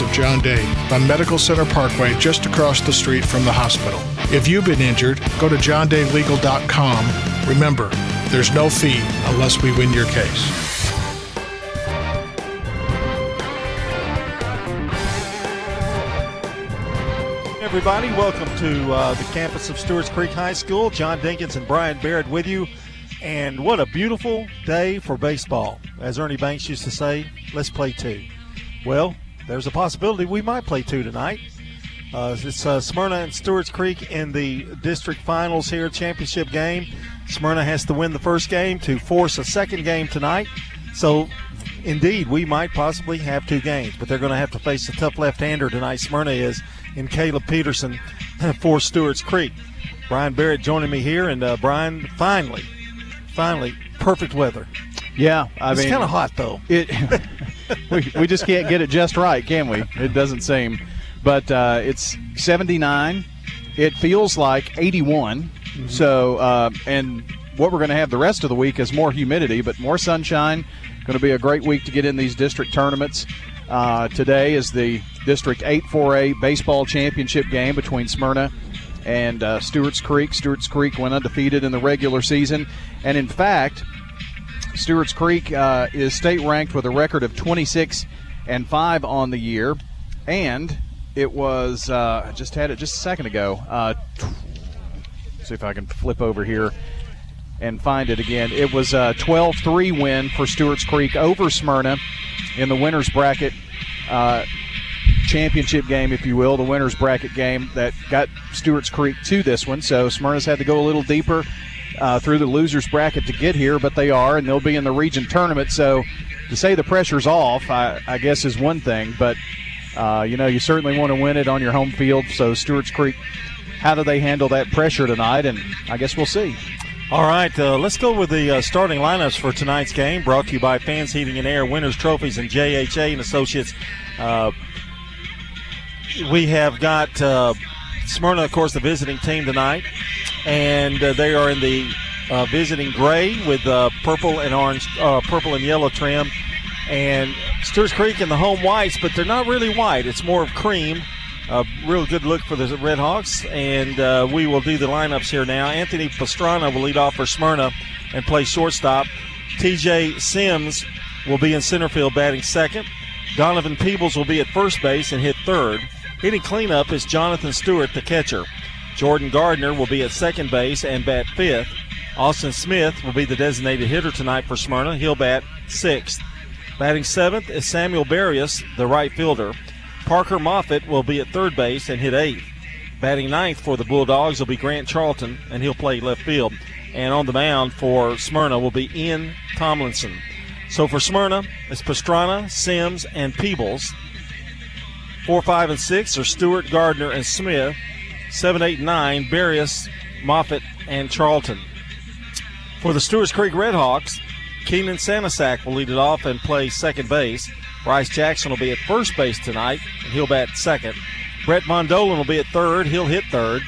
of John Day on Medical Center Parkway just across the street from the hospital. If you've been injured, go to johndaylegal.com. Remember, there's no fee unless we win your case. everybody. Welcome to uh, the campus of Stewart's Creek High School. John Dinkins and Brian Barrett with you. And what a beautiful day for baseball. As Ernie Banks used to say, let's play two. Well, there's a possibility we might play two tonight. Uh, it's uh, Smyrna and Stewart's Creek in the district finals here, championship game. Smyrna has to win the first game to force a second game tonight. So, indeed, we might possibly have two games, but they're going to have to face a tough left-hander tonight. Smyrna is in Caleb Peterson for Stewart's Creek. Brian Barrett joining me here, and uh, Brian, finally, finally, perfect weather. Yeah, I it's mean, kind of hot though. It we, we just can't get it just right, can we? It doesn't seem. But uh, it's 79. It feels like 81. Mm-hmm. So, uh, and what we're going to have the rest of the week is more humidity, but more sunshine. Going to be a great week to get in these district tournaments. Uh, today is the District 8 4A baseball championship game between Smyrna and uh, Stewart's Creek. Stewart's Creek went undefeated in the regular season. And in fact, Stewart's Creek uh, is state ranked with a record of 26 and 5 on the year. And it was, uh, I just had it just a second ago. Uh, see if I can flip over here and find it again. It was a 12 3 win for Stewart's Creek over Smyrna in the winners bracket uh, championship game, if you will, the winners bracket game that got Stewart's Creek to this one. So Smyrna's had to go a little deeper uh, through the losers bracket to get here, but they are, and they'll be in the region tournament. So to say the pressure's off, I, I guess, is one thing, but uh, you know you certainly want to win it on your home field. So Stewart's Creek, how do they handle that pressure tonight? And I guess we'll see. All right, uh, let's go with the uh, starting lineups for tonight's game. Brought to you by Fans Heating and Air, Winners Trophies, and JHA and Associates. Uh, we have got uh, Smyrna, of course, the visiting team tonight, and uh, they are in the uh, visiting gray with purple and orange, purple and yellow trim, and Stewart's Creek in the home whites, but they're not really white. It's more of cream a real good look for the Red Hawks, and uh, we will do the lineups here now. Anthony Pastrana will lead off for Smyrna and play shortstop. TJ Sims will be in center field batting second. Donovan Peebles will be at first base and hit third. Hitting cleanup is Jonathan Stewart, the catcher. Jordan Gardner will be at second base and bat fifth. Austin Smith will be the designated hitter tonight for Smyrna. He'll bat sixth. Batting seventh is Samuel Barrios, the right fielder. Parker Moffitt will be at third base and hit eighth. Batting ninth for the Bulldogs will be Grant Charlton, and he'll play left field. And on the mound for Smyrna will be Ian Tomlinson. So for Smyrna, it's Pastrana, Sims, and Peebles. Four, five, and six are Stewart, Gardner, and Smith. Seven, eight, nine, Barrios, Moffitt, and Charlton. For the Stewart's Creek Redhawks, Keenan Sanasak will lead it off and play second base. Bryce Jackson will be at first base tonight, and he'll bat second. Brett Von Dolan will be at third. He'll hit third.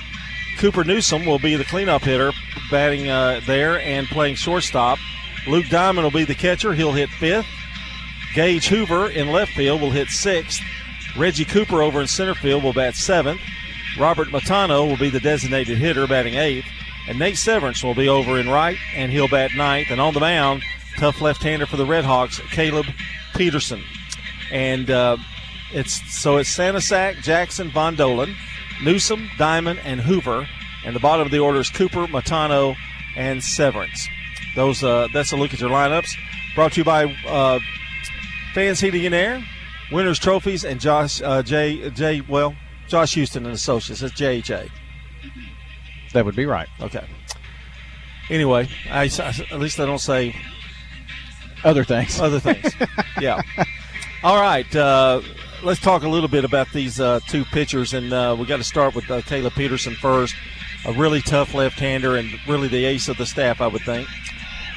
Cooper Newsom will be the cleanup hitter, batting uh, there and playing shortstop. Luke Diamond will be the catcher. He'll hit fifth. Gage Hoover in left field will hit sixth. Reggie Cooper over in center field will bat seventh. Robert Matano will be the designated hitter, batting eighth. And Nate Severance will be over in right, and he'll bat ninth. And on the mound, tough left-hander for the Redhawks, Caleb Peterson. And uh, it's so it's Sanasak, Jackson, Von Dolan, Newsom, Diamond, and Hoover. And the bottom of the order is Cooper, Matano, and Severance. Those uh, that's a look at your lineups. Brought to you by uh, Fans Heating and Air, Winners Trophies, and Josh uh, J J. Well, Josh Houston and Associates. That's JJ. That would be right. Okay. Anyway, I, at least I don't say other things. Other things. yeah. All right. Uh, let's talk a little bit about these uh, two pitchers, and uh, we got to start with uh, Caleb Peterson first. A really tough left-hander, and really the ace of the staff, I would think.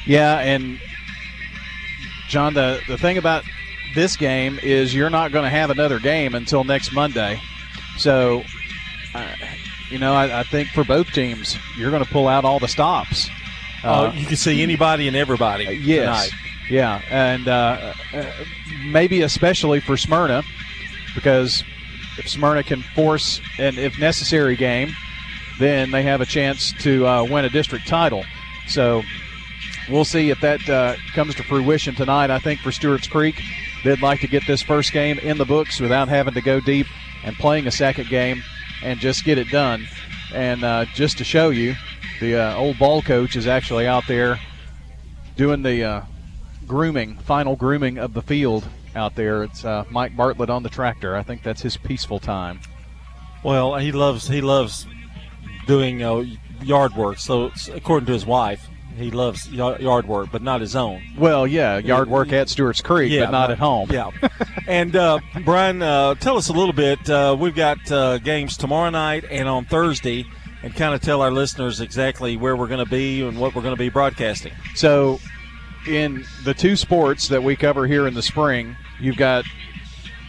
Yeah, and John, the the thing about this game is you're not going to have another game until next Monday, so. Uh, you know, I, I, think for both teams, you're going to pull out all the stops. Uh, you can see anybody and everybody. yes, tonight. Yeah, and uh, uh, maybe especially for Smyrna, because if Smyrna can force an, if necessary, game, then they have a chance to uh, win a district title. So we'll see if that uh, comes to fruition tonight. I think for Stewart's Creek, they'd like to get this first game in the books without having to go deep and playing a second game and just get it done. And uh, just to show you, the uh, old ball coach is actually out there doing the uh, grooming, final grooming of the field out there. It's uh, Mike Bartlett on the tractor. I think that's his peaceful time. Well, he loves he loves doing uh, yard work. So according to his wife, he loves yard work, but not his own. Well, yeah, yard work at Stewart's Creek, yeah, but not at home. Yeah. and uh, Brian, uh, tell us a little bit. Uh, we've got uh, games tomorrow night and on Thursday, and kind of tell our listeners exactly where we're going to be and what we're going to be broadcasting. So, in the two sports that we cover here in the spring, you've got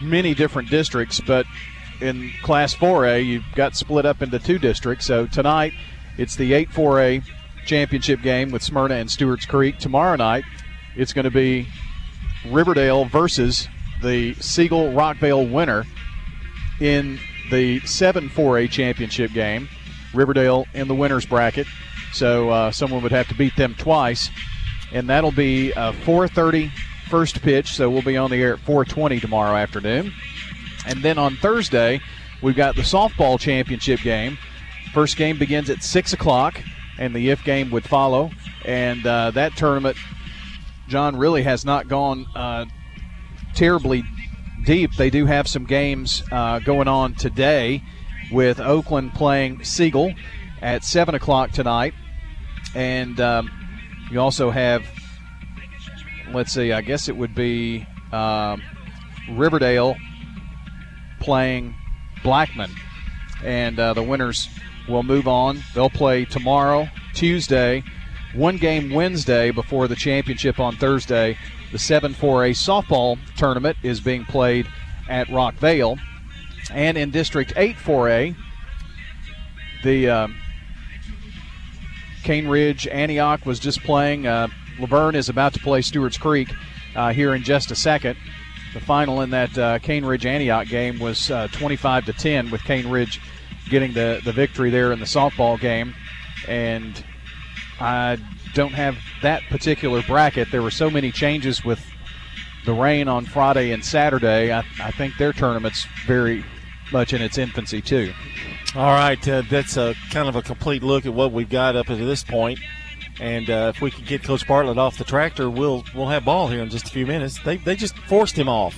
many different districts, but in Class 4A, you've got split up into two districts. So tonight, it's the 8 4A championship game with Smyrna and Stewart's Creek. Tomorrow night, it's going to be Riverdale versus the Siegel Rockvale winner in the 7 4A championship game. Riverdale in the winner's bracket, so uh, someone would have to beat them twice, and that'll be a 4:30 first pitch. So we'll be on the air at 4:20 tomorrow afternoon, and then on Thursday we've got the softball championship game. First game begins at six o'clock and the if game would follow. And uh, that tournament, John, really has not gone uh, terribly deep. They do have some games uh, going on today with Oakland playing Siegel at 7 o'clock tonight. And um, you also have, let's see, I guess it would be um, Riverdale playing Blackman. And uh, the winners will move on. They'll play tomorrow, Tuesday, one game Wednesday before the championship on Thursday. The 7 4A softball tournament is being played at Rockvale. And in District 8 4A, the um, Cane Ridge Antioch was just playing. Uh, La is about to play Stewart's Creek uh, here in just a second. The final in that uh, Cane Ridge Antioch game was uh, 25 to 10 with Cane Ridge getting the, the victory there in the softball game. And I don't have that particular bracket. There were so many changes with the rain on Friday and Saturday. I, I think their tournament's very much in its infancy, too. All right, uh, that's a kind of a complete look at what we've got up to this point. And uh, if we can get Coach Bartlett off the tractor, we'll we'll have ball here in just a few minutes. They, they just forced him off.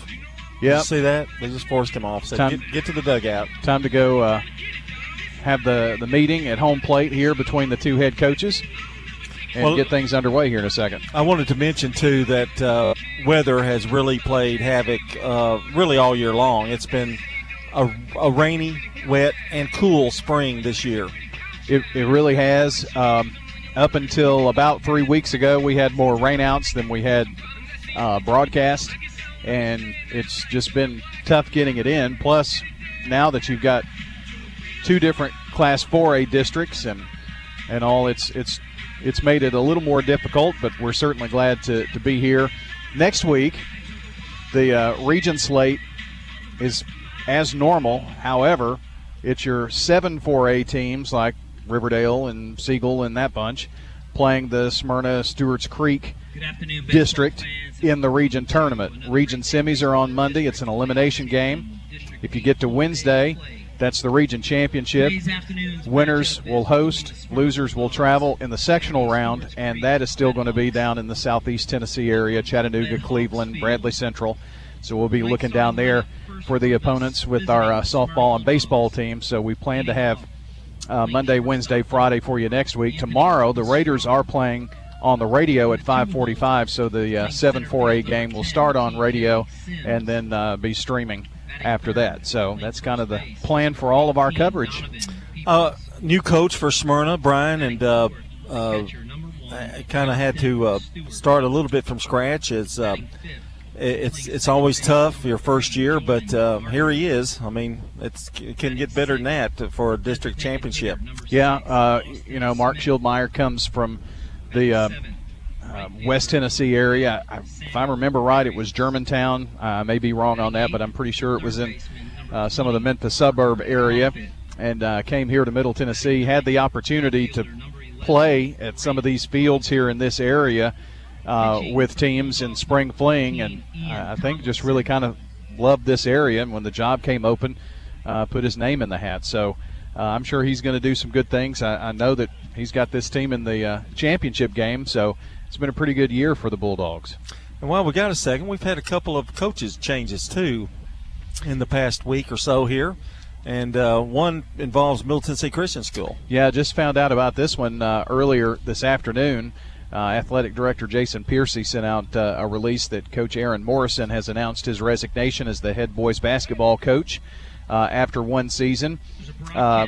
Yeah, see that? They just forced him off. So time, get, get to the dugout. Time to go uh, have the, the meeting at home plate here between the two head coaches and well, get things underway here in a second. I wanted to mention, too, that uh, weather has really played havoc uh, really all year long. It's been a, a, rainy, wet, and cool spring this year. It, it really has. Um, up until about three weeks ago, we had more rainouts than we had uh, broadcast, and it's just been tough getting it in. Plus, now that you've got two different Class 4A districts and and all. It's it's it's made it a little more difficult, but we're certainly glad to, to be here. Next week, the uh, region slate is as normal. However, it's your seven 4A teams like Riverdale and Siegel and that bunch playing the Smyrna Stewart's Creek district in the region tournament. Region semis are on Monday. It's an elimination game. If you get to Wednesday, that's the region championship. Winners will host, losers will travel in the sectional round, and that is still going to be down in the southeast Tennessee area Chattanooga, Cleveland, Bradley Central. So we'll be looking down there for the opponents with our uh, softball and baseball teams. So we plan to have uh, Monday, Wednesday, Friday for you next week. Tomorrow, the Raiders are playing on the radio at 5:45, so the uh, 7-4A game will start on radio and then uh, be streaming after that. So that's kind of the plan for all of our coverage. Uh, new coach for Smyrna, Brian, and uh, uh, I kind of had to uh, start a little bit from scratch. It's uh, it's it's always tough your first year, but uh, here he is. I mean, it can get better than that for a district championship. Yeah, you know, Mark Schildmeyer comes from the uh, West Tennessee area. I, if I remember right, it was Germantown. I may be wrong on that, but I'm pretty sure it was in uh, some of the Memphis suburb area, and uh, came here to Middle Tennessee. Had the opportunity to play at some of these fields here in this area uh, with teams in spring fling, and I think just really kind of loved this area. And when the job came open, uh, put his name in the hat. So uh, I'm sure he's going to do some good things. I, I, know that he's got this team in the uh, championship game, so it's been a pretty good year for the Bulldogs. And while we got a second, we've had a couple of coaches changes too in the past week or so here. And uh, one involves Middle Tennessee Christian School. Yeah, just found out about this one uh, earlier this afternoon. Uh, Athletic Director Jason Piercy sent out uh, a release that Coach Aaron Morrison has announced his resignation as the head boys basketball coach after one season. Uh,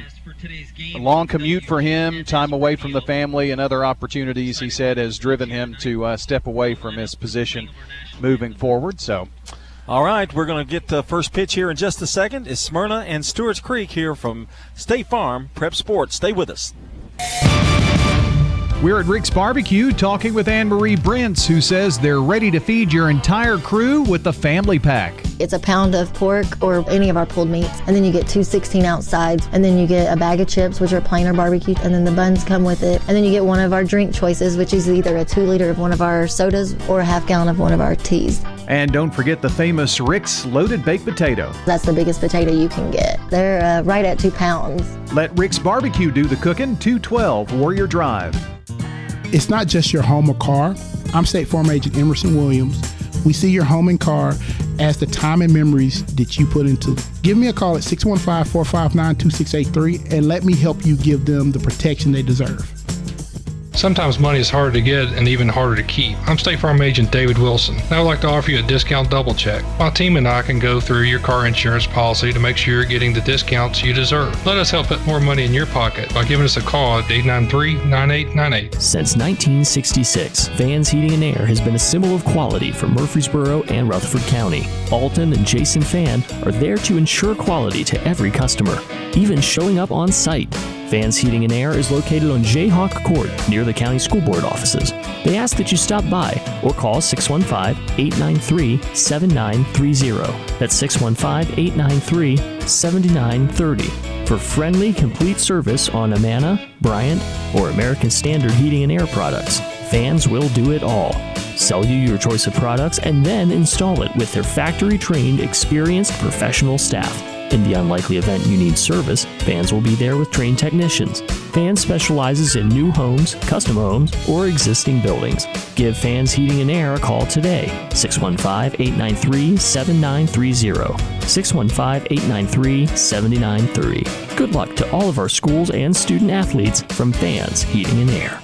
a long commute for him, time away from the family, and other opportunities, he said, has driven him to uh, step away from his position moving forward. So. All right, we're going to get the first pitch here in just a second. It's Smyrna and Stewart's Creek here from State Farm Prep Sports. Stay with us. We're at Rick's Barbecue talking with Anne Marie Brents, who says they're ready to feed your entire crew with the family pack. It's a pound of pork or any of our pulled meats, and then you get two 16 ounce sides, and then you get a bag of chips, which are plain or barbecue, and then the buns come with it, and then you get one of our drink choices, which is either a two liter of one of our sodas or a half gallon of one of our teas. And don't forget the famous Rick's loaded baked potato. That's the biggest potato you can get. They're uh, right at two pounds. Let Rick's Barbecue do the cooking. 212 Warrior Drive. It's not just your home or car. I'm State Farm Agent Emerson Williams. We see your home and car as the time and memories that you put into it. Give me a call at 615 459 2683 and let me help you give them the protection they deserve. Sometimes money is hard to get and even harder to keep. I'm State Farm Agent David Wilson, and I would like to offer you a discount double check. My team and I can go through your car insurance policy to make sure you're getting the discounts you deserve. Let us help put more money in your pocket by giving us a call at 893 9898. Since 1966, Vans Heating and Air has been a symbol of quality for Murfreesboro and Rutherford County. Alton and Jason Fan are there to ensure quality to every customer, even showing up on site. Vans Heating and Air is located on Jayhawk Court near the county school board offices. They ask that you stop by or call 615 893 7930. That's 615 893 7930 for friendly, complete service on Amana, Bryant, or American Standard Heating and Air products. Vans will do it all. Sell you your choice of products and then install it with their factory trained, experienced professional staff. In the unlikely event you need service, Vans will be there with trained technicians. Vans specializes in new homes, custom homes, or existing buildings. Give Fans Heating and Air a call today, 615 893 7930. 615 893 7930. Good luck to all of our schools and student athletes from Fans Heating and Air.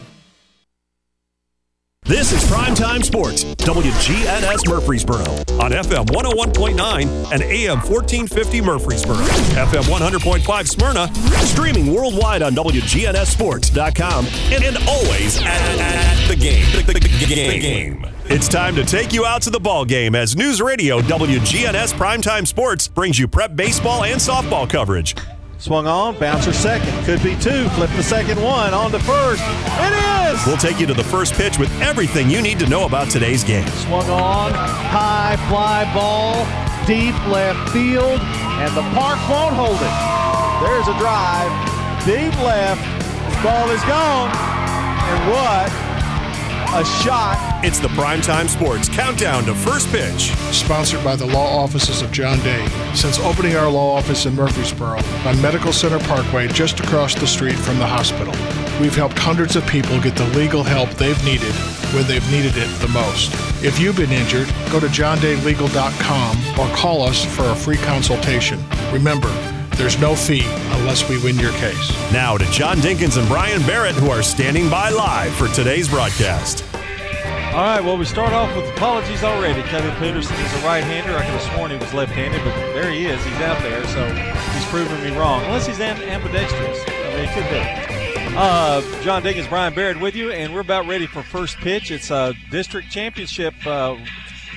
This is Primetime Sports, WGNS Murfreesboro, on FM 101.9 and AM 1450 Murfreesboro, FM 100.5 Smyrna, streaming worldwide on WGNSSports.com, and, and always at, at, the game. The, the, the game. It's time to take you out to the ball game as News Radio WGNS Primetime Sports brings you prep baseball and softball coverage. Swung on, bouncer second. Could be two. Flip the second one. On to first. It is! We'll take you to the first pitch with everything you need to know about today's game. Swung on, high fly ball, deep left field, and the park won't hold it. There's a drive, deep left. This ball is gone. And what a shot. It's the Primetime Sports Countdown to First Pitch. Sponsored by the law offices of John Day. Since opening our law office in Murfreesboro on Medical Center Parkway, just across the street from the hospital, we've helped hundreds of people get the legal help they've needed when they've needed it the most. If you've been injured, go to johndaylegal.com or call us for a free consultation. Remember, there's no fee unless we win your case. Now to John Dinkins and Brian Barrett, who are standing by live for today's broadcast. All right, well, we start off with apologies already. Kevin Peterson is a right hander. I could have sworn he was left handed, but there he is. He's out there, so he's proving me wrong. Unless he's ambidextrous. I mean, it could be. Uh, John Dinkins, Brian Barrett with you, and we're about ready for first pitch. It's a district championship uh,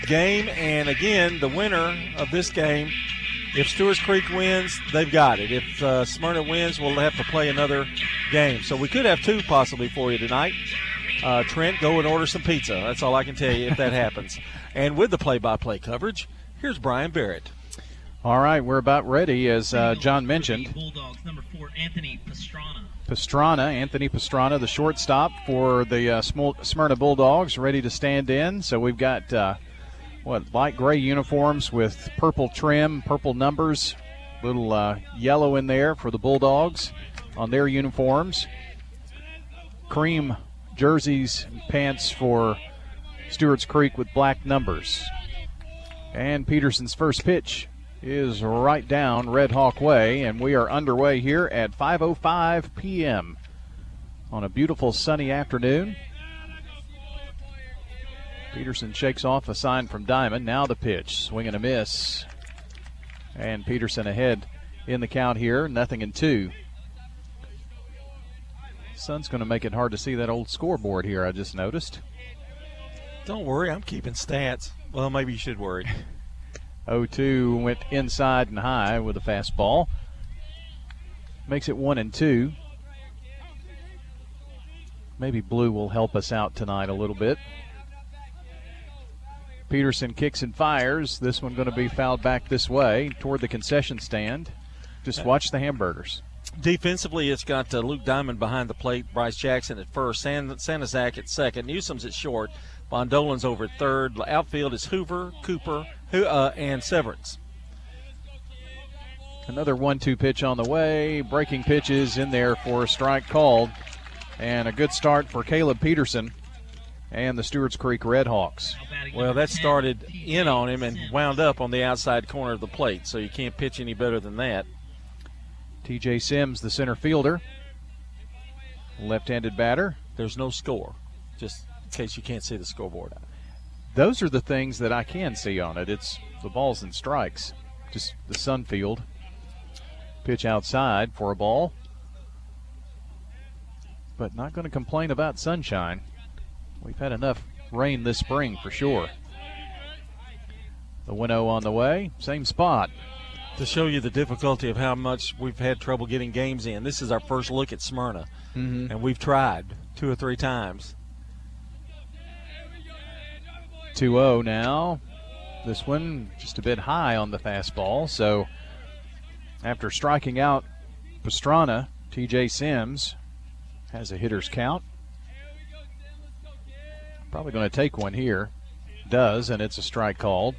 game, and again, the winner of this game if Stewart's Creek wins, they've got it. If uh, Smyrna wins, we'll have to play another game. So we could have two possibly for you tonight. Uh, Trent, go and order some pizza. That's all I can tell you if that happens. And with the play by play coverage, here's Brian Barrett. All right, we're about ready, as uh, John mentioned. Bulldogs, number four, Anthony Pastrana. Pastrana, Anthony Pastrana, the shortstop for the uh, Smyrna Bulldogs, ready to stand in. So we've got uh, what light gray uniforms with purple trim, purple numbers, little uh, yellow in there for the Bulldogs on their uniforms. Cream jerseys, and pants for Stewart's Creek with black numbers. And Peterson's first pitch is right down Red Hawk Way, and we are underway here at 5:05 p.m. on a beautiful sunny afternoon. Peterson shakes off a sign from Diamond. Now the pitch, swing and a miss, and Peterson ahead in the count here, nothing in two. Sun's going to make it hard to see that old scoreboard here. I just noticed. Don't worry, I'm keeping stats. Well, maybe you should worry. 0 2 went inside and high with a fastball. Makes it 1 and 2. Maybe Blue will help us out tonight a little bit. Peterson kicks and fires. This one going to be fouled back this way toward the concession stand. Just watch the hamburgers. Defensively, it's got uh, Luke Diamond behind the plate, Bryce Jackson at first, San, Sanizak at second, Newsom's at short, Bondolin's over at third. Outfield is Hoover, Cooper, uh, and Severance. Another one-two pitch on the way. Breaking pitches in there for a strike called, and a good start for Caleb Peterson and the Stewarts Creek Redhawks. Well, that started in on him and wound up on the outside corner of the plate, so you can't pitch any better than that. TJ Sims, the center fielder, left-handed batter. There's no score, just in case you can't see the scoreboard. Those are the things that I can see on it. It's the balls and strikes, just the sun field. Pitch outside for a ball, but not going to complain about sunshine. We've had enough rain this spring for sure. The 1 0 on the way, same spot. To show you the difficulty of how much we've had trouble getting games in, this is our first look at Smyrna. Mm-hmm. And we've tried two or three times. 2 0 now. This one just a bit high on the fastball. So after striking out Pastrana, TJ Sims has a hitter's count. Probably going to take one here. Does, and it's a strike called.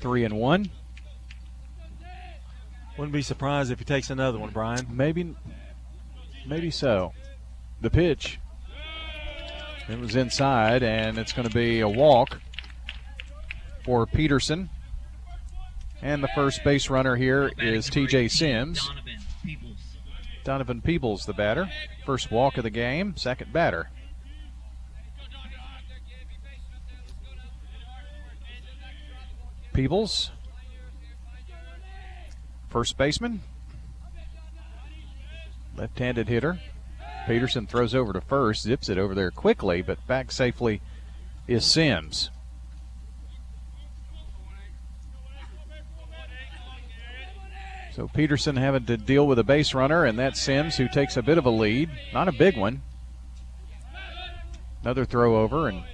Three and one. Wouldn't be surprised if he takes another one, Brian. Maybe, maybe so. The pitch. It was inside, and it's going to be a walk for Peterson. And the first base runner here is TJ Sims. Donovan Peebles, the batter. First walk of the game, second batter. Peebles, first baseman, left handed hitter. Peterson throws over to first, zips it over there quickly, but back safely is Sims. So Peterson having to deal with a base runner, and that's Sims who takes a bit of a lead. Not a big one. Another throw over, and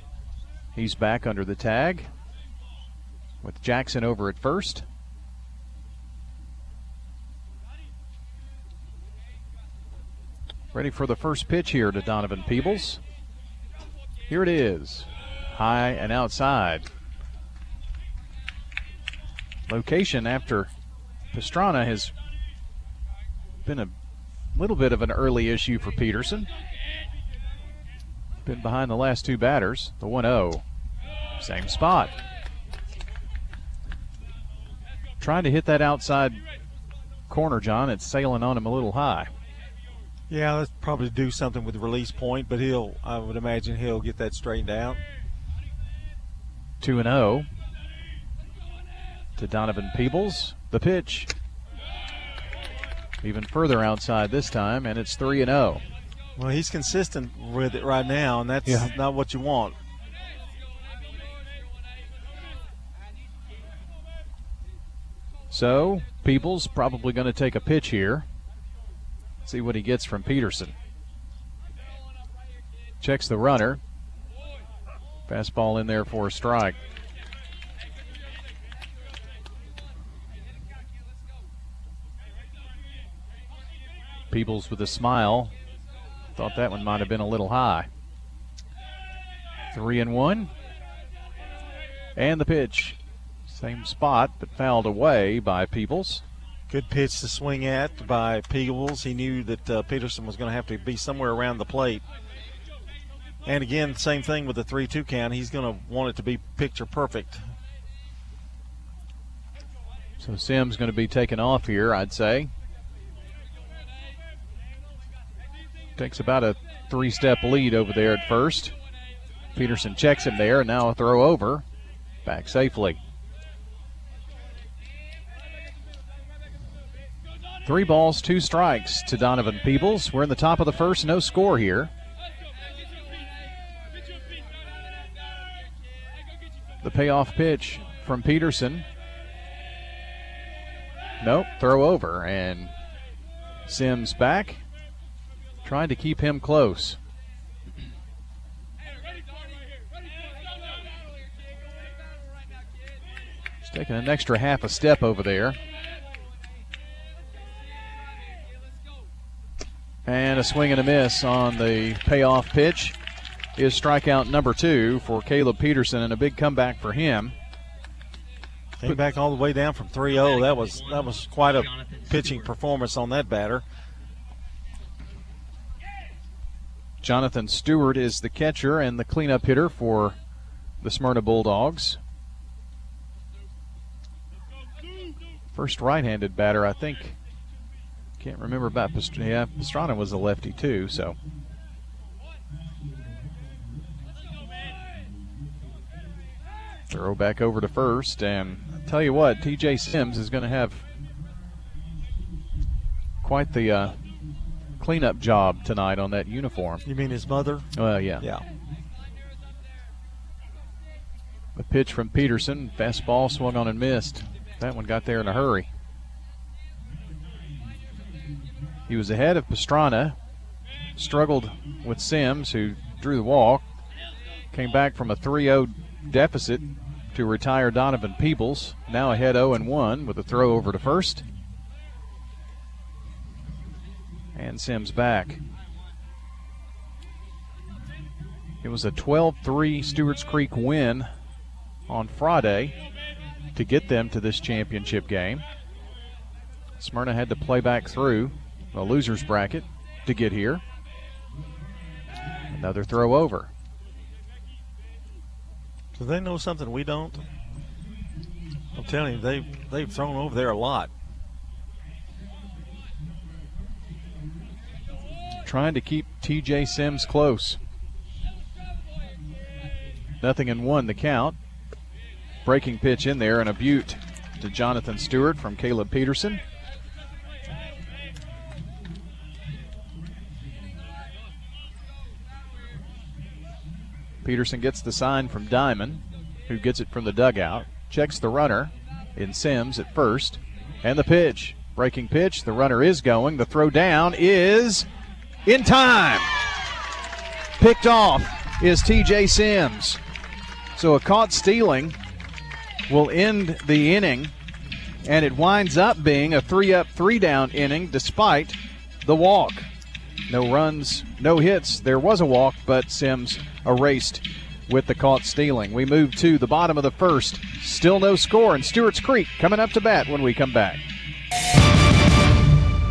he's back under the tag with Jackson over at first. Ready for the first pitch here to Donovan Peebles. Here it is. High and outside. Location after Pastrana has been a little bit of an early issue for Peterson. Been behind the last two batters. The 1 0. Same spot trying to hit that outside corner, John. It's sailing on him a little high. Yeah, let's probably do something with the release point, but he'll, I would imagine he'll get that straightened out. 2 and 0 to Donovan Peebles. The pitch even further outside this time, and it's 3 and 0. Well, he's consistent with it right now, and that's yeah. not what you want. So Peebles probably going to take a pitch here. See what he gets from Peterson. Checks the runner. Fastball in there for a strike. Peebles with a smile. Thought that one might have been a little high. Three and one. And the pitch. Same spot, but fouled away by Peebles. Good pitch to swing at by Peebles. He knew that uh, Peterson was going to have to be somewhere around the plate. And again, same thing with the 3 2 count. He's going to want it to be picture perfect. So Sims going to be taken off here, I'd say. Takes about a three step lead over there at first. Peterson checks him there, and now a throw over. Back safely. Three balls, two strikes to Donovan Peebles. We're in the top of the first, no score here. The payoff pitch from Peterson. Nope, throw over. And Sims back, trying to keep him close. He's taking an extra half a step over there. And a swing and a miss on the payoff pitch is strikeout number two for Caleb Peterson and a big comeback for him. Came back all the way down from 3-0. That was that was quite a pitching performance on that batter. Jonathan Stewart is the catcher and the cleanup hitter for the Smyrna Bulldogs. First right-handed batter, I think. Can't remember about Pastrana. Yeah, Pastrana was a lefty too, so. Throw back over to first, and I tell you what, TJ Sims is going to have quite the uh, cleanup job tonight on that uniform. You mean his mother? Well, yeah. Yeah. The pitch from Peterson, fastball swung on and missed. That one got there in a hurry. He was ahead of Pastrana, struggled with Sims, who drew the walk, came back from a 3 0 deficit to retire Donovan Peebles, now ahead 0 1 with a throw over to first. And Sims back. It was a 12 3 Stewart's Creek win on Friday to get them to this championship game. Smyrna had to play back through the loser's bracket to get here. Another throw over. Do they know something we don't? I'm telling you, they've they've thrown over there a lot. Trying to keep TJ Sims close. Nothing in one the count. Breaking pitch in there and a butte to Jonathan Stewart from Caleb Peterson. Peterson gets the sign from Diamond, who gets it from the dugout, checks the runner in Sims at first, and the pitch. Breaking pitch, the runner is going. The throw down is in time. Picked off is TJ Sims. So a caught stealing will end the inning, and it winds up being a three up, three down inning despite the walk. No runs, no hits. There was a walk, but Sims erased with the caught stealing. We move to the bottom of the first. Still no score, and Stewart's Creek coming up to bat when we come back.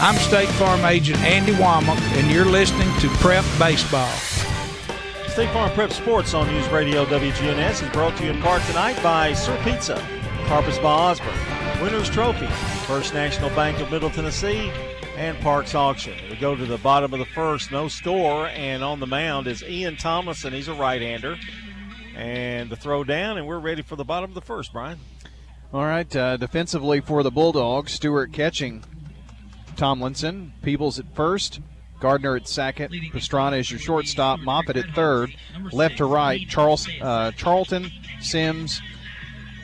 I'm State Farm Agent Andy Womack, and you're listening to Prep Baseball. State Farm Prep Sports on News Radio WGNS is brought to you in part tonight by Sir Pizza, Carpet Spa Osborne, Winners Trophy, First National Bank of Middle Tennessee, and Parks Auction. We go to the bottom of the first, no score, and on the mound is Ian Tomlinson. He's a right-hander, and the throw down, and we're ready for the bottom of the first. Brian. All right, uh, defensively for the Bulldogs, Stewart catching Tomlinson, Peebles at first, Gardner at second, Pastrana is your shortstop, Moffitt at third, left to right, Charles, uh, Charlton, Sims,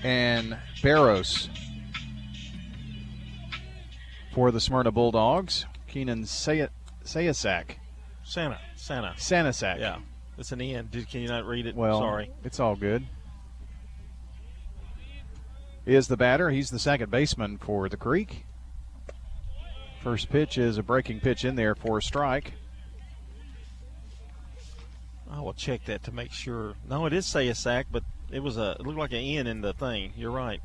and Barros for the Smyrna Bulldogs. Keenan Say- Sayasak. Santa. Santa. Sanasak. Yeah. It's an N. Did, can you not read it? Well, Sorry. It's all good. Is the batter. He's the second baseman for the Creek. First pitch is a breaking pitch in there for a strike. I will check that to make sure. No, it is say a sack, but it was a. It looked like an N in the thing. You're right.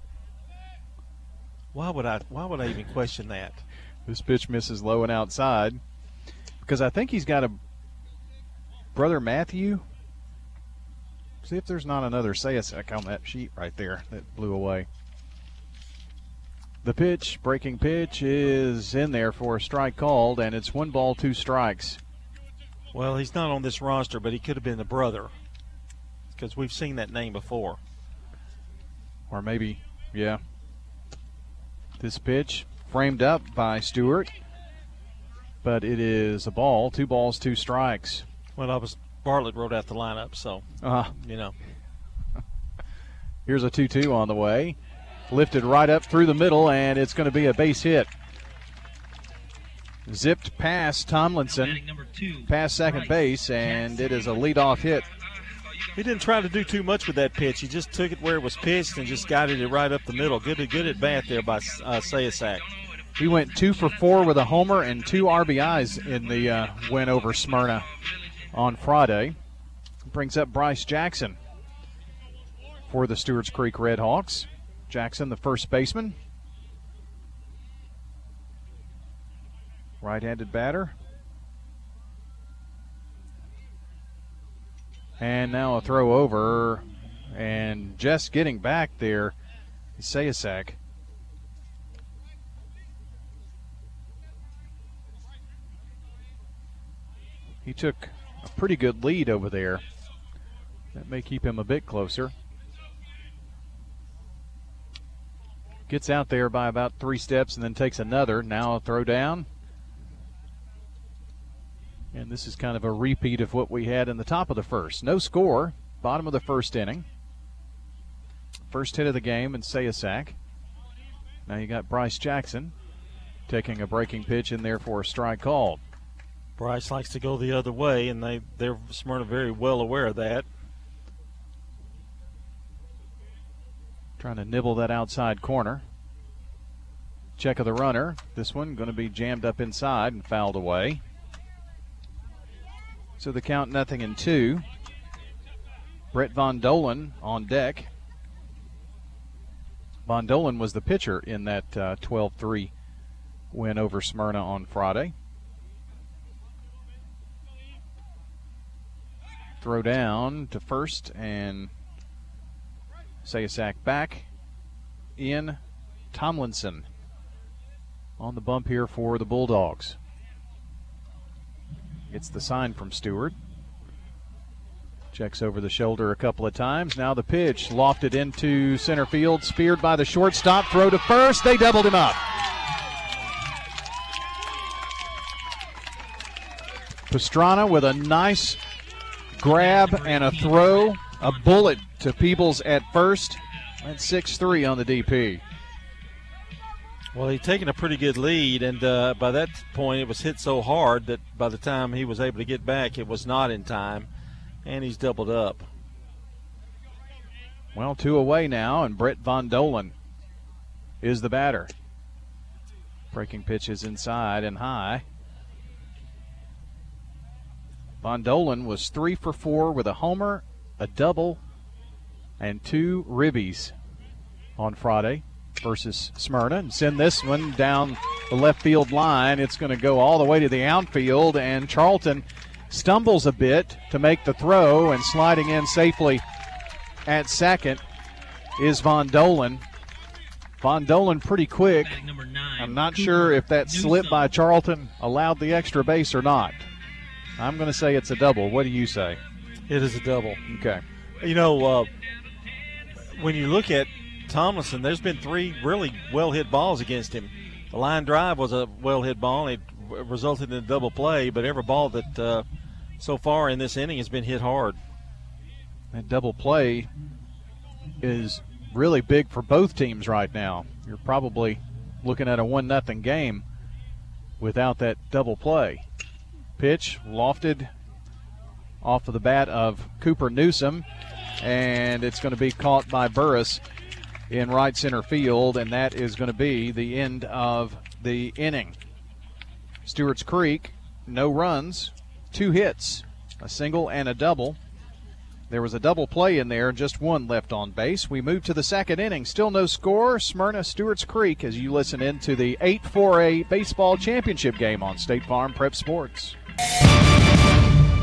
Why would I? Why would I even question that? This pitch misses low and outside because I think he's got a brother Matthew. See if there's not another Sayasek on that sheet right there that blew away. The pitch, breaking pitch, is in there for a strike called, and it's one ball, two strikes. Well, he's not on this roster, but he could have been the brother because we've seen that name before. Or maybe, yeah. This pitch framed up by Stewart, but it is a ball, two balls, two strikes. Well, I was Bartlett wrote out the lineup, so uh-huh. you know. Here's a 2-2 on the way, lifted right up through the middle, and it's going to be a base hit. Zipped past Tomlinson, past second base, and it is a leadoff hit. He didn't try to do too much with that pitch. He just took it where it was pitched and just guided it right up the middle. Good, good at bat there by uh, Sayasak. He went two for four with a homer and two RBIs in the uh, win over Smyrna on Friday. Brings up Bryce Jackson for the Stewarts Creek Redhawks. Jackson, the first baseman. Right handed batter. And now a throw over. And just getting back there Sayasak. He took a pretty good lead over there. That may keep him a bit closer. Gets out there by about three steps and then takes another. Now a throw down. And this is kind of a repeat of what we had in the top of the first. No score, bottom of the first inning. First hit of the game and Sayasak. Now you got Bryce Jackson taking a breaking pitch in there for a strike called. Bryce likes to go the other way, and they they're Smyrna very well aware of that. Trying to nibble that outside corner. Check of the runner. This one going to be jammed up inside and fouled away. So the count nothing in two. Brett Von Dolan on deck. Von Dolan was the pitcher in that 12 uh, 3 win over Smyrna on Friday. Throw down to first and Sayasak back in Tomlinson on the bump here for the Bulldogs. Gets the sign from Stewart. Checks over the shoulder a couple of times. Now the pitch lofted into center field, speared by the shortstop. Throw to first. They doubled him up. Pastrana with a nice grab and a throw. A bullet to Peebles at first. and 6 3 on the DP. Well, he'd taken a pretty good lead, and uh, by that point, it was hit so hard that by the time he was able to get back, it was not in time, and he's doubled up. Well, two away now, and Brett Von Dolan is the batter. Breaking pitches inside and high. Von Dolan was three for four with a homer, a double, and two ribbies on Friday versus Smyrna and send this one down the left field line. It's going to go all the way to the outfield, and Charlton stumbles a bit to make the throw, and sliding in safely at second is Von Dolan. Von Dolan pretty quick. I'm not sure if that slip by Charlton allowed the extra base or not. I'm going to say it's a double. What do you say? It is a double. Okay. You know, uh, when you look at Tomlinson, there's been three really well hit balls against him. The line drive was a well hit ball, and it resulted in a double play, but every ball that uh, so far in this inning has been hit hard. That double play is really big for both teams right now. You're probably looking at a one nothing game without that double play. Pitch lofted off of the bat of Cooper Newsom, and it's going to be caught by Burris in right center field, and that is going to be the end of the inning. Stewart's Creek, no runs, two hits, a single and a double. There was a double play in there, just one left on base. We move to the second inning. Still no score. Smyrna Stewart's Creek as you listen into the 8 4A baseball championship game on State Farm Prep Sports.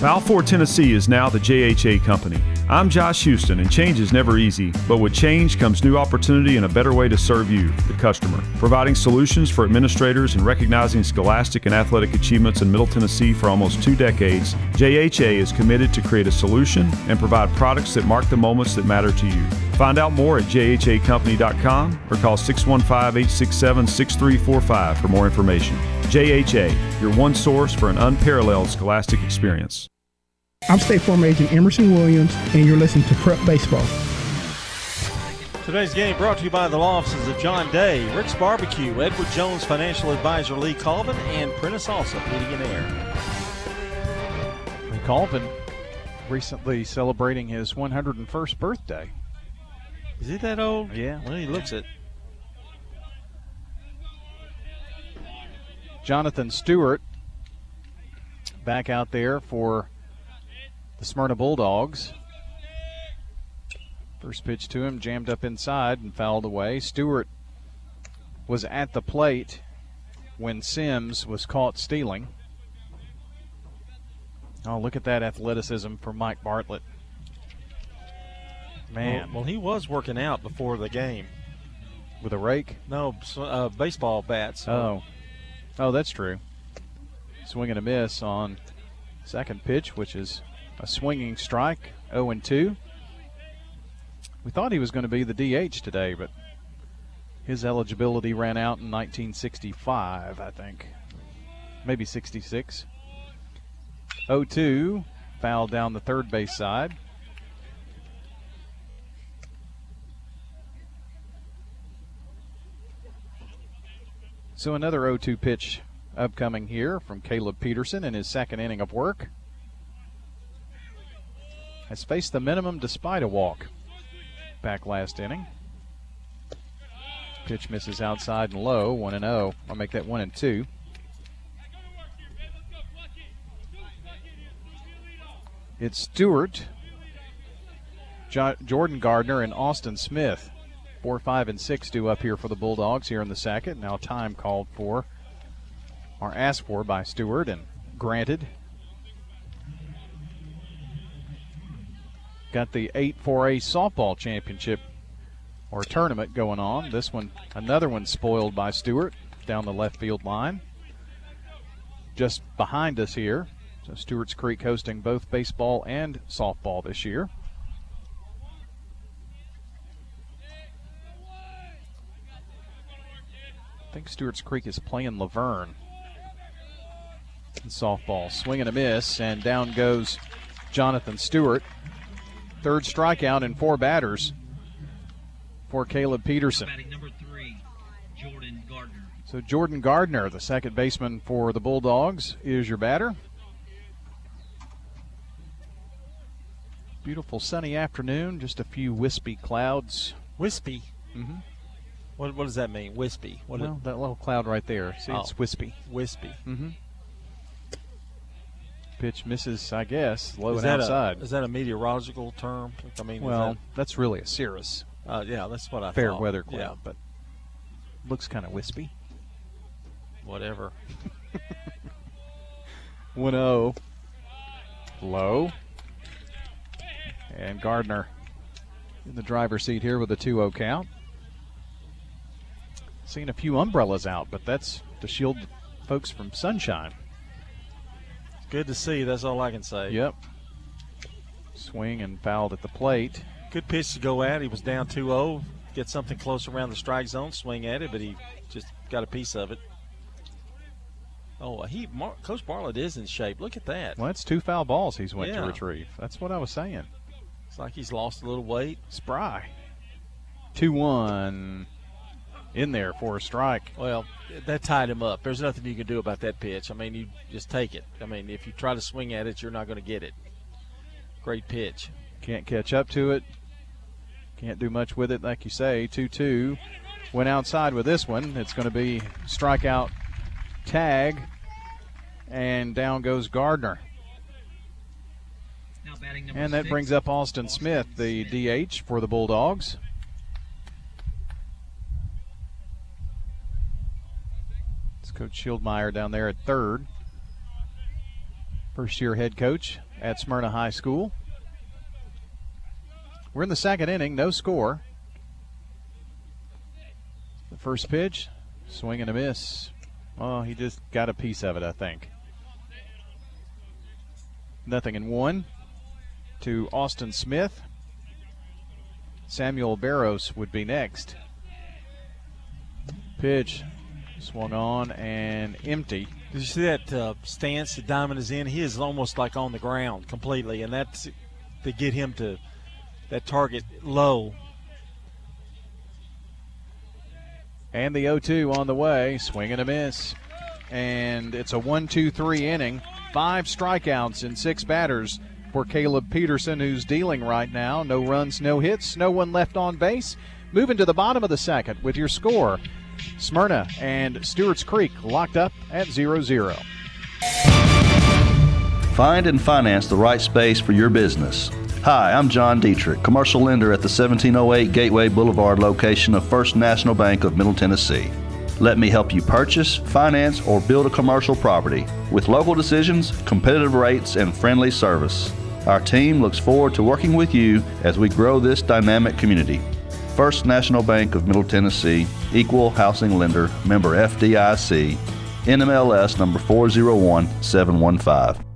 Balfour, Tennessee is now the JHA company. I'm Josh Houston, and change is never easy, but with change comes new opportunity and a better way to serve you, the customer. Providing solutions for administrators and recognizing scholastic and athletic achievements in Middle Tennessee for almost two decades, JHA is committed to create a solution and provide products that mark the moments that matter to you. Find out more at jhacompany.com or call 615 867 6345 for more information. JHA, your one source for an unparalleled scholastic experience. I'm State Farm Agent Emerson Williams, and you're listening to Prep Baseball. Today's game brought to you by the law offices of John Day, Rick's Barbecue, Edward Jones Financial Advisor Lee Colvin, and Prentice Allsup Heating and Air. Lee Colvin recently celebrating his 101st birthday. Is he that old? Yeah. Well, he looks it. Jonathan Stewart back out there for the Smyrna Bulldogs. First pitch to him, jammed up inside and fouled away. Stewart was at the plate when Sims was caught stealing. Oh, look at that athleticism for Mike Bartlett. Man. Well, well, he was working out before the game. With a rake? No, uh, baseball bats. Oh. Oh, that's true. Swing and a miss on second pitch, which is a swinging strike, 0 and 2. We thought he was going to be the DH today, but his eligibility ran out in 1965, I think. Maybe 66. 0 2, foul down the third base side. So another 0 2 pitch upcoming here from Caleb Peterson in his second inning of work. Has faced the minimum despite a walk back last inning. Pitch misses outside and low, 1 and 0. I'll make that 1 and 2. It's Stewart, jo- Jordan Gardner, and Austin Smith. Four, five, and six due up here for the Bulldogs here in the second. Now time called for, or asked for by Stewart and granted. Got the 8 4A softball championship or tournament going on. This one, another one spoiled by Stewart down the left field line. Just behind us here. So Stewart's Creek hosting both baseball and softball this year. Think Stewart's Creek is playing La Vergne. In softball, swing and a miss, and down goes Jonathan Stewart. Third strikeout in four batters for Caleb Peterson. Batting number three, Jordan Gardner. So Jordan Gardner, the second baseman for the Bulldogs, is your batter. Beautiful sunny afternoon, just a few wispy clouds. Wispy. Mm-hmm. What, what does that mean? Wispy. What well, that little cloud right there. See, Oh. it's wispy. Wispy. Mm-hmm. Pitch misses, I guess, low is and that outside. A, is that a meteorological term? I mean, well, that- that's really a cirrus. uh, yeah, that's what I thought. fair thought. weather cloud, Yeah, but looks kind of wispy. whatever. 1 0. Low. And Gardner in the driver's seat here with a 2 0 count. Seeing a few umbrellas out, but that's to shield folks from sunshine. It's good to see. That's all I can say. Yep. Swing and fouled at the plate. Good pitch to go at. He was down 2 0. Get something close around the strike zone, swing at it, but he just got a piece of it. Oh, he Mar- Coach Bartlett is in shape. Look at that. Well, that's two foul balls he's went Yeah. to retrieve. That's what I was saying. It's like he's lost a little weight. Spry. 2 1 in there for a strike. Well, that tied him up. There's nothing you can do about that pitch. I mean, you just take it. I mean, if you try to swing at it, you're not going to get it. Great pitch. Can't catch up to it. Can't do much with it, like you say. 2 2. Went outside with this one. It's going to be strikeout tag. And down goes Gardner. Now batting And that six, brings up Austin Smith, the DH for the Bulldogs. Coach Schildmeyer down there at third. First year head coach at Smyrna High School. We're in the second inning, no score. The first pitch, swing and a miss. Oh, he just got a piece of it, I think. Nothing in one to Austin Smith. Samuel Barros would be next. Pitch swung on and empty. Did you see that uh, stance that Diamond is in? He is almost like on the ground completely, and that's to get him to that target low. And the 0 2 on the way. Swing and a miss. And it's a 1 2 3 inning. Five strikeouts in six batters for Caleb Peterson, who's dealing right now. No runs, no hits, no one left on base. Moving to the bottom of the second with your score Smyrna and Stewart's Creek locked up at 0 0. Find and finance the right space for your business. Hi, I'm John Dietrich, commercial lender at the 1708 Gateway Boulevard location of First National Bank of Middle Tennessee. Let me help you purchase, finance, or build a commercial property with local decisions, competitive rates, and friendly service. Our team looks forward to working with you as we grow this dynamic community. First National Bank of Middle Tennessee, Equal Housing Lender, member FDIC, NMLS number 401715.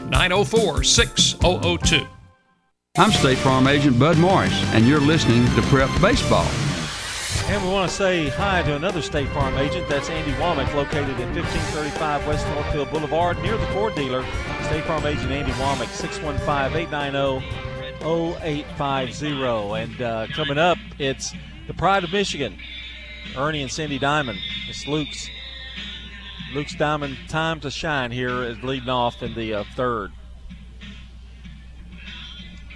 904 6002. I'm State Farm Agent Bud Morris, and you're listening to Prep Baseball. And we want to say hi to another State Farm agent. That's Andy Womack, located at 1535 West Northfield Boulevard, near the Ford dealer. State Farm agent Andy Womack, 615-890-0850. And uh, coming up, it's the Pride of Michigan, Ernie and Cindy Diamond. It's Luke's Luke's Diamond time to shine here is leading off in the uh, third.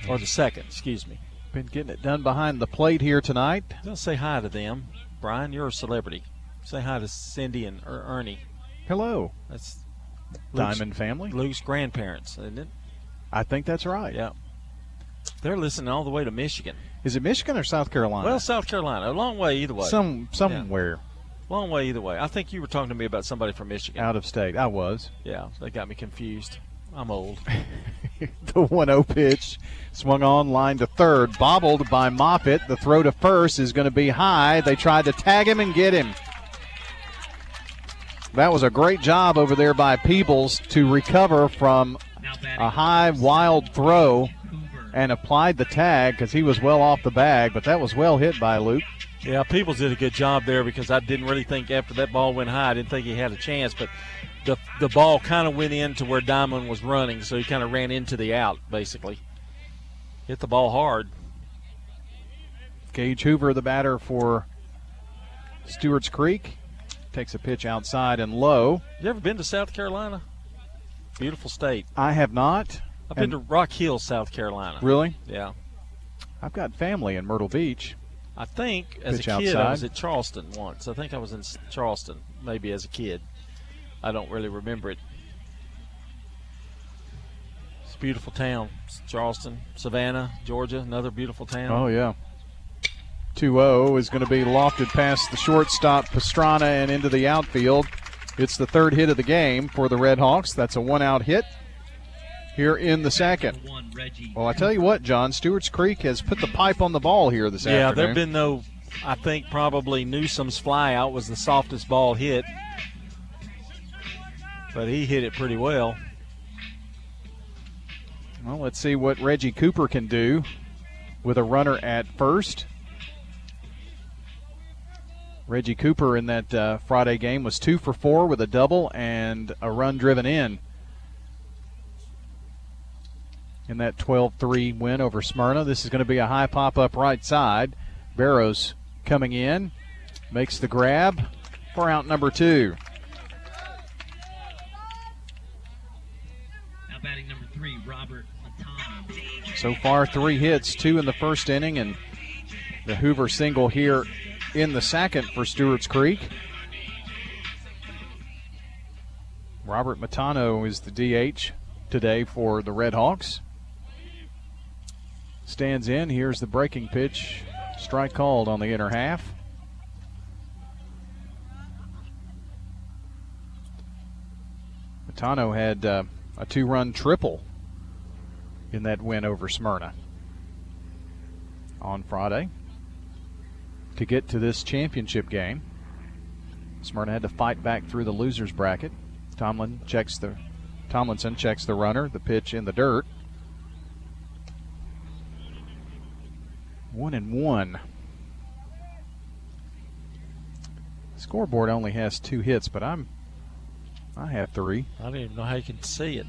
Or the second, excuse me. Been getting it done behind the plate here tonight. Don't say hi to them. Brian, you're a celebrity. Say hi to Cindy and er- Ernie. Hello. That's Diamond family. Luke's grandparents, isn't it? I think that's right. Yeah. They're listening all the way to Michigan. Is it Michigan or South Carolina? Well, South Carolina. A long way either way. Some somewhere Long way either way. I think you were talking to me about somebody from Michigan. out of state. I was. Yeah, that got me confused. I'm old. The 1 0 pitch swung on line to third, bobbled by Moffitt. The throw to first is going to be high. They tried to tag him and get him. That was a great job over there by Peebles to recover from a high, wild throw and applied the tag because he was well off the bag, but that was well hit by Luke. Yeah, Peebles did a good job there because I didn't really think after that ball went high, I didn't think he had a chance, but the the ball kind of went into where Diamond was running, so he kind of ran into the out basically. Hit the ball hard. Gage Hoover, the batter for Stewart's Creek, takes a pitch outside and low. You ever been to South Carolina? Beautiful state. I have not. I've been to Rock Hill, South Carolina. Really? Yeah. I've got family in Myrtle Beach. I think as Pitch a kid outside. I was at Charleston once. I think I was in Charleston, maybe as a kid. I don't really remember it. It's a beautiful town. It's Charleston, Savannah, Georgia, another beautiful town. Oh, yeah. 2 0 is going to be lofted past the shortstop Pastrana and into the outfield. It's the third hit of the game for the Red Hawks. That's a one out hit here in the second. Well, I tell you what, John, Stewart's Creek has put the pipe on the ball here this yeah, afternoon. Yeah, there have been no. I think probably Newsom's flyout was the softest ball hit, but he hit it pretty well. Well, let's see what Reggie Cooper can do with a runner at first. Reggie Cooper in that uh, Friday game was two for four with a double and a run driven in. In that 12 3 win over Smyrna. This is going to be a high pop up right side. Barrows coming in, makes the grab for out number two. Now batting number three, Robert Matano. So far, three hits, two in the first inning, and the Hoover single here in the second for Stewart's Creek. Robert Matano is the DH today for the Red Hawks. Stands in. Here's the breaking pitch. Strike called on the inner half. Matano had uh, a two run triple in that win over Smyrna on Friday to get to this championship game. Smyrna had to fight back through the losers bracket. Tomlin checks the Tomlinson checks the runner, the pitch in the dirt. One and one. Scoreboard only has two hits, but I'm I have three. I don't even know how you can see it.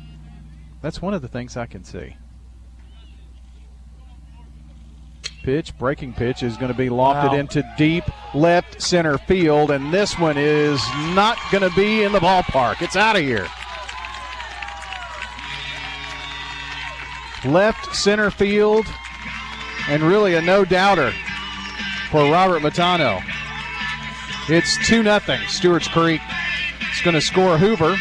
That's one of the things I can see. Pitch, breaking pitch is going to be lofted Wow. into deep left center field, and this one is not going to be in the ballpark. It's out of here. Left center field, and really a no doubter for Robert Matano. It's 2 0. Stewart's Creek is going to score Hoover.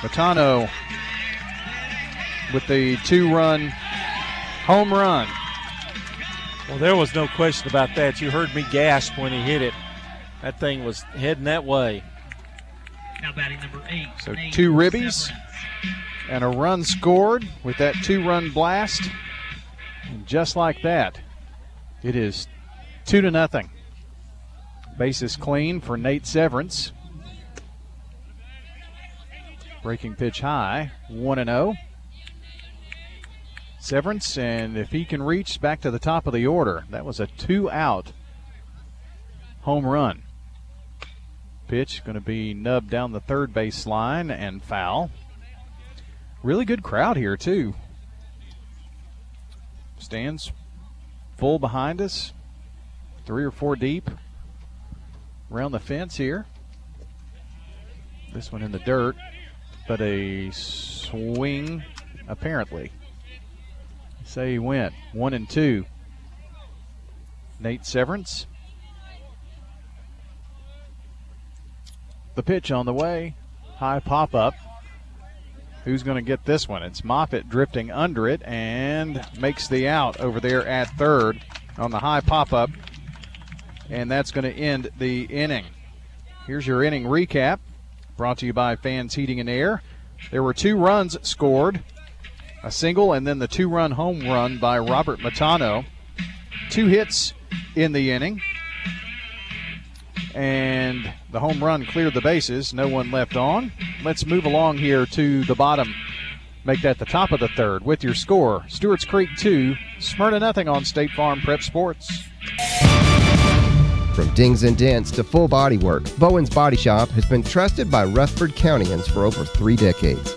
Matano with the two run home run. Well, there was no question about that. You heard me gasp when he hit it. That thing was heading that way. Now batting number eight. So Nate two ribbies Severance. And a run scored with that two run blast. And just like that, it is two to nothing. Bases clean for Nate Severance. Breaking pitch high, 1 and 0. Severance, and if he can reach back to the top of the order, that was a two out home run. Pitch going to be nubbed down the third base line and foul. Really good crowd here, too. Stands full behind us, three or four deep around the fence here. This one in the dirt, but a swing apparently. Say he went one and two. Nate Severance. The pitch on the way. High pop up. Who's going to get this one? It's Moffitt drifting under it and makes the out over there at third on the high pop up. And that's going to end the inning. Here's your inning recap brought to you by Fans Heating and Air. There were two runs scored a single and then the two run home run by Robert Matano. Two hits in the inning. And the home run cleared the bases. No one left on. Let's move along here to the bottom. Make that the top of the third with your score. Stewart's Creek 2, Smyrna nothing on State Farm Prep Sports. From dings and dents to full body work, Bowen's Body Shop has been trusted by Rutherford Countyans for over three decades.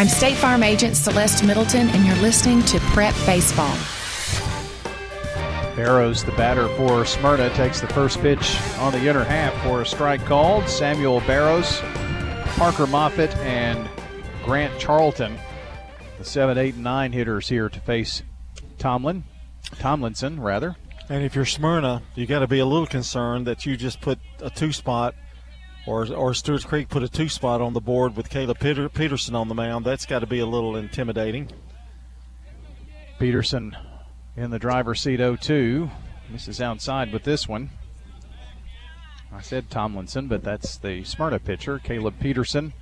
I'm State Farm Agent Celeste Middleton, and you're listening to Prep Baseball. Barrows, the batter for Smyrna, takes the first pitch on the inner half for a strike called. Samuel Barrows, Parker Moffitt, and Grant Charlton, the 7, 8, and 9 hitters here to face Tomlin. Tomlinson, rather. And if you're Smyrna, you got to be a little concerned that you just put a two spot or or Stewart's Creek put a two spot on the board with Caleb Peter, Peterson on the mound. That's got to be a little intimidating. Peterson in the driver's seat 0 2. Misses outside with this one. I said Tomlinson, but that's the Smyrna pitcher, Caleb Peterson,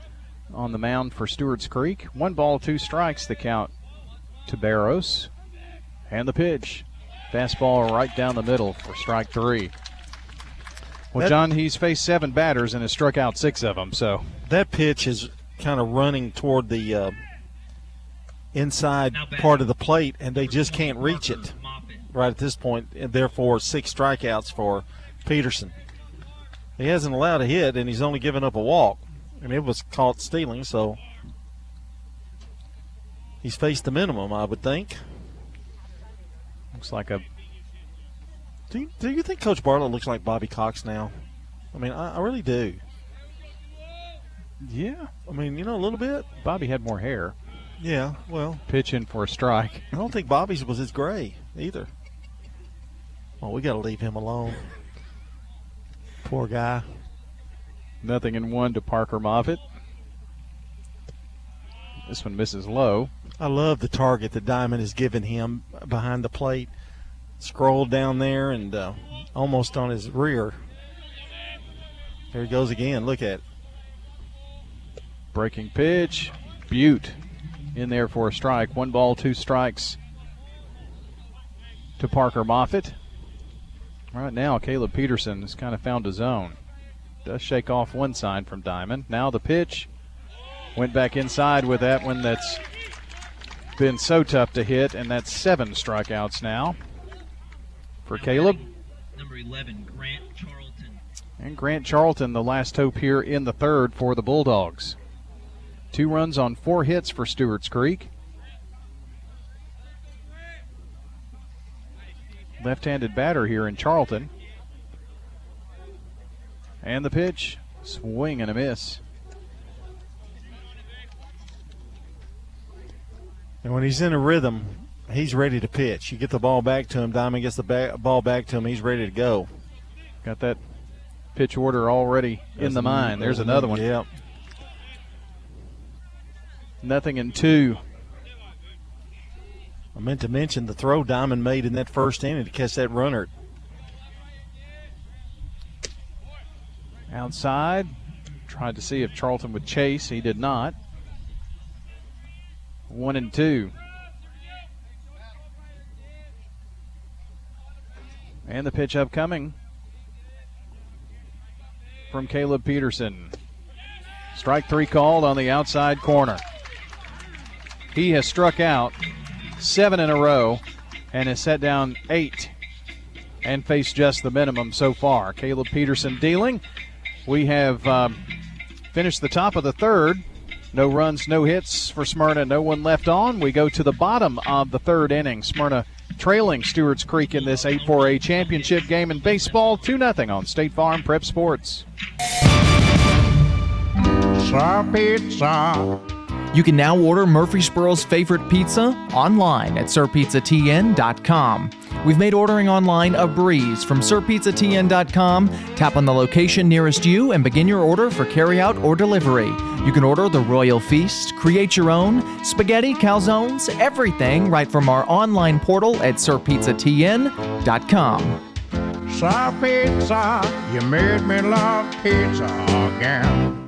on the mound for Stewart's Creek. One ball, two strikes, the count to Barrows. And the pitch. Fastball right down the middle for strike three. Well, that, John, he's faced seven batters and has struck out six of them. So that pitch is kind of running toward the uh, inside part of the plate, and they just can't reach it right at this point. And therefore, six strikeouts for Peterson. He hasn't allowed a hit, and he's only given up a walk, and it was caught stealing. So he's faced the minimum, I would think. Looks like a do you, do you think Coach Bartlett looks like Bobby Cox now? I mean, I, I really do. Yeah. I mean, you know, a little bit. Bobby had more hair. Yeah, well. Pitching for a strike. I don't think Bobby's was as gray either. Well, we got to leave him alone. Poor guy. Nothing in one to Parker Moffitt. This one misses low. I love the target that Diamond has given him behind the plate scrolled down there and uh, almost on his rear. There he goes again. Look at it. Breaking pitch. Butte in there for a strike. One ball, two strikes to Parker Moffitt. Right now, Caleb Peterson has kind of found his zone. Does shake off one side from Diamond. Now the pitch. Went back inside with that one that's been so tough to hit, and that's seven strikeouts now for Caleb. Number 11, Grant Charlton. And Grant Charlton, the last hope here in the third for the Bulldogs. Two runs on four hits for Stewart's Creek. Left handed batter here in Charlton. And the pitch. Swing and a miss. And when he's in a rhythm, he's ready to pitch. You get the ball back to him. Diamond gets the ba- ball back to him. He's ready to go. Got that pitch order already in the mind. There's another one. Yep. Nothing in two. I meant to mention the throw Diamond made in that first inning to catch that runner. Outside. Tried to see if Charlton would chase. He did not. One and two. And the pitch upcoming from Caleb Peterson. Strike three called on the outside corner. He has struck out seven in a row and has set down eight and faced just the minimum so far. Caleb Peterson dealing. We have um, finished the top of the third. No runs, no hits for Smyrna, no one left on. We go to the bottom of the third inning. Smyrna trailing Stewart's Creek in this 8 4A championship game in baseball 2 0 on State Farm Prep Sports. Pizza, pizza. You can now order Murfreesboro's favorite pizza online at sirpizzatn.com. We've made ordering online a breeze from sirpizzatn.com. Tap on the location nearest you and begin your order for carryout or delivery. You can order the Royal Feast, create your own, spaghetti, calzones, everything right from our online portal at sirpizzatn.com. Sir Pizza, you made me love pizza again.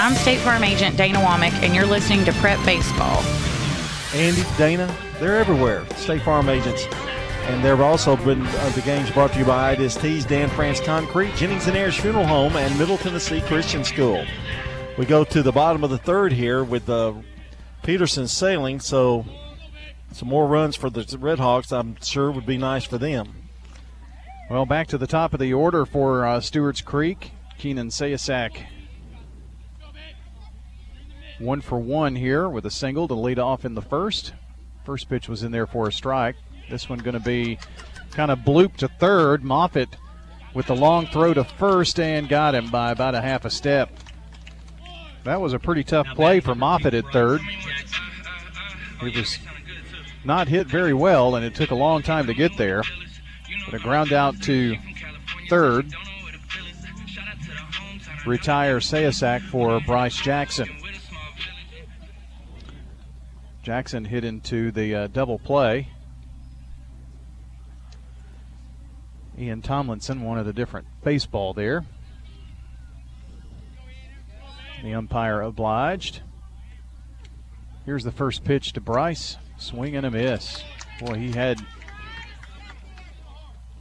I'm State Farm Agent Dana Womack, and you're listening to Prep Baseball. Andy, Dana, they're everywhere. State Farm agents. And there have also been uh, the games brought to you by IDST's Dan France Concrete, Jennings and Ayers Funeral Home, and Middle Tennessee Christian School. We go to the bottom of the third here with uh, Peterson sailing, so some more runs for the Red Hawks, I'm sure, would be nice for them. Well, back to the top of the order for uh, Stewart's Creek. Keenan Sayasak one for one here with a single to lead off in the first. First pitch was in there for a strike. This one going to be kind of bloop to third. Moffitt with the long throw to first and got him by about a half a step. That was a pretty tough play for Moffitt at third. He was not hit very well, and it took a long time to get there. But a ground out to third. Retire Sayasak for Bryce Jackson. Jackson hit into the uh, double play. Ian Tomlinson wanted a different baseball there. The umpire obliged. Here's the first pitch to Bryce. Swing and a miss. Boy, he had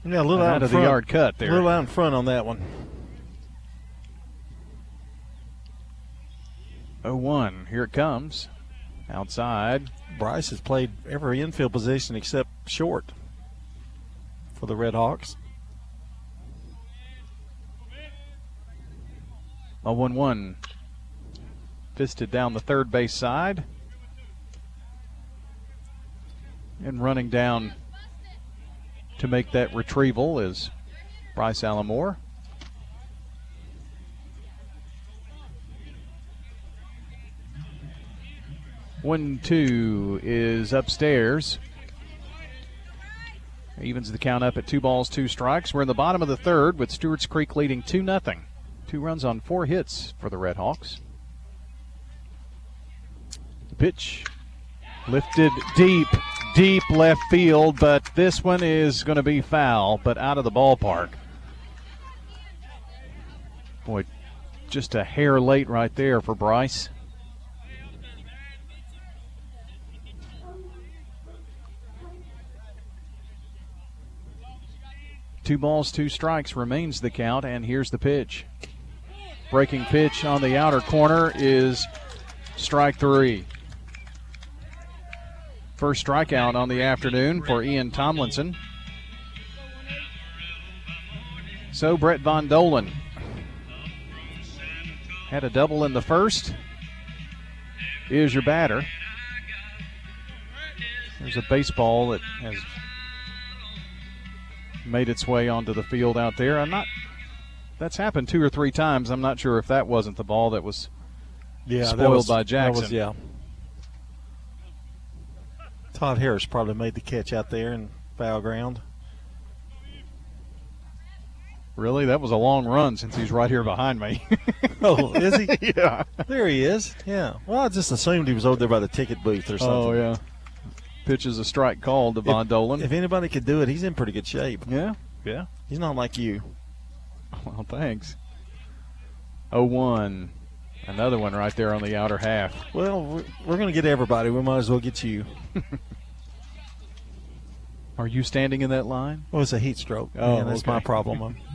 yeah, a little out, out of front. the yard cut there. A little out in front on that one. 0 1. Here it comes. Outside. Bryce has played every infield position except short for the Red Hawks. A 1 1. Fisted down the third base side. And running down to make that retrieval is Bryce Allamore. One two is upstairs. Evens the count up at two balls, two strikes. We're in the bottom of the third with Stewart's Creek leading 2 0. Two runs on four hits for the Red Hawks. The pitch lifted deep, deep left field, but this one is going to be foul, but out of the ballpark. Boy, just a hair late right there for Bryce. Two balls, two strikes remains the count, and here's the pitch. Breaking pitch on the outer corner is strike three. First strikeout on the afternoon for Ian Tomlinson. So Brett Von Dolan had a double in the first. Is your batter. There's a baseball that has made its way onto the field out there. I'm not. That's happened two or three times. I'm not sure if that wasn't the ball that was yeah, spoiled was, by Jackson. Was, yeah. Todd Harris probably made the catch out there in foul ground. Really? That was a long run since he's right here behind me. oh, is he? yeah. There he is. Yeah. Well, I just assumed he was over there by the ticket booth or oh, something. Oh, yeah. Pitches a strike call to Von if, Dolan. If anybody could do it, he's in pretty good shape. Yeah. Yeah. He's not like you. Well, thanks. 0 1. Another one right there on the outer half. Well, we're, we're going to get everybody. We might as well get you. Are you standing in that line? Well, it's a heat stroke. Oh, Man, that's okay. my problem.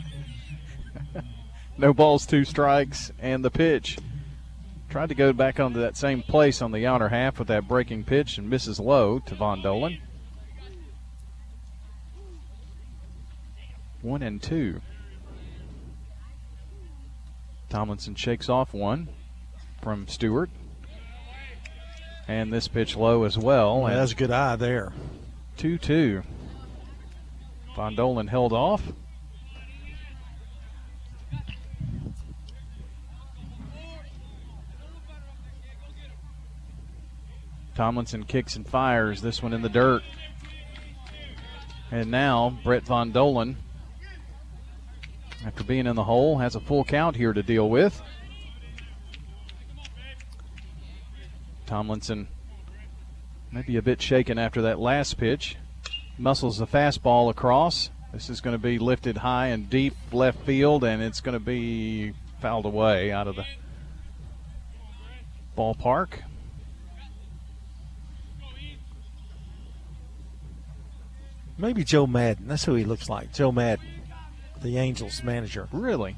No balls, two strikes, and the pitch. Tried to go back onto that same place on the outer half with that breaking pitch and misses low to Von Dolan. One and two. Tomlinson shakes off one from Stewart. And this pitch low as well. Well, and that's a good eye there. 2 2. Von Dolan held off. Tomlinson kicks and fires. This one in the dirt. And now Brett Von Dolan, after being in the hole, has a full count here to deal with. Tomlinson maybe a bit shaken after that last pitch. Muscles the fastball across. This is going to be lifted high and deep left field, and it's going to be fouled away out of the ballpark. Maybe Joe Maddon. That's who he looks like. Joe Maddon, the Angels manager. Really?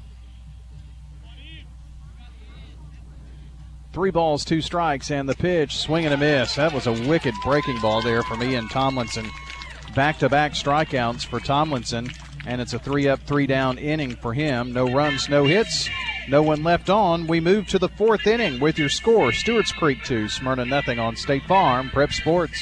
Three balls, two strikes, and the pitch, swing and a miss. That was a wicked breaking ball there from Ian Tomlinson. Back to back strikeouts for Tomlinson, and it's a three up, three down inning for him. No runs, no hits, no one left on. We move to the fourth inning with your score Stewart's Creek 2, Smyrna nothing on State Farm, Prep Sports.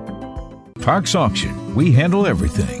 Parks Auction. We handle everything.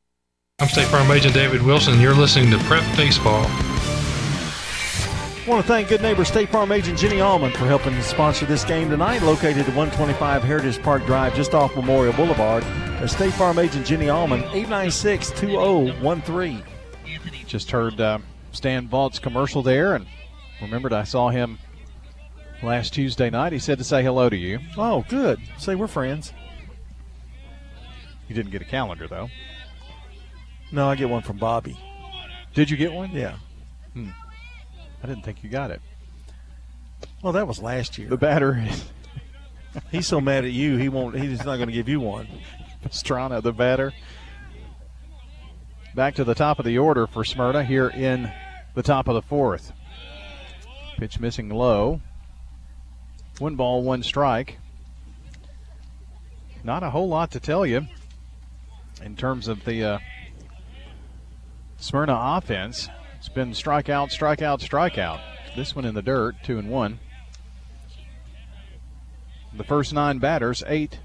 I'm State Farm Agent David Wilson. You're listening to Prep Baseball. I want to thank good neighbor State Farm agent Jenny Allman for helping to sponsor this game tonight, located at 125 Heritage Park Drive, just off Memorial Boulevard. That's State Farm agent Jenny Allman, 896 2013. Just heard uh, Stan Vaught's commercial there, and remembered I saw him last Tuesday night. He said to say hello to you. Oh, good. Say we're friends. You didn't get a calendar, though. No, I get one from Bobby. Did you get one? Yeah. Hmm. I didn't think you got it. Well, that was last year. The batter. he's so mad at you, he won't. He's not going to give you one. Pastrana, the batter. Back to the top of the order for Smyrna here in the top of the fourth. Pitch missing low. One ball, one strike. Not a whole lot to tell you in terms of the uh, Smyrna offense. It's been strikeout, strikeout, strikeout. This one in the dirt, two and one. The first nine batters, eight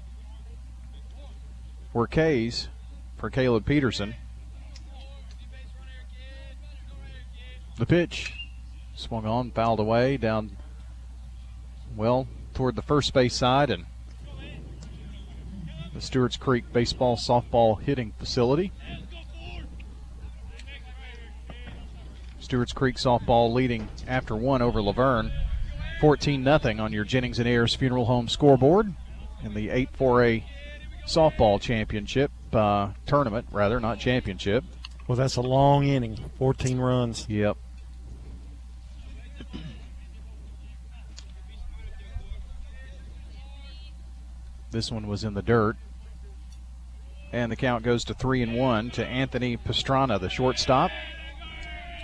were K's for Caleb Peterson. The pitch swung on, fouled away down, well, toward the first base side and the Stewart's Creek baseball softball hitting facility. Stewart's Creek softball leading after one over La Vergne. 14 0 on your Jennings and Ayers Funeral Home scoreboard in the 8 4A softball championship uh, tournament, rather, not championship. Well, that's a long inning, 14 runs. Yep. This one was in the dirt. And the count goes to three and one to Anthony Pastrana, the shortstop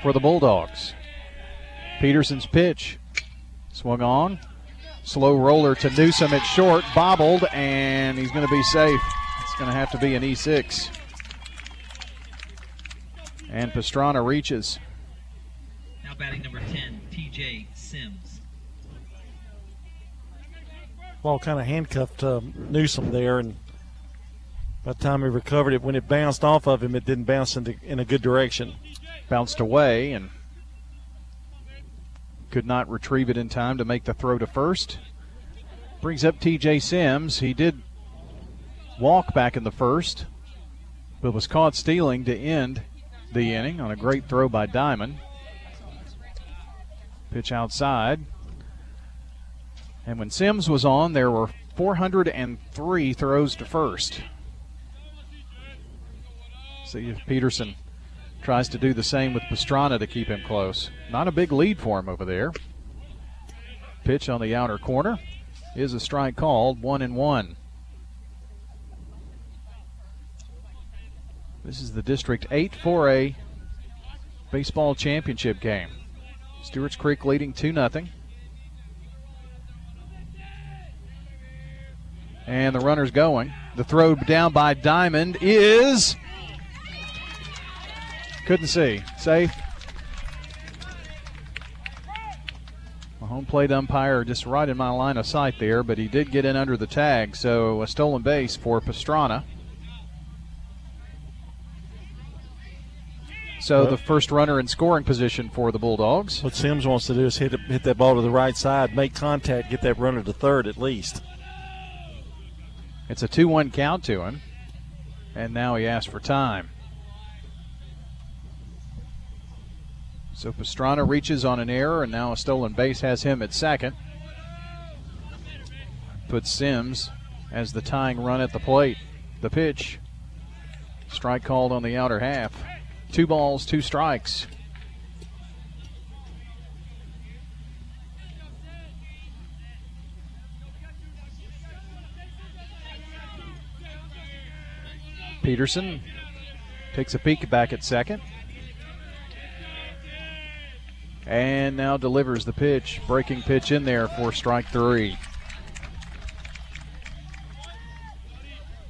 for the Bulldogs. Peterson's pitch swung on, Slow roller to Newsom at short, bobbled, and he's going to be safe. It's going to have to be an E6. And Pastrana reaches. Now batting number 10, TJ Sims. Ball kind of handcuffed uh, Newsom there, and by the time he recovered it, when it bounced off of him, it didn't bounce in, the, in a good direction. Bounced away and could not retrieve it in time to make the throw to first. Brings up TJ Sims. He did walk back in the first, but was caught stealing to end the inning on a great throw by Diamond. Pitch outside. And when Sims was on, there were 403 throws to first. See if Peterson tries to do the same with Pastrana to keep him close. Not a big lead for him over there. Pitch on the outer corner is a strike called, one and one. This is the District 8 4A baseball championship game. Stewart's Creek leading 2 0. And the runner's going. The throw down by Diamond is. Couldn't see. Safe. A home plate umpire just right in my line of sight there, but he did get in under the tag, so a stolen base for Pastrana. So the first runner in scoring position for the Bulldogs. What Sims wants to do is hit, hit that ball to the right side, make contact, get that runner to third at least. It's a 2 1 count to him. And now he asks for time. So Pastrana reaches on an error, and now a stolen base has him at second. Puts Sims as the tying run at the plate. The pitch. Strike called on the outer half. Two balls, two strikes. Peterson takes a peek back at second. And now delivers the pitch. Breaking pitch in there for strike three.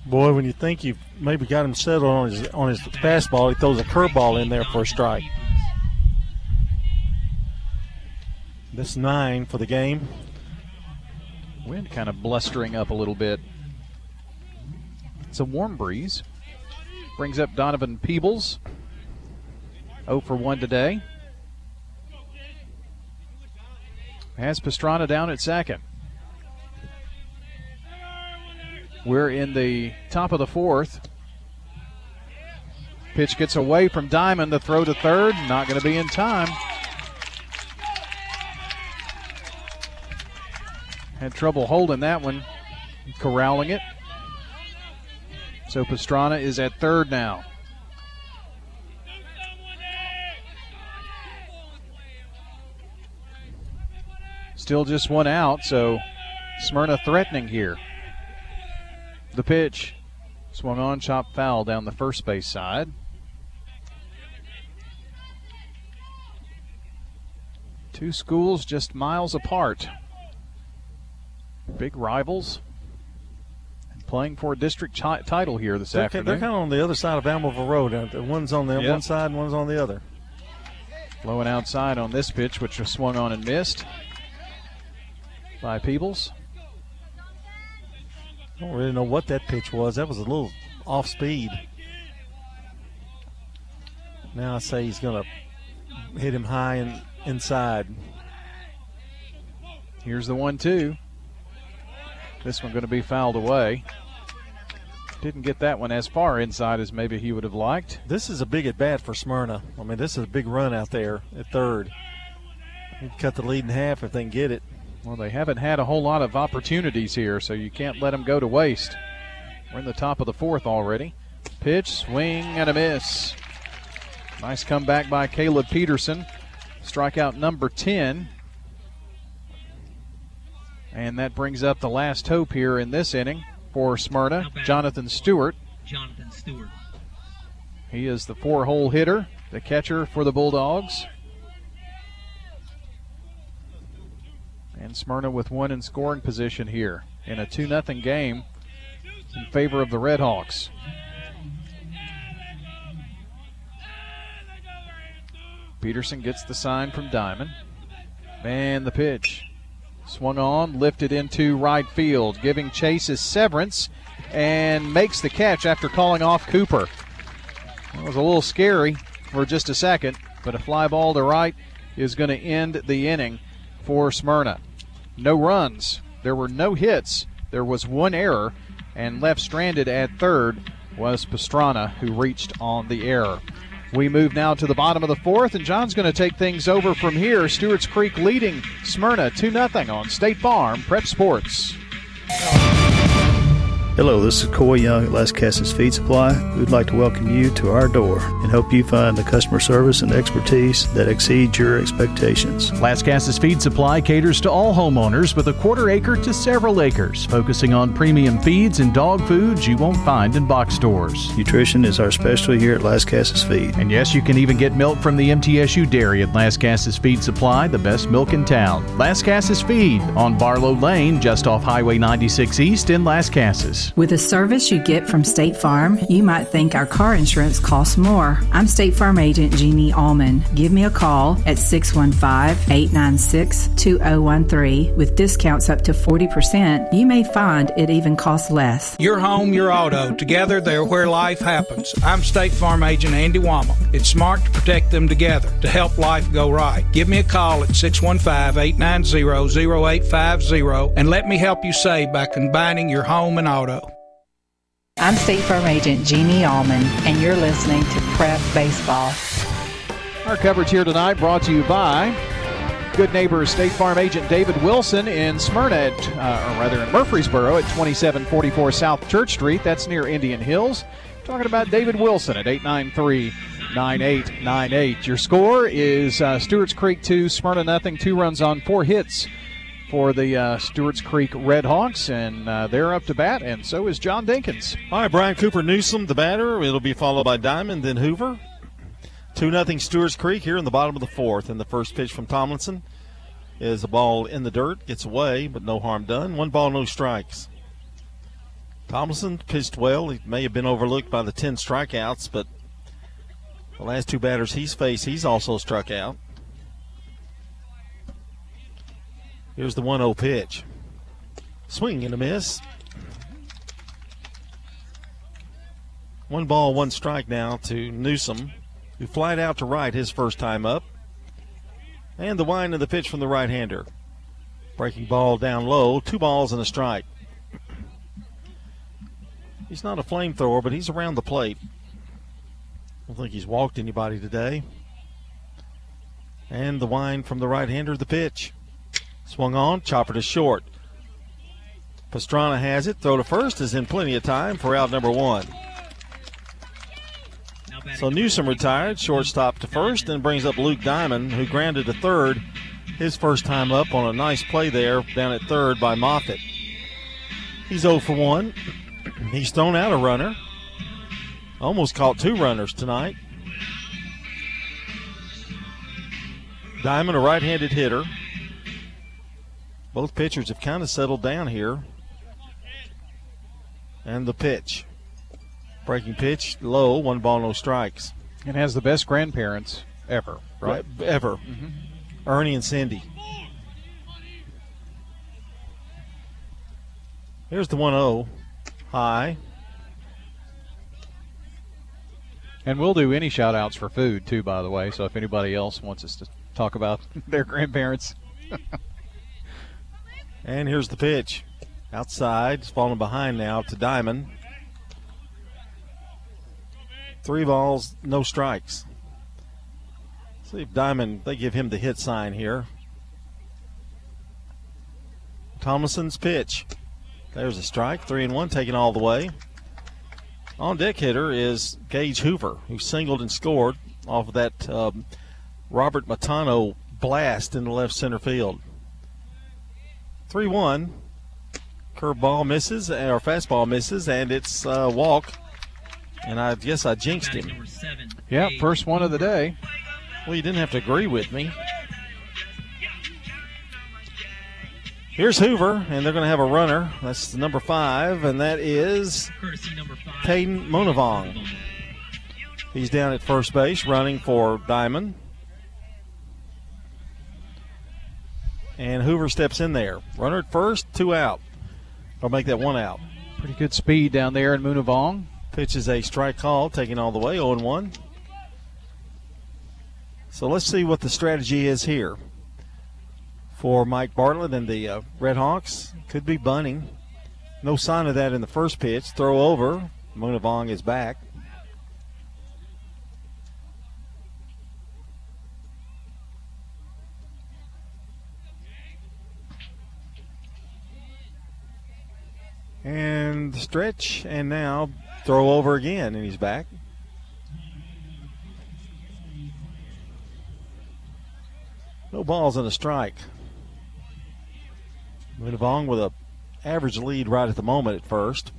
Boy, when you think you've maybe got him settled on his on his fastball, he throws a curveball in there for a strike. That's nine for the game. Wind kind of blustering up a little bit. It's a warm breeze. Brings up Donovan Peebles. 0 for 1 today. Has Pastrana down at second. We're in the top of the fourth. Pitch gets away from Diamond. The throw to third, not going to be in time. Had trouble holding that one, corralling it. So Pastrana is at third now. Still just one out, so Smyrna threatening here. The pitch swung on, chopped foul down the first base side. Two schools just miles apart. Big rivals. And playing for a district chi- title here this They're, afternoon. they're kind of on the other side of Almaville Road. Uh, the One's on the Yep. one side, and one's on the other. Blowing outside on this pitch, which was swung on and missed by Peebles. I don't really know what that pitch was. That was a little off speed. Now I say he's going to hit him high and inside. Here's the one two. This one going to be fouled away. Didn't get that one as far inside as maybe he would have liked. This is a big at bat for Smyrna. I mean, this is a big run out there at third. Can cut the lead in half if they can get it. Well, they haven't had a whole lot of opportunities here, so you can't let them go to waste. We're in the top of the fourth already. Pitch, swing, and a miss. Nice comeback by Caleb Peterson. Strikeout number 10. And that brings up the last hope here in this inning for Smyrna, Jonathan Stewart. Jonathan Stewart. He is the four hole hitter, the catcher for the Bulldogs. And And Smyrna with one in scoring position here in a 2 0 game in favor of the Redhawks. Peterson gets the sign from Diamond. Man, the pitch. Swung on, lifted into right field, giving chase is Severance, and makes the catch after calling off Cooper. That was a little scary for just a second, but a fly ball to right is going to end the inning for Smyrna. No runs. There were no hits. There was one error, and left stranded at third was Pastrana, who reached on the error. We move now to the bottom of the fourth, and John's going to take things over from here. Stewart's Creek leading Smyrna 2 0 on State Farm Prep Sports. Hello, this is Coy Young at Lascassas Feed Supply. We'd like to welcome you to our door and hope you find the customer service and expertise that exceeds your expectations. Lascassas Feed Supply caters to all homeowners with a quarter acre to several acres, focusing on premium feeds and dog foods you won't find in box stores. Nutrition is our specialty here at Lascassas Feed. And yes, you can even get milk from the MTSU dairy at Lascassas Feed Supply, the best milk in town. Lascassas Feed on Barlow Lane, just off Highway 96 East in Lascassas. With the service you get from State Farm, you might think our car insurance costs more. I'm State Farm agent Jeannie Allman. Give me a call at 615 896 2013. With discounts up to 40%, you may find it even costs less. Your home, your auto, together they're where life happens. I'm State Farm agent Andy Womack. It's smart to protect them together to help life go right. Give me a call at 615 890 0850 and let me help you save by combining your home and auto. I'm State Farm Agent Jeannie Allman, and you're listening to Prep Baseball. Our coverage here tonight brought to you by good neighbor State Farm Agent David Wilson in Smyrna, at, uh, or rather in Murfreesboro at 2744 South Church Street. That's near Indian Hills. Talking about David Wilson at 893 9898. Your score is uh, Stewart's Creek 2, Smyrna nothing, two runs on, four hits for the uh, Stewart's Creek Red Hawks, and uh, they're up to bat, and so is John Dinkins. All right, Brian Cooper Newsom, the batter. It'll be followed by Diamond, then Hoover. 2 nothing Stewart's Creek here in the bottom of the fourth. And the first pitch from Tomlinson is a ball in the dirt, gets away, but no harm done. One ball, no strikes. Tomlinson pitched well. He may have been overlooked by the 10 strikeouts, but the last two batters he's faced, he's also struck out. Here's the 1 0 pitch. Swing and a miss. One ball, one strike now to Newsom, who flied out to right his first time up. And the wind of the pitch from the right hander. Breaking ball down low, two balls and a strike. He's not a flamethrower, but he's around the plate. I don't think he's walked anybody today. And the wind from the right hander, the pitch. Swung on, chopper to short. Pastrana has it. Throw to first is in plenty of time for out number one. So Newsom retired, shortstop to first, and brings up Luke Diamond, who grounded to third his first time up on a nice play there down at third by Moffitt. He's 0 for 1. He's thrown out a runner. Almost caught two runners tonight. Diamond, a right handed hitter. Both pitchers have kind of settled down here. And the pitch. Breaking pitch, low, one ball, no strikes. And has the best grandparents ever, right? right ever. Mm-hmm. Ernie and Cindy. Here's the 1 0. High. And we'll do any shout outs for food, too, by the way. So if anybody else wants us to talk about their grandparents. and here's the pitch. Outside. It's falling behind now to Diamond. Three balls, no strikes. See if Diamond, they give him the hit sign here. Tomlinson's pitch. There's a strike. Three and one, taken all the way. On deck hitter is Gage Hoover, who singled and scored off of that um, Robert Matano blast in the left center field. 3 1. Curveball misses, or fastball misses, and it's a uh, walk. And I guess I jinxed him. Yeah, first one of the day. Well, you didn't have to agree with me. Here's Hoover, and they're going to have a runner. That's number five, and that is Caden Monavong. He's down at first base, running for Diamond. And Hoover steps in there. Runner at first, two out. I'll make that one out. Pretty good speed down there in Moonavong. Pitches a strike call, taking all the way, 0 1. So let's see what the strategy is here for Mike Bartlett and the uh, Red Hawks. Could be bunting. No sign of that in the first pitch. Throw over. Moonavong is back. And stretch, and now throw over again, and he's back. No balls and a strike. Moonavong with a average lead right at the moment at first.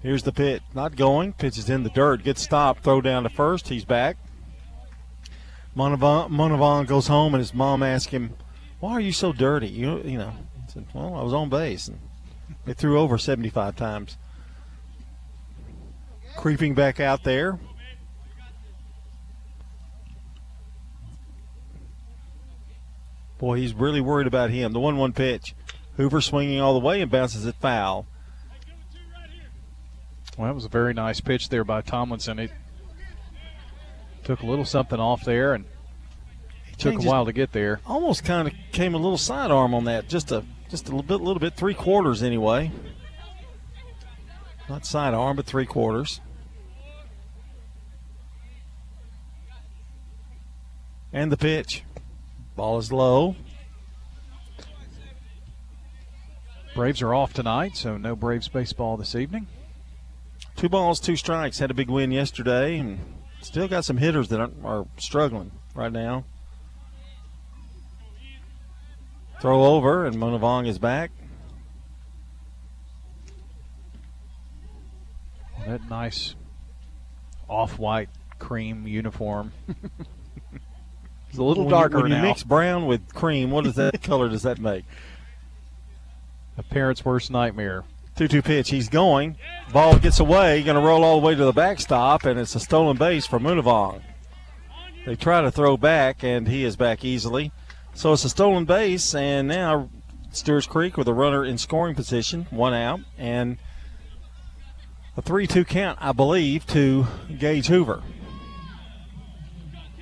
Here's the pitch. Not going. Pitch is in the dirt. Good stop. Throw down to first. He's back. Monavon, Monavon goes home and his mom asks him, Why are you so dirty? You, you know, he said, Well, I was on base. And they threw over 75 times. Creeping back out there. Boy, he's really worried about him. The 1 1 pitch. Hoover swinging all the way and bounces it foul. Well, that was a very nice pitch there by Tomlinson. It took a little something off there and it took a while to get there. Almost kind of came a little sidearm on that. Just a just a little bit, little bit, three quarters anyway. Not sidearm, but three quarters. And the pitch. Ball is low. Braves are off tonight, so no Braves baseball this evening. Two balls, two strikes. Had a big win yesterday, and still got some hitters that are, are struggling right now. Throw over, and Monavong is back. That nice off-white cream uniform. it's a little when darker you, when now. you mix brown with cream, what does that color does that make? A parent's worst nightmare. 2 2 pitch. He's going. Ball gets away. Going to roll all the way to the backstop, and it's a stolen base for Munavong. They try to throw back, and he is back easily. So it's a stolen base, and now Stewart's Creek with a runner in scoring position, one out, and a 3 2 count, I believe, to Gage Hoover.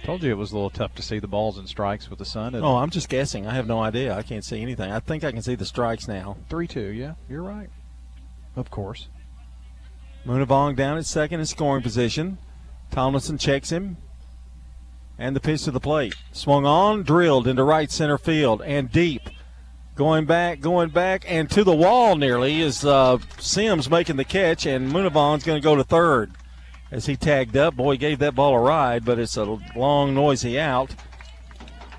Told you it was a little tough to see the balls and strikes with the sun. Oh, it? I'm just guessing. I have no idea. I can't see anything. I think I can see the strikes now. 3 2, yeah, you're right. Of course. Munavong down at second in scoring position. Tomlinson checks him. And the pitch to the plate. Swung on, drilled into right center field and deep. Going back, going back, and to the wall nearly is uh, Sims making the catch, and Munavong's going to go to third as he tagged up. Boy, gave that ball a ride, but it's a long, noisy out.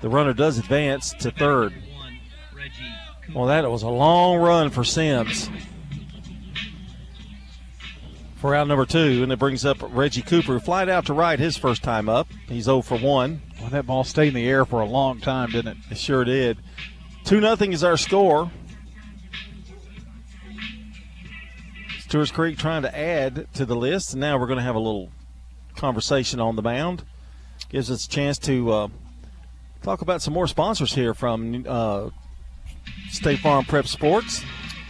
The runner does advance to third. Well, that was a long run for Sims for out number two, and it brings up Reggie Cooper, who flied out to right his first time up. He's 0 for 1. Well, that ball stayed in the air for a long time, didn't it? It sure did. 2 0 is our score. Stewart's Creek trying to add to the list, and now we're going to have a little conversation on the mound. Gives us a chance to uh, talk about some more sponsors here from uh, State Farm Prep Sports.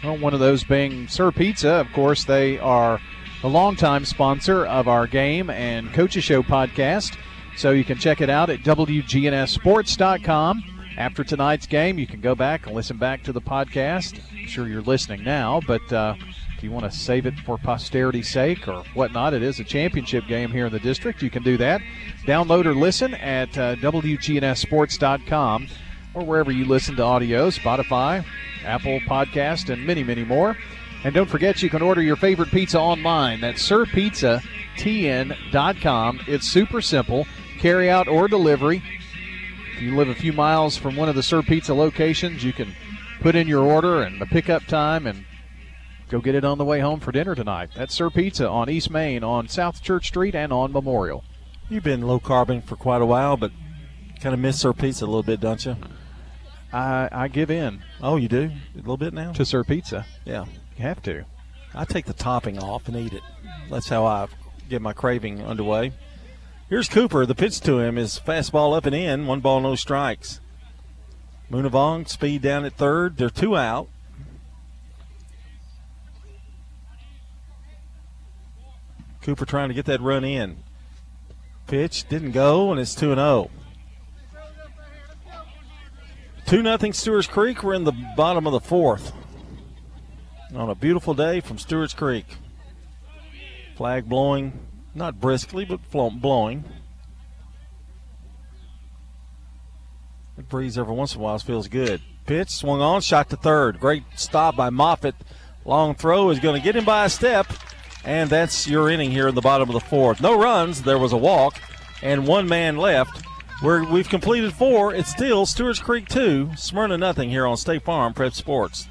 Well, one of those being Sir Pizza. Of course, they are a longtime sponsor of our game and Coaches Show podcast. So you can check it out at WGNSSports.com. After tonight's game, you can go back and listen back to the podcast. I'm sure you're listening now, but uh, if you want to save it for posterity's sake or whatnot, it is a championship game here in the district. You can do that. Download or listen at uh, WGNSSports.com or wherever you listen to audio, Spotify, Apple Podcast, and many, many more. And don't forget, you can order your favorite pizza online. That's sirpizzatn.com. It's super simple, carry out or delivery. If you live a few miles from one of the Sir Pizza locations, you can put in your order and the pickup time and go get it on the way home for dinner tonight. That's Sir Pizza on East Main, on South Church Street, and on Memorial. You've been low carbon for quite a while, but kind of miss Sir Pizza a little bit, don't you? I, I give in. Oh, you do a little bit now to Sir Pizza. Yeah, you have to. I take the topping off and eat it. That's how I get my craving underway. Here's Cooper. The pitch to him is fastball up and in. One ball, no strikes. Moonavong, speed down at third. They're two out. Cooper trying to get that run in. Pitch didn't go, and it's 2 0. 2 0 Stewart's Creek. We're in the bottom of the fourth. On a beautiful day from Stewart's Creek. Flag blowing, not briskly, but blowing. That breeze every once in a while feels good. Pitch swung on, shot to third. Great stop by Moffitt. Long throw is going to get him by a step. And that's your inning here in the bottom of the fourth. No runs. There was a walk and one man left. Where we've completed four. It's still Stewart's Creek 2, Smyrna nothing here on State Farm Prep Sports.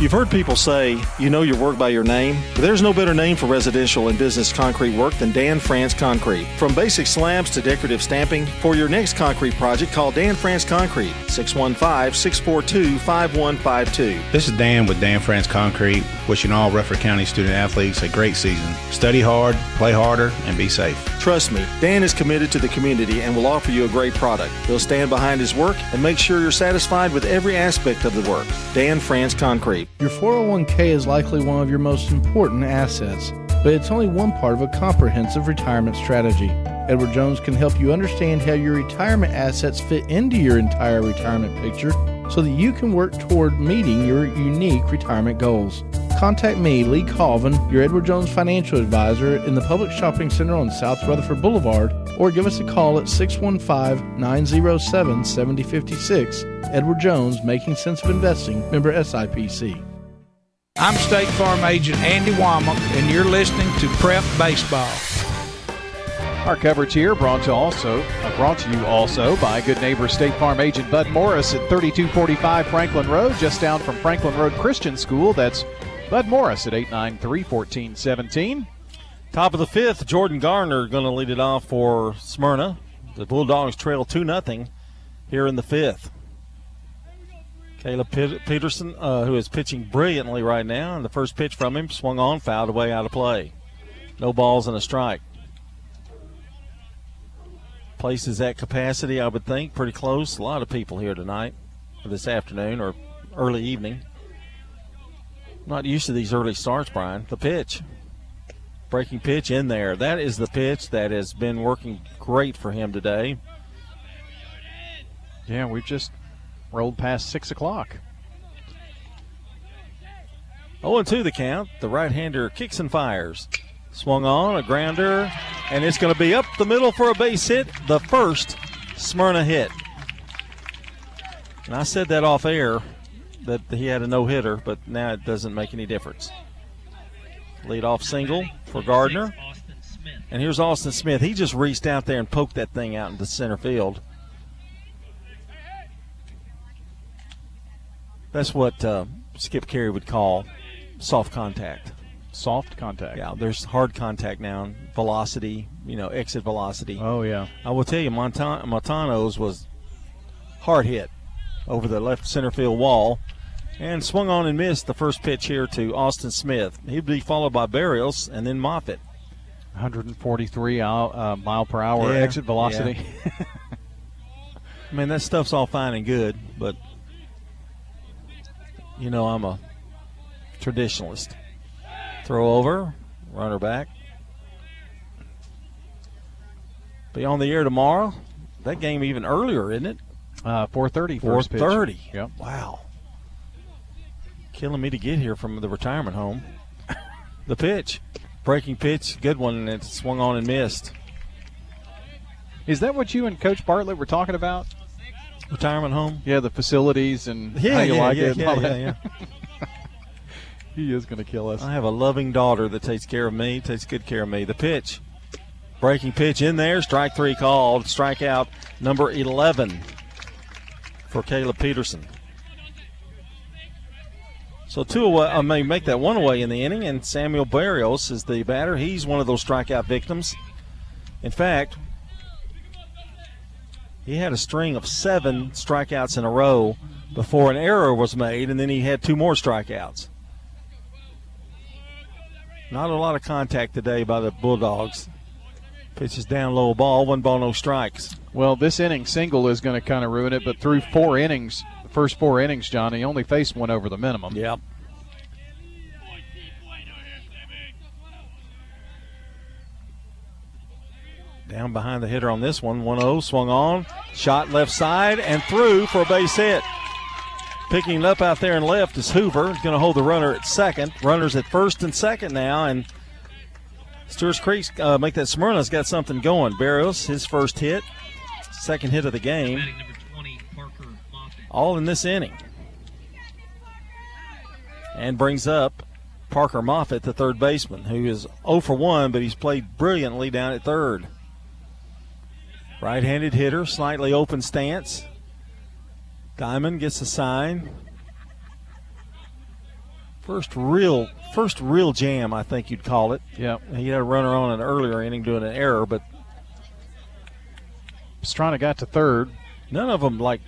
You've heard people say you know your work by your name, but there's no better name for residential and business concrete work than Dan France Concrete. From basic slabs to decorative stamping, for your next concrete project, call Dan France Concrete, 615 642 5152. This is Dan with Dan France Concrete, wishing all Rutherford County student athletes a great season. Study hard, play harder, and be safe. Trust me, Dan is committed to the community and will offer you a great product. He'll stand behind his work and make sure you're satisfied with every aspect of the work. Dan France Concrete. Your 401k is likely one of your most important assets, but it's only one part of a comprehensive retirement strategy. Edward Jones can help you understand how your retirement assets fit into your entire retirement picture so that you can work toward meeting your unique retirement goals. Contact me, Lee Colvin, your Edward Jones financial advisor in the Public Shopping Center on South Rutherford Boulevard, or give us a call at 615 907 7056. Edward Jones, Making Sense of Investing, member SIPC. I'm State Farm Agent Andy Womack, and you're listening to Prep Baseball. Our coverage here brought to also uh, brought to you also by good neighbor State Farm agent Bud Morris at 3245 Franklin Road, just down from Franklin Road Christian School. That's Bud Morris at 893-1417. Top of the fifth, Jordan Garner going to lead it off for Smyrna. The Bulldogs trail 2 0 here in the fifth. Caleb Peterson, uh, who is pitching brilliantly right now, and the first pitch from him swung on, fouled away out of play. No balls and a strike. Place is at capacity, I would think, pretty close. A lot of people here tonight, or this afternoon, or early evening. Not used to these early starts, Brian. The pitch. Breaking pitch in there. That is the pitch that has been working great for him today. Yeah, we've just rolled past 6 o'clock. 0 2 the count. The right hander kicks and fires. Swung on, a grounder, and it's going to be up the middle for a base hit. The first Smyrna hit. And I said that off air that he had a no hitter, but now it doesn't make any difference. Lead off single for Gardner. And here's Austin Smith. He just reached out there and poked that thing out into center field. That's what uh, Skip Caray would call soft contact. Soft contact. Yeah, there's hard contact now. Velocity, you know, exit velocity. Oh yeah. I will tell you, Montan- Montano's was hard hit over the left center field wall, and swung on and missed the first pitch here to Austin Smith. He'd be followed by Barrios and then Moffitt. 143 uh, mile per hour yeah, exit velocity. Yeah. I mean, that stuff's all fine and good, but you know, I'm a traditionalist. Throw over, runner back. Be on the air tomorrow. That game even earlier, isn't it? Uh, 4:30. 4:30. Yep. Wow. Killing me to get here from the retirement home. the pitch, breaking pitch, good one, and it swung on and missed. Is that what you and Coach Bartlett were talking about? Retirement home? Yeah, the facilities and yeah, how you yeah, like yeah, it. He is going to kill us. I have a loving daughter that takes care of me, takes good care of me. The pitch, breaking pitch in there, strike three called, strikeout number 11 for Caleb Peterson. So two away, I may make that one away in the inning, and Samuel Barrios is the batter. He's one of those strikeout victims. In fact, He had a string of seven strikeouts in a row before an error was made, and then he had two more strikeouts. Not a lot of contact today by the Bulldogs. Pitches down low ball, one ball, no strikes. Well, this inning single is going to kind of ruin it, but through four innings, first four innings, Johnny, he only faced one over the minimum. Yep. Down behind the hitter on this one. 1 0 swung on. Shot left side and through for a base hit. Picking it up out there in left is Hoover. He's going to hold the runner at second. Runners at first and second now. And Stewart's Creek uh, make that Smyrna's got something going. Barrios, his first hit. Second hit of the game. All in this inning. And brings up Parker Moffitt, the third baseman, who is 0 for 1, but he's played brilliantly down at third. Right handed hitter, slightly open stance. Diamond gets a sign. First real first real jam, I think you'd call it. Yeah. He had a runner on an earlier inning doing an error, but Pastrana got to third. None of them like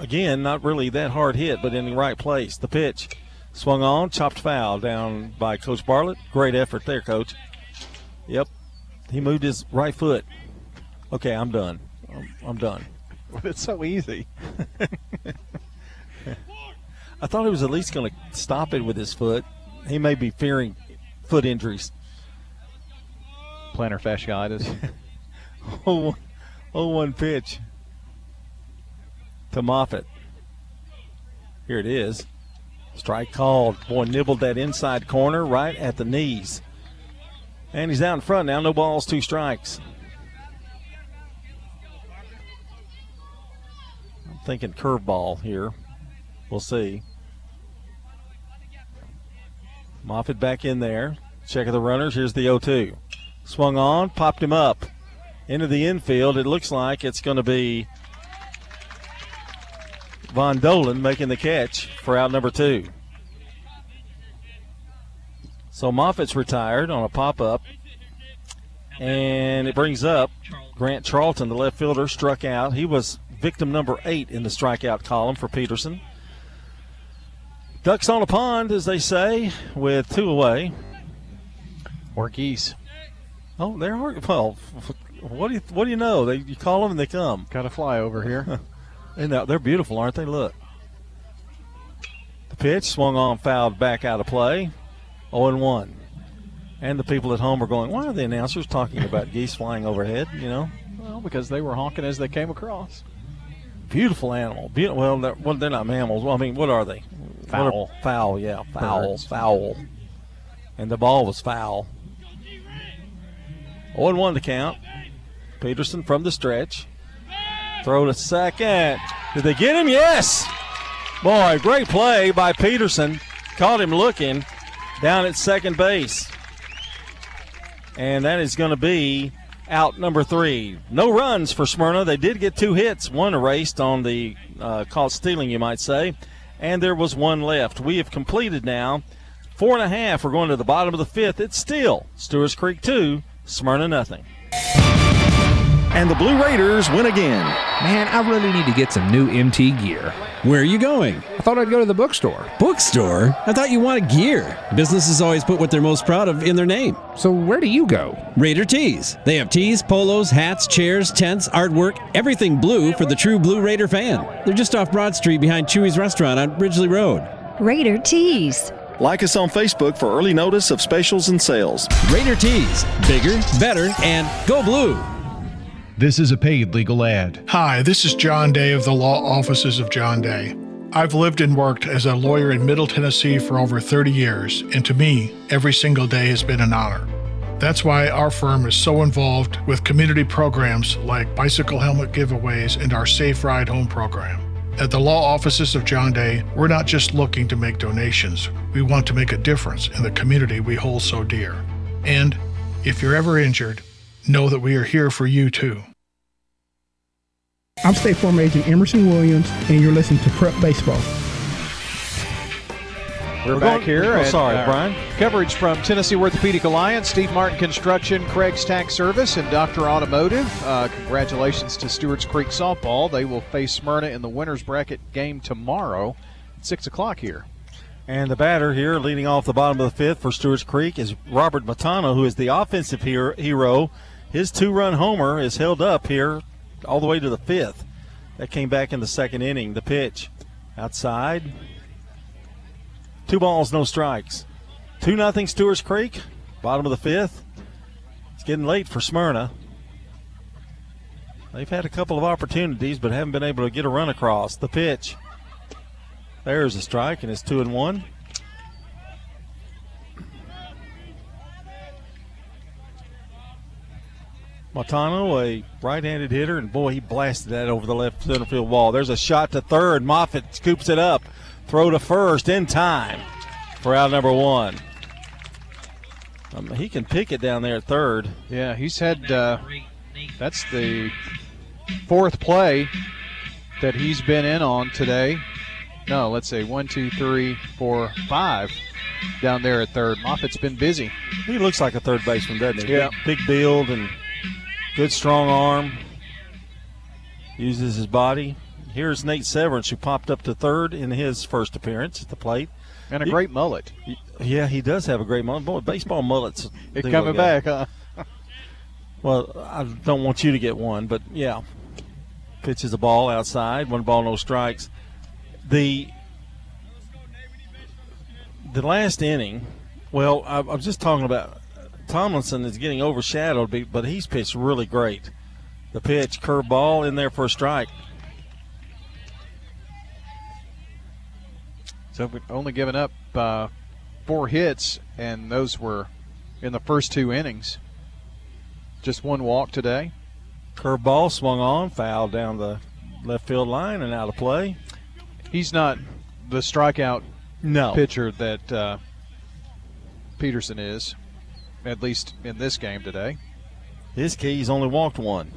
again, not really that hard hit, but in the right place. The pitch swung on, chopped foul down by Coach Bartlett. Great effort there, Coach. Yep. He moved his right foot. Okay, I'm done. I'm, I'm done. It's so easy. I thought he was at least going to stop it with his foot. He may be fearing foot injuries. Plantar fasciitis. oh, oh, one pitch to Moffitt. Here it is. Strike called. Boy, nibbled that inside corner right at the knees. And he's out in front now. No balls, two strikes. I'm thinking curveball here. We'll see. Moffitt back in there. Check of the runners. Here's the 0 2. Swung on, popped him up into the infield. It looks like it's going to be Von Dolan making the catch for out number two. So Moffitt's retired on a pop up. And it brings up Grant Charlton, the left fielder, struck out. He was victim number eight in the strikeout column for Peterson. Ducks on a pond, as they say, with two away. Or geese. Oh, there are. Well, what do you what do you know? They you call them and they come. Got to fly over here. and uh, they're beautiful, aren't they? Look. The pitch swung on, fouled back out of play. 0 and 1. And the people at home are going, why are the announcers talking about geese flying overhead? You know? Well, because they were honking as they came across. Beautiful animal. Be- well, they're, well, they're not mammals. Well, I mean, what are they? Fowl. Are, foul, yeah. Foul. Birds. Foul. And the ball was foul. 0 1 to count. Peterson from the stretch. Throw to second. Did they get him? Yes. Boy, great play by Peterson. Caught him looking down at second base. And that is going to be out number three. No runs for Smyrna. They did get two hits, one erased on the uh, caught stealing, you might say, and there was one left. We have completed now four and a half. We're going to the bottom of the fifth. It's still Stewart's Creek two, Smyrna nothing. And the Blue Raiders win again. Man, I really need to get some new MT gear. Where are you going? I thought I'd go to the bookstore. Bookstore? I thought you wanted gear. Businesses always put what they're most proud of in their name. So where do you go? Raider Tees. They have tees, polos, hats, chairs, tents, artwork, everything blue for the true Blue Raider fan. They're just off Broad Street behind Chewy's restaurant on Ridgely Road. Raider Tees. Like us on Facebook for early notice of specials and sales. Raider Tees. Bigger, better, and go blue. This is a paid legal ad. Hi, this is John Day of the Law Offices of John Day. I've lived and worked as a lawyer in Middle Tennessee for over 30 years, and to me, every single day has been an honor. That's why our firm is so involved with community programs like bicycle helmet giveaways and our Safe Ride Home program. At the law offices of John Day, we're not just looking to make donations, we want to make a difference in the community we hold so dear. And if you're ever injured, know that we are here for you too. I'm State Farm Agent Emerson Williams, and you're listening to Prep Baseball. We're, We're back going- here. oh, and, sorry, uh, Brian. Coverage from Tennessee Orthopedic Alliance, Steve Martin Construction, Craig's Tax Service, and Dr. Automotive. Uh, congratulations to Stewart's Creek Softball. They will face Smyrna in the winners bracket game tomorrow at 6 o'clock here. And the batter here, leading off the bottom of the fifth for Stewart's Creek, is Robert Matano, who is the offensive hero. His two run homer is held up here all the way to the fifth. That came back in the second inning. The pitch outside. Two balls, no strikes. 2 0 Stewart's Creek, bottom of the fifth. It's getting late for Smyrna. They've had a couple of opportunities, but haven't been able to get a run across. The pitch. There's a strike, and it's 2 and 1. Matano, a right-handed hitter, and boy, he blasted that over the left center field wall. There's a shot to third. Moffitt scoops it up. Throw to first in time for out number one. Um, he can pick it down there at third. Yeah, he's had uh, that's the fourth play that he's been in on today. No, let's say one, two, three, four, five down there at third. Moffitt's been busy. He looks like a third baseman, doesn't he? Yeah. Big, big build and good strong arm. Uses his body. Here's Nate Severance, who popped up to third in his first appearance at the plate. And a He- great mullet. Yeah, he does have a great mullet. Boy, baseball mullets. It do coming back, huh? Well, I don't want you to get one, but yeah. Pitches a ball outside, one ball, no strikes. The the last inning, well, I, I'm just talking about Tomlinson is getting overshadowed, but he's pitched really great. The pitch, curve ball in there for a strike. So we've only given up uh, four hits, and those were in the first two innings. Just one walk today. Curve ball swung on, foul down the left field line and out of play. He's not the strikeout No. pitcher that uh, Peterson is, at least in this game today. His key, he's only walked one.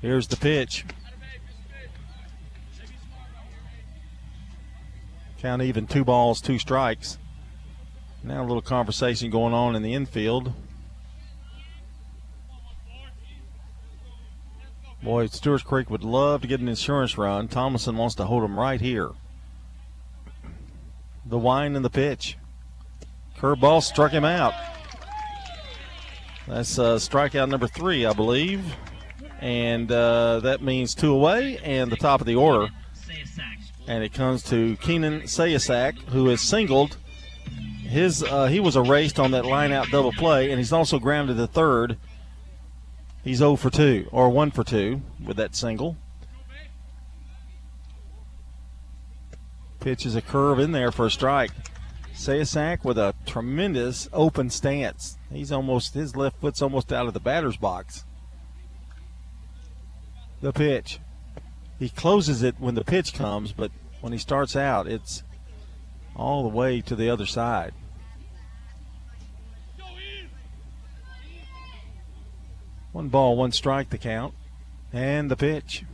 Here's the pitch. Count even two balls, two strikes. Now a little conversation going on in the infield. Boy, Stewart's Creek would love to get an insurance run. Thomason wants to hold him right here. The wine and the pitch. Curveball struck him out. That's uh, strikeout number three, I believe. And uh, that means two away and the top of the order. And it comes to Keenan Sayasak, who is singled. His uh, he was erased on that line out double play, and he's also grounded to third. He's 0 for 2, or 1 for 2 with that single. Pitches a curve in there for a strike. Sayasak with a tremendous open stance. He's almost his left foot's almost out of the batter's box. The pitch. He closes it when the pitch comes, but when he starts out, it's all the way to the other side. One ball, one strike the count. And the pitch.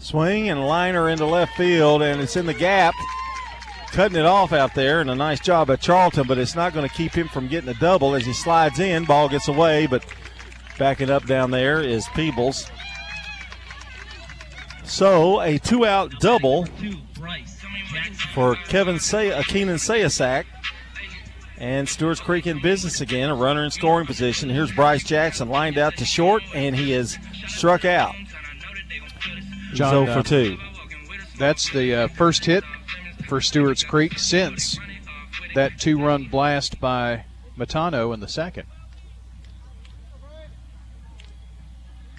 Swing and liner into left field, and it's in the gap cutting it off out there, and a nice job by Charlton, but it's not going to keep him from getting a double as he slides in. Ball gets away, but backing up down there is Peebles. So a two-out double for Kevin Say- uh, Keenan Sayasak. And Stewart's Creek in business again, a runner in scoring position. Here's Bryce Jackson lined out to short, and he is struck out. He's John, 0 uh, for 2. That's the uh, first hit for Stewart's Creek since that two run blast by Matano in the second.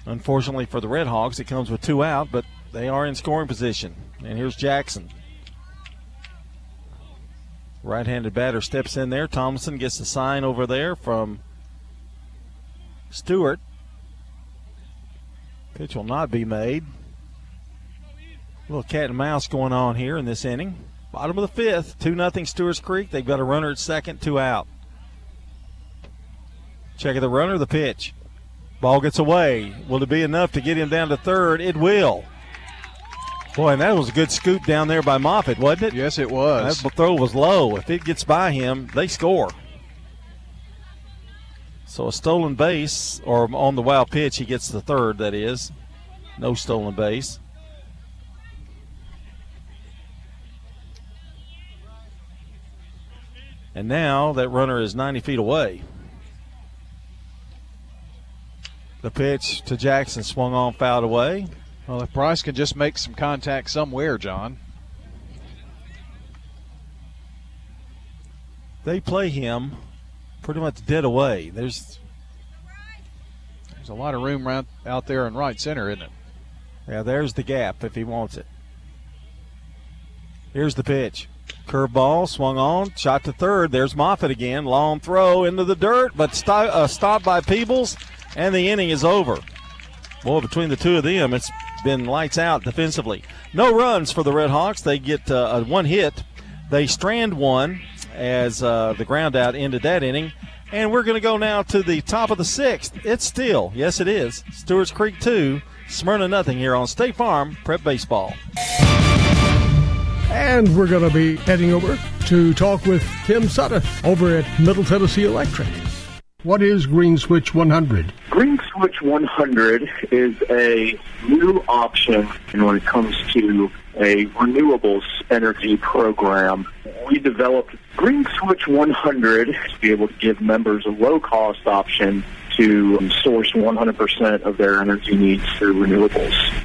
Unfortunately for the Red Hawks, it comes with two out, but they are in scoring position. And here's Jackson. Right handed batter steps in there. Thompson gets the sign over there from Stewart. Pitch will not be made. little cat and mouse going on here in this inning. Bottom of the fifth, 2 0 Stewart's Creek. They've got a runner at second, two out. Check of the runner, the pitch. Ball gets away. Will it be enough to get him down to third? It will. Boy, and that was a good scoop down there by Moffitt, wasn't it? Yes, it was. That throw was low. If it gets by him, they score. So a stolen base, or on the wild pitch, he gets the third, that is. No stolen base. And now that runner is 90 feet away. The pitch to Jackson swung on, fouled away. Well, if Bryce can just make some contact somewhere, John. They play him pretty much dead away. There's there's a lot of room right out there in right center, isn't it? Yeah, there's the gap if he wants it. Here's the pitch. Curveball swung on, shot to third. There's Moffitt again. Long throw into the dirt, but stop, uh, stopped by Peebles, and the inning is over. Well, between the two of them, it's been lights out defensively. No runs for the Red Hawks. They get uh, one hit. They strand one as uh, the ground out ended that inning. And we're going to go now to the top of the sixth. It's still, yes, it is. Stewart's Creek 2, Smyrna nothing here on State Farm Prep Baseball. And we're going to be heading over to talk with Tim Sudduth over at Middle Tennessee Electric. What is Green Switch 100? Green Switch 100 is a new option when it comes to a renewables energy program. We developed Green Switch 100 to be able to give members a low cost option to source 100% of their energy needs through renewables.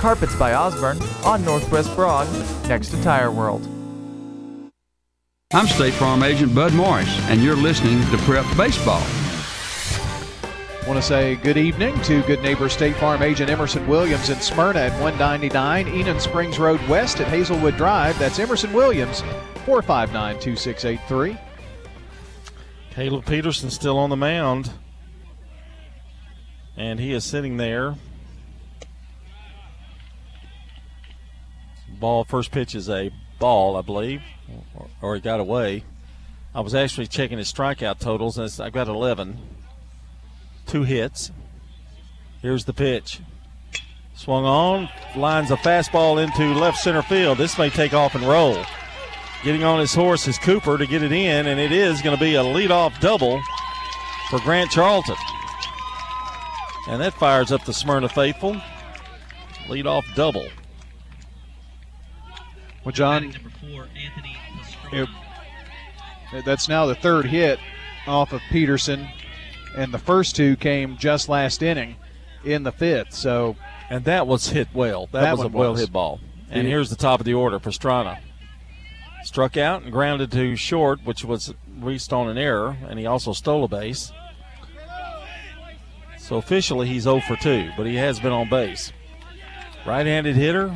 Carpets by Osborne on Northwest Broad, next to Tire World. I'm State Farm Agent Bud Morris, and you're listening to Prep Baseball. Want to say good evening to good neighbor State Farm agent Emerson Williams in Smyrna at 199 Enon Springs Road West at Hazelwood Drive. That's Emerson Williams, 459 2683. Caleb Peterson still on the mound. And he is sitting there. Ball, first pitch is a ball, I believe, or, or he got away. I was actually checking his strikeout totals, and I've got 11. Two hits. Here's the pitch. Swung on, lines a fastball into left center field. This may take off and roll. Getting on his horse is Cooper to get it in, and it is going to be a leadoff double for Grant Charlton. And that fires up the Smyrna faithful. Leadoff double. Well, John, it, that's now the third hit off of Peterson, and the first two came just last inning in the fifth. So, and that was hit well. That, that was a well hit ball. And yeah. here's the top of the order: Pastrana struck out and grounded to short, which was reached on an error, and he also stole a base. So officially, he's 0 for 2, but he has been on base. Right-handed hitter,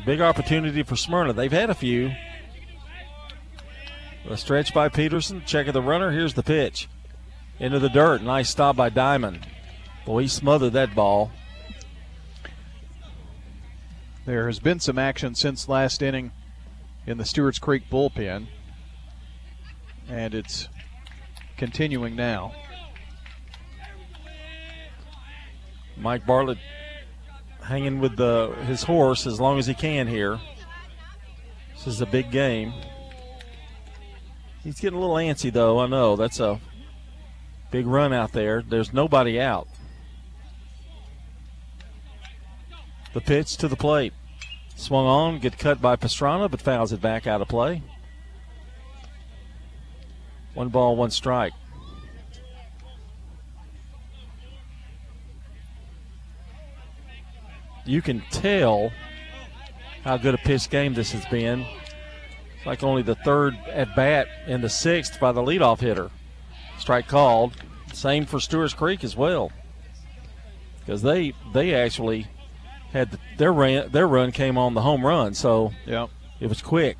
big opportunity for Smyrna. They've had a few. A stretch by Peterson. Check of the runner. Here's the pitch. Into the dirt. Nice stop by Diamond. Boy, he smothered that ball. There has been some action since last inning in the Stewarts Creek bullpen, and it's continuing now. Mike Bartlett hanging with the his horse as long as he can here. This is a big game. He's getting a little antsy though. I know that's a big run out there. There's nobody out. The pitch to the plate. Swung on, get cut by Pastrana, but fouls it back out of play. One ball, one strike. You can tell how good a pitch game this has been. It's like only the third at bat in the sixth by the leadoff hitter. Strike called. Same for Stewart's Creek as well. Because they they actually had the, their run, their run came on the home run, so Yep. it was quick.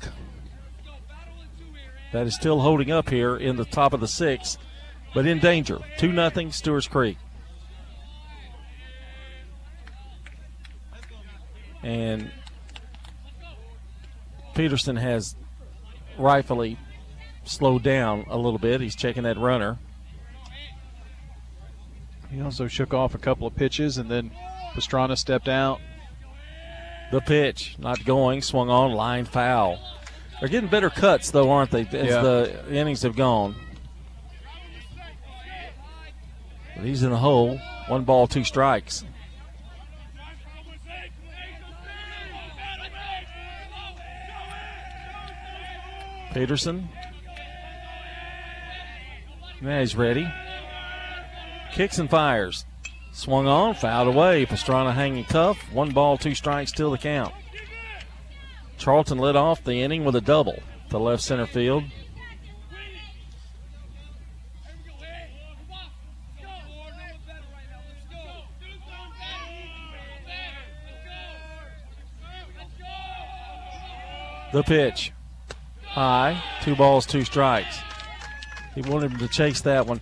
That is still holding up here in the top of the sixth, but in danger. Two nothing, Stewart's Creek. And Peterson has rightfully slowed down a little bit. He's checking that runner. He also shook off a couple of pitches, and then Pastrana stepped out. The pitch not going, swung on, line foul. They're getting better cuts though, aren't they? As Yeah. the innings have gone. But he's in the hole. One ball, two strikes. Peterson. Now he's ready. Kicks and fires. Swung on, fouled away. Pastrana hanging tough. One ball, two strikes, still the count. Charlton led off the inning with a double to left center field. The pitch. High. Two balls, two strikes. He wanted him to chase that one.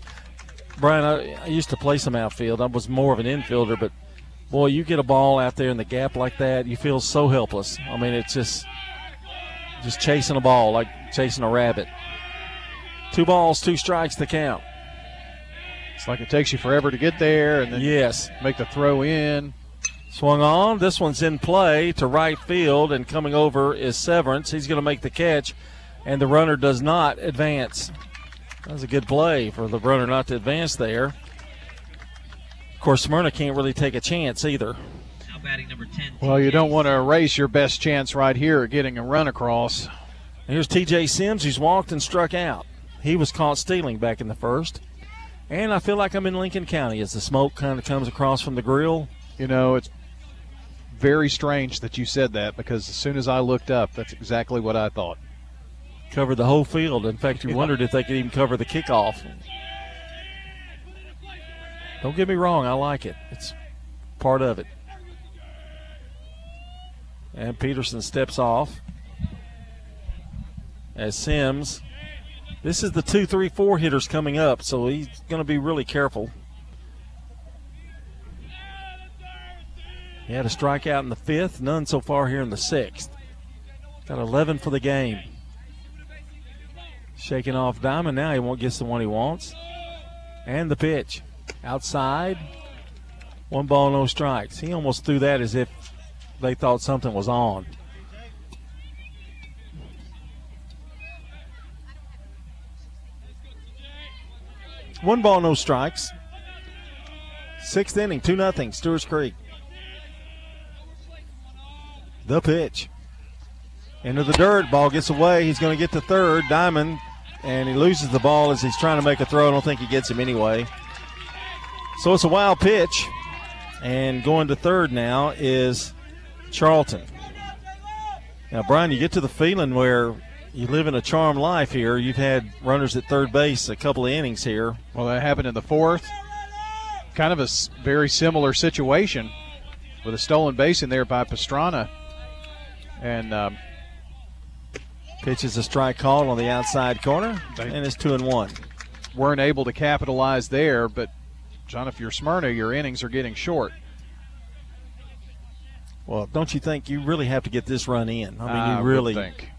Brian, I, I used to play some outfield. I was more of an infielder, but boy, you get a ball out there in the gap like that, you feel so helpless. I mean, it's just just chasing a ball like chasing a rabbit. Two balls, two strikes to count. It's like it takes you forever to get there, and then yes, make the throw in. Swung on. This one's in play to right field, and coming over is Severance. He's going to make the catch, and the runner does not advance. That was a good play for the runner not to advance there. Of course, Smyrna can't really take a chance either. Now batting number 10. Well, you don't want to erase your best chance right here at getting a run across. Here's TJ Sims, who's walked and struck out. He was caught stealing back in the first. And I feel like I'm in Lincoln County as the smoke kind of comes across from the grill. You know, it's very strange that you said that because as soon as I looked up, that's exactly what I thought. Covered the whole field. In fact, you wondered if they could even cover the kickoff. Don't get me wrong, I like it. It's part of it. And Peterson steps off as Sims. This is the two, three, four hitters coming up, so he's going to be really careful. He had a strikeout in the fifth, none so far here in the sixth. Got 11 for the game. Shaking off Diamond. Now he won't get the one he wants. And the pitch. Outside. One ball, no strikes. He almost threw that as if they thought something was on. One ball, no strikes. Sixth inning, 2 0, Stewart's Creek. The pitch. Into the dirt. Ball gets away. He's going to get to third. Diamond. And he loses the ball as he's trying to make a throw. I don't think he gets him anyway. So it's a wild pitch. And going to third now is Charlton. Now, Brian, you get to the feeling where you live in a charmed life here. You've had runners at third base a couple of innings here. Well, that happened in the fourth. Kind of a very similar situation with a stolen base in there by Pastrana. And um, Pitch is a strike called on the outside corner, and it's two and one. weren't able to capitalize there. But, John, if you're Smyrna, your innings are getting short. Well, don't you think you really have to get this run in? I mean, I you really. think.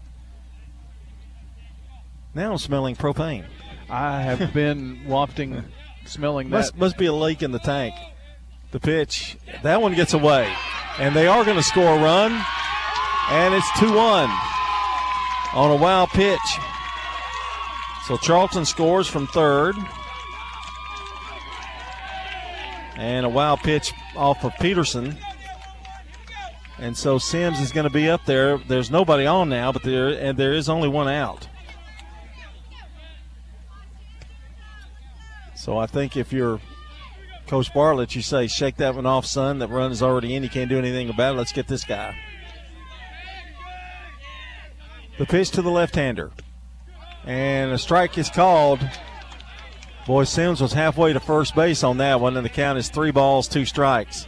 Now I'm smelling propane. I have been wafting, smelling that. Must must be a leak in the tank. The pitch, that one gets away, and they are going to score a run, and it's two one on a wild pitch. So Charlton scores from third, and a wild pitch off of Peterson. And so Sims is going to be up there. There's nobody on now, but there and there is only one out. So I think if you're Coach Bartlett, you say, shake that one off, son. That run is already in. You can't do anything about it. Let's get this guy. The pitch to the left hander. And a strike is called. Boy, Sims was halfway to first base on that one, and the count is three balls, two strikes.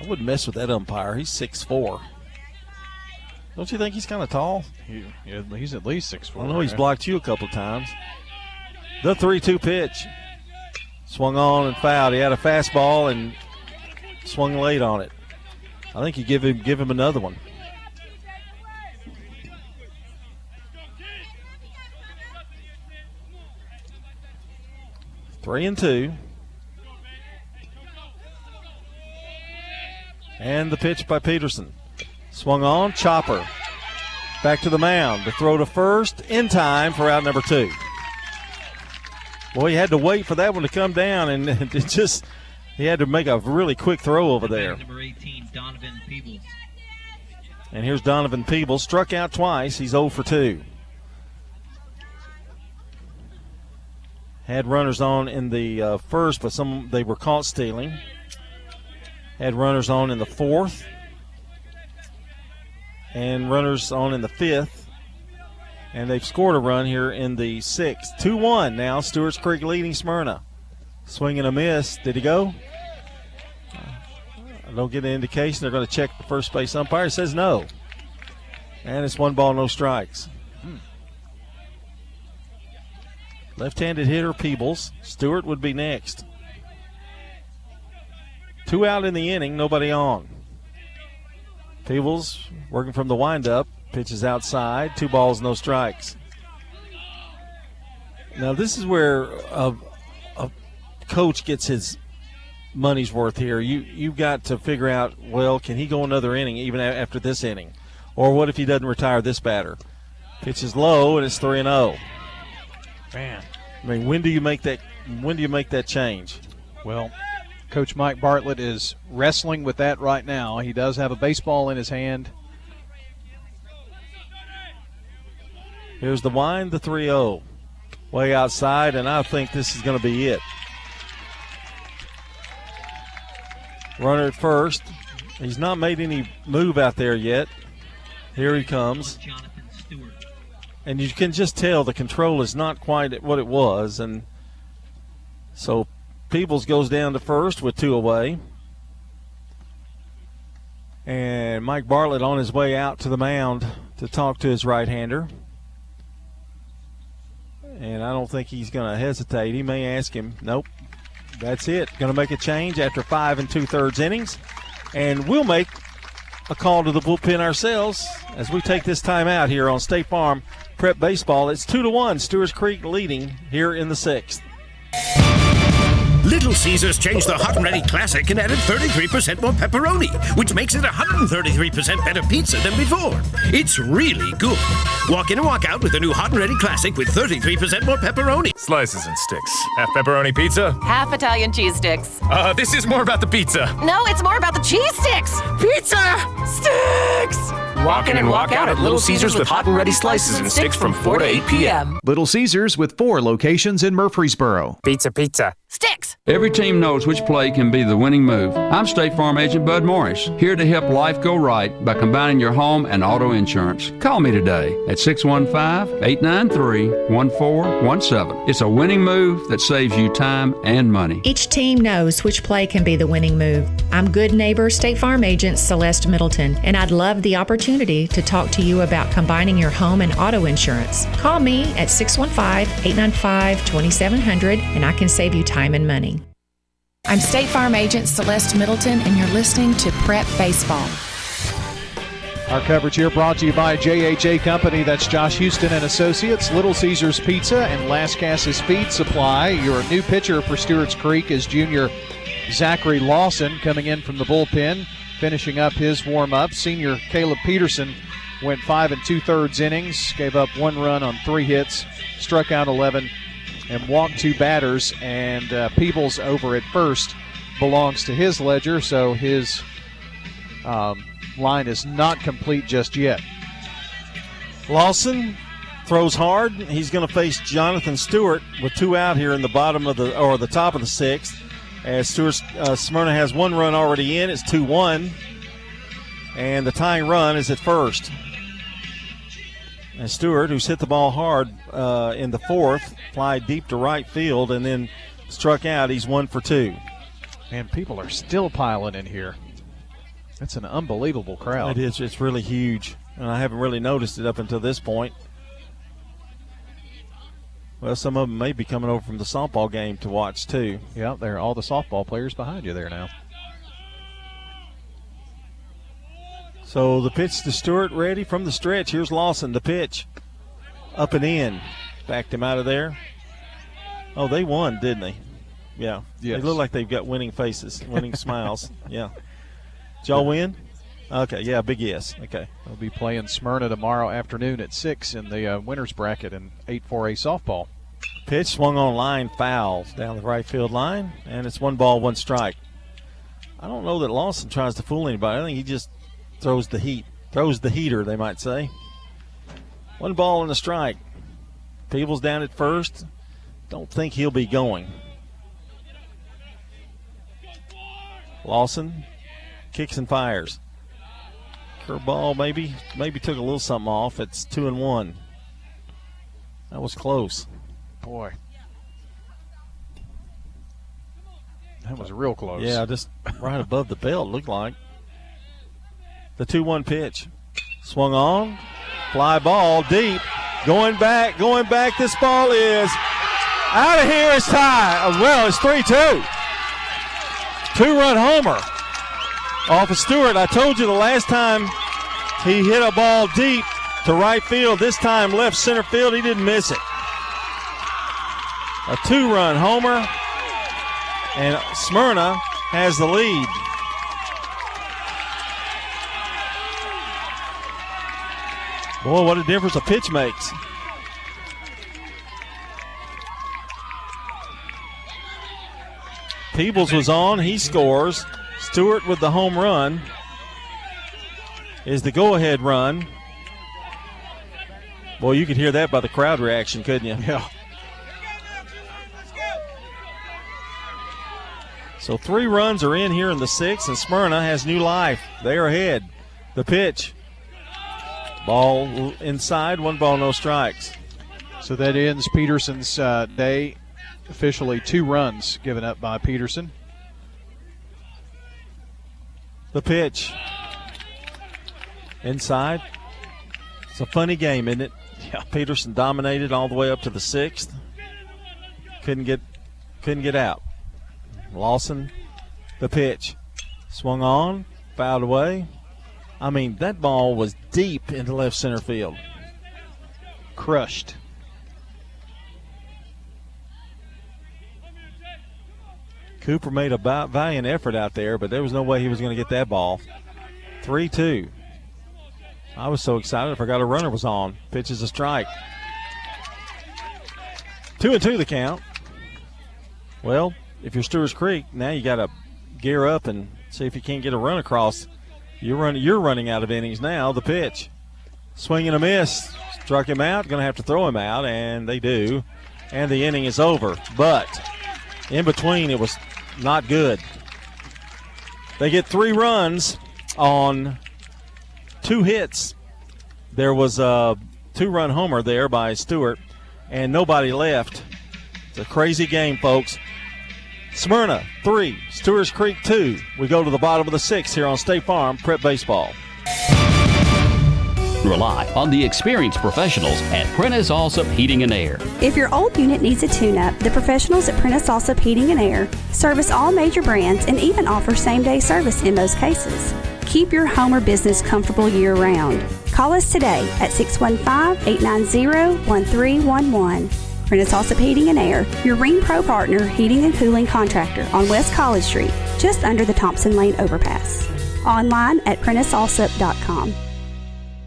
I wouldn't mess with that umpire. He's six four. Don't you think he's kind of tall? He, yeah, he's at least six four. I know he's blocked you a couple times. The three-two pitch swung on and fouled. He had a fastball and swung late on it. I think you give him give him another one. Three and two. And the pitch by Peterson. Swung on, chopper. Back to the mound. The throw to first in time for out number two. Boy, he had to wait for that one to come down, and it just he had to make a really quick throw over there. Number 18, Donovan Peebles. And here's Donovan Peebles, struck out twice. He's 0 for 2. Had runners on in the uh, first, but some they were caught stealing. Had runners on in the fourth, and runners on in the fifth. And they've scored a run here in the sixth. 2 1 now. Stewart's Creek leading Smyrna. Swing and a miss. Did he go? I don't get an indication. They're going to check the first base umpire. Says no. And it's one ball, no strikes. Hmm. Left handed hitter Peebles. Stewart would be next. Two out in the inning, nobody on. Peebles working from the windup. Pitches outside. Two balls, no strikes. Now, this is where a, a coach gets his money's worth here. You you've got to figure out. Well, can he go another inning even after this inning, or what if he doesn't retire this batter? Pitches low and it's three and zero. Man, I mean, when do you make that? When do you make that change? Well, Coach Mike Bartlett is wrestling with that right now. He does have a baseball in his hand. Here's the wind, the 3 0. Way outside, and I think this is going to be it. Runner at first. He's not made any move out there yet. Here he comes. And you can just tell the control is not quite what it was. And so Peebles goes down to first with two away. And Mike Bartlett on his way out to the mound to talk to his right hander. And I don't think he's going to hesitate. He may ask him, nope, that's it. Going to make a change after five and two thirds innings. And we'll make a call to the bullpen ourselves as we take this time out here on State Farm Prep Baseball. It's two to one. Stewart's Creek leading here in the sixth. Little Caesars changed the Hot and Ready Classic and added 33% more pepperoni, which makes it 133% better pizza than before. It's really good. Walk in and walk out with the new Hot and Ready Classic with 33% more pepperoni. Slices and sticks. Half pepperoni pizza? Half Italian cheese sticks. Uh, this is more about the pizza. No, it's more about the cheese sticks. Pizza sticks. Walk in and walk out at Little Caesars with hot and ready slices and sticks from 4 to 8 p.m. Little Caesars with four locations in Murfreesboro. Pizza, pizza. Sticks. Every team knows which play can be the winning move. I'm State Farm Agent Bud Morris, here to help life go right by combining your home and auto insurance. Call me today at 615 893 1417. It's a winning move that saves you time and money. Each team knows which play can be the winning move. I'm good neighbor State Farm Agent Celeste Middleton, and I'd love the opportunity to talk to you about combining your home and auto insurance. Call me at 615 895 2700 and I can save you time and money. I'm State Farm Agent Celeste Middleton, and you're listening to Prep Baseball. Our coverage here brought to you by JHA Company. That's Josh Houston and Associates, Little Caesars Pizza, and Lascassas Feed Supply. Your new pitcher for Stewart's Creek is junior Zachary Lawson coming in from the bullpen, finishing up his warm up. Senior Caleb Peterson went five and two thirds innings, gave up one run on three hits, struck out 11, and walked two batters. And uh, Peebles over at first belongs to his ledger, so his um, line is not complete just yet. Lawson throws hard. He's going to face Jonathan Stewart with two out here in the bottom of the or the top of the sixth. As Stewart uh, Smyrna has one run already in, it's two one, and the tying run is at first. And Stewart, who's hit the ball hard uh, in the fourth, fly deep to right field and then struck out. He's one for two. And people are still piling in here. That's an unbelievable crowd. It is. It's really huge, and I haven't really noticed it up until this point. Well, some of them may be coming over from the softball game to watch too. Yeah, there are all the softball players behind you there now. So the pitch to Stewart, ready from the stretch. Here's Lawson, the pitch, up and in, backed him out of there. Oh, they won, didn't they? Yeah. Yes. They look like they've got winning faces, winning smiles. Yeah. Did y'all win? Okay. Yeah. Big yes. Okay. They'll be playing Smyrna tomorrow afternoon at six in the uh, winners bracket in eight four A softball. Pitch swung on line, foul down the right field line, and it's one ball, one strike. I don't know that Lawson tries to fool anybody. I think he just throws the heat, throws the heater, they might say. One ball and a strike. Peebles down at first. Don't think he'll be going. Lawson kicks and fires. Curveball maybe, maybe took a little something off. It's two and one. That was close. Boy. That was real close. Yeah, just right above the belt, looked like. The 2 1 pitch. Swung on. Fly ball deep. Going back, going back. This ball is out of here. It's tied. Uh, Well, it's 3 2. Two run homer off of Stewart. I told you the last time he hit a ball deep to right field. This time left center field. He didn't miss it. A two run homer. And Smyrna has the lead. Boy, what a difference a pitch makes. Peebles was on. He scores. Stewart with the home run is the go ahead run. Boy, you could hear that by the crowd reaction, couldn't you? Yeah. So three runs are in here in the sixth, and Smyrna has new life. They are ahead. The pitch. Ball inside, one ball, no strikes. So that ends Peterson's uh, day. Officially, two runs given up by Peterson. The pitch. Inside. It's a funny game, isn't it? Yeah. Peterson dominated all the way up to the sixth. Couldn't get couldn't get out. Lawson, the pitch. Swung on, fouled away. I mean, that ball was deep into left center field. Crushed. Cooper made a valiant effort out there, but there was no way he was going to get that ball. 3 2. I was so excited I forgot a runner was on. Pitches a strike. 2 and 2 the count. Well, if you're Stewart's Creek, now you got to gear up and see if you can't get a run across. You're running. You're running out of innings now. The pitch, swing and a miss, struck him out. Going to have to throw him out, and they do, and the inning is over. But in between, it was not good. They get three runs on two hits. There was a two-run homer there by Stewart, and nobody left. It's a crazy game, folks. Smyrna, three. Stewart's Creek, two. We go to the bottom of the sixth here on State Farm Prep Baseball. Rely on the experienced professionals at Prentice Allsup Heating and Air. If your old unit needs a tune up, the professionals at Prentice Allsup Heating and Air service all major brands and even offer same day service in most cases. Keep your home or business comfortable year round. Call us today at 615 890 1311. Prentice Allsup Heating and Air, your Rheem Pro partner heating and cooling contractor on West College Street, just under the Thompson Lane overpass. Online at PrenticeAllsup.com.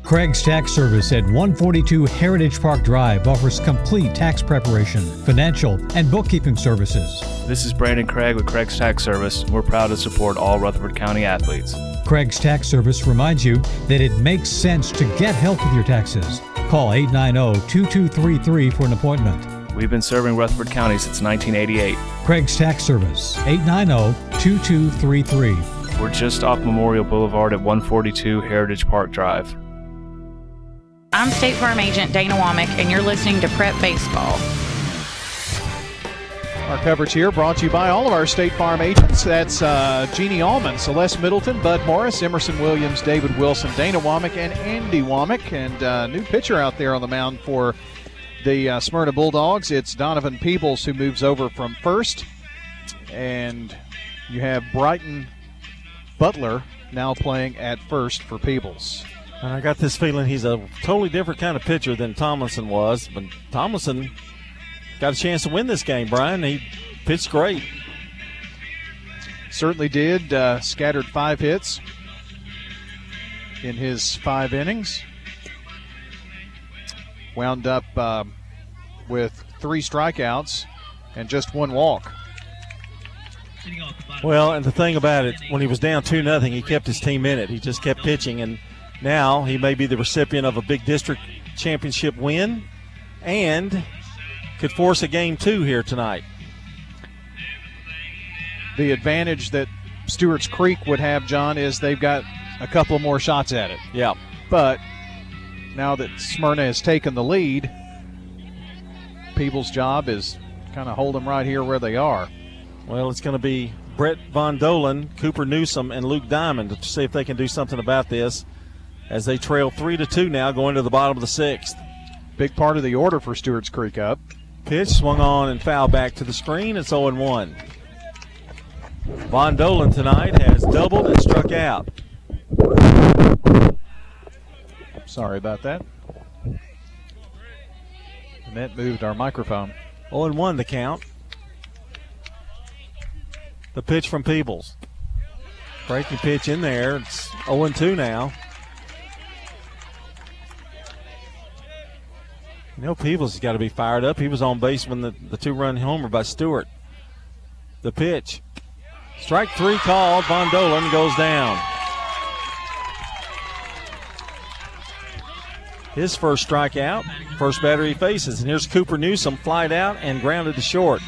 Craig's Tax Service at 142 Heritage Park Drive offers complete tax preparation, financial, and bookkeeping services. This is Brandon Craig with Craig's Tax Service. We're proud to support all Rutherford County athletes. Craig's Tax Service reminds you that it makes sense to get help with your taxes. Call 890 2233 for an appointment. We've been serving Rutherford County since 1988. Craig's Tax Service, 890 2233. We're just off Memorial Boulevard at 142 Heritage Park Drive. I'm State Farm Agent Dana Womack, and you're listening to Prep Baseball. Our coverage here brought to you by all of our State Farm agents. That's uh, Jeannie Allman, Celeste Middleton, Bud Morris, Emerson Williams, David Wilson, Dana Womack, and Andy Womack. And uh, new pitcher out there on the mound for the uh, Smyrna Bulldogs. It's Donovan Peebles who moves over from first. And you have Brighton Butler now playing at first for Peebles. And I got this feeling he's a totally different kind of pitcher than Tomlinson was. But Tomlinson got a chance to win this game, Brian. He pitched great. Certainly did. Uh, scattered five hits in his five innings. Wound up uh, with three strikeouts and just one walk. Well, and the thing about it, when he was down two nothing, he kept his team in it. He just kept pitching, and now he may be the recipient of a big district championship win, and could force a game two here tonight. The advantage that Stewart's Creek would have, John, is they've got a couple more shots at it. Yeah. But now that Smyrna has taken the lead, Peebles' job is kind of hold them right here where they are. Well, it's going to be Brett Von Dolan, Cooper Newsom, and Luke Diamond to see if they can do something about this as they trail three to two now, going to the bottom of the sixth. Big part of the order for Stewart's Creek up. Pitch swung on and foul back to the screen. It's 0 1. Von Dolan tonight has doubled and struck out. Sorry about that. That moved our microphone. 0 1 the count. The pitch from Peebles. Breaking pitch in there. It's 0 2 now. You know, Peebles has got to be fired up. He was on base when the, the two run homer by Stewart. The pitch. Strike three called. Von Dolan goes down. His first strikeout, first batter he faces. And here's Cooper Newsom, flied out and grounded to short.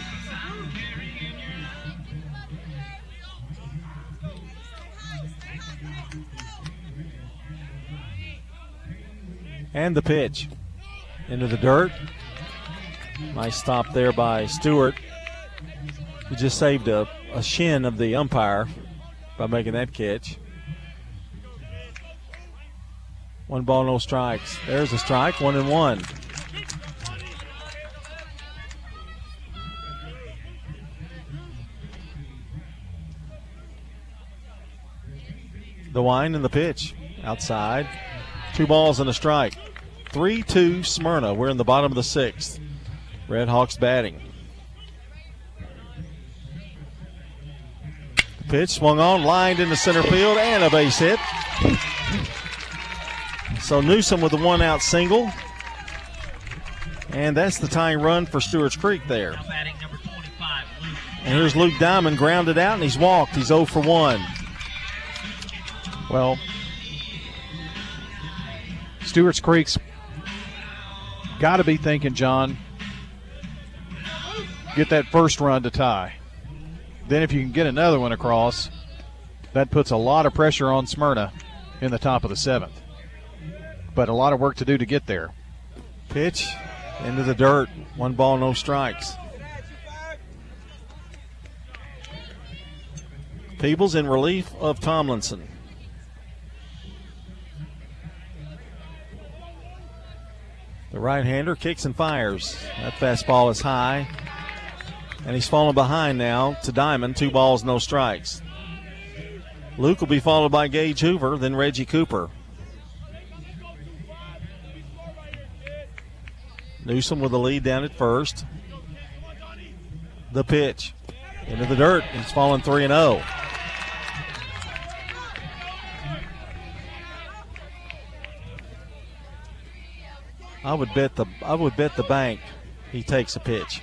And the pitch into the dirt. Nice stop there by Stewart. He just saved a, a shin of the umpire by making that catch. One ball, no strikes. There's a strike, one and one. The wine and the pitch outside. Two balls and a strike. 3 2 Smyrna. We're in the bottom of the sixth. Red Hawks batting. Pitch swung on, lined into center field, and a base hit. So Newsom with the one out single. And that's the tying run for Stewart's Creek there. And here's Luke Diamond grounded out, and he's walked. He's 0 for 1. Well, Stewart's Creek's got to be thinking, John, get that first run to tie. Then, if you can get another one across, that puts a lot of pressure on Smyrna in the top of the seventh. But a lot of work to do to get there. Pitch into the dirt. One ball, no strikes. Peebles in relief of Tomlinson. The right hander kicks and fires. That fastball is high. And he's falling behind now to Diamond. Two balls, no strikes. Luke will be followed by Gage Hoover, then Reggie Cooper. Newsom with the lead down at first. The pitch into the dirt. It's falling 3 and 0. I would bet the I would bet the bank he takes a pitch.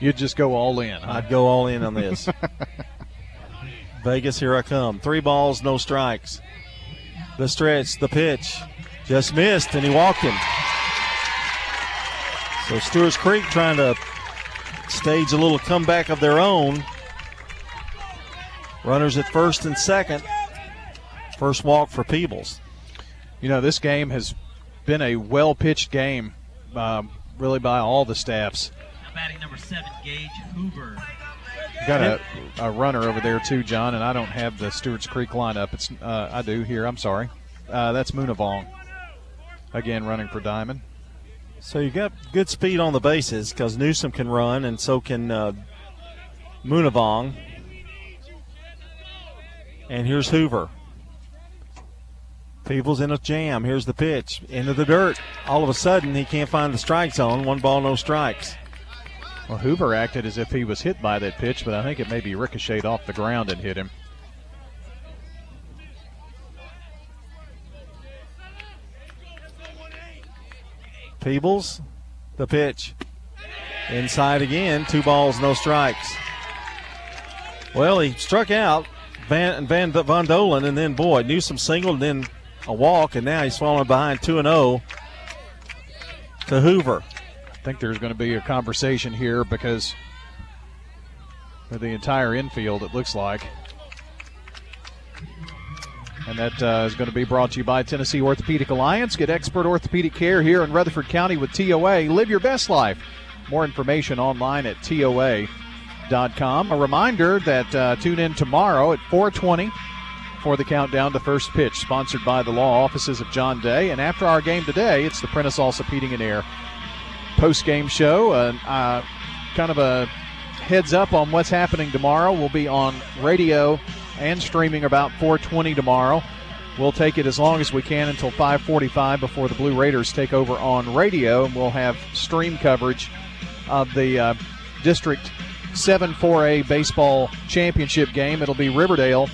You'd just go all in. Huh? I'd go all in on this. Vegas, here I come. Three balls, no strikes. The stretch, the pitch, just missed, and he walked him. So Stewart's Creek trying to stage a little comeback of their own. Runners at first and second. First walk for Peebles. You know, this game has been a well pitched game, um, really, by all the staffs. batting number seven, Gage Hoover. Got a, a runner over there too, John, and I don't have the Stewart's Creek lineup. It's uh, I do here. I'm sorry. Uh, that's Munavong. Again, running for Diamond. So you got good speed on the bases because Newsom can run, and so can uh, Munavong. And here's Hoover. Peebles in a jam. Here's the pitch into the dirt. All of a sudden, he can't find the strike zone. One ball, no strikes. Well, Hoover acted as if he was hit by that pitch, but I think it maybe ricocheted off the ground and hit him. Peebles, the pitch. Inside again, two balls, no strikes. Well, he struck out Van Van Von Dolan, and then boy, Newsom singled, and then a walk, and now he's falling behind two and zero oh to Hoover. I think there's going to be a conversation here because for the entire infield, it looks like. And that uh, is going to be brought to you by Tennessee Orthopedic Alliance. Get expert orthopedic care here in Rutherford County with TOA. Live your best life. More information online at TOA.com. A reminder that uh, tune in tomorrow at 420 for the countdown to first pitch, sponsored by the law offices of John Day. And after our game today, it's the Prentice Allsup Heating and Air post game show. Uh, uh, kind of a heads up on what's happening tomorrow. We'll be on radio and streaming about 4:20 tomorrow. We'll take it as long as we can until 5:45 before the Blue Raiders take over on radio, and we'll have stream coverage of the uh, District 7 4A baseball championship game. It'll be Riverdale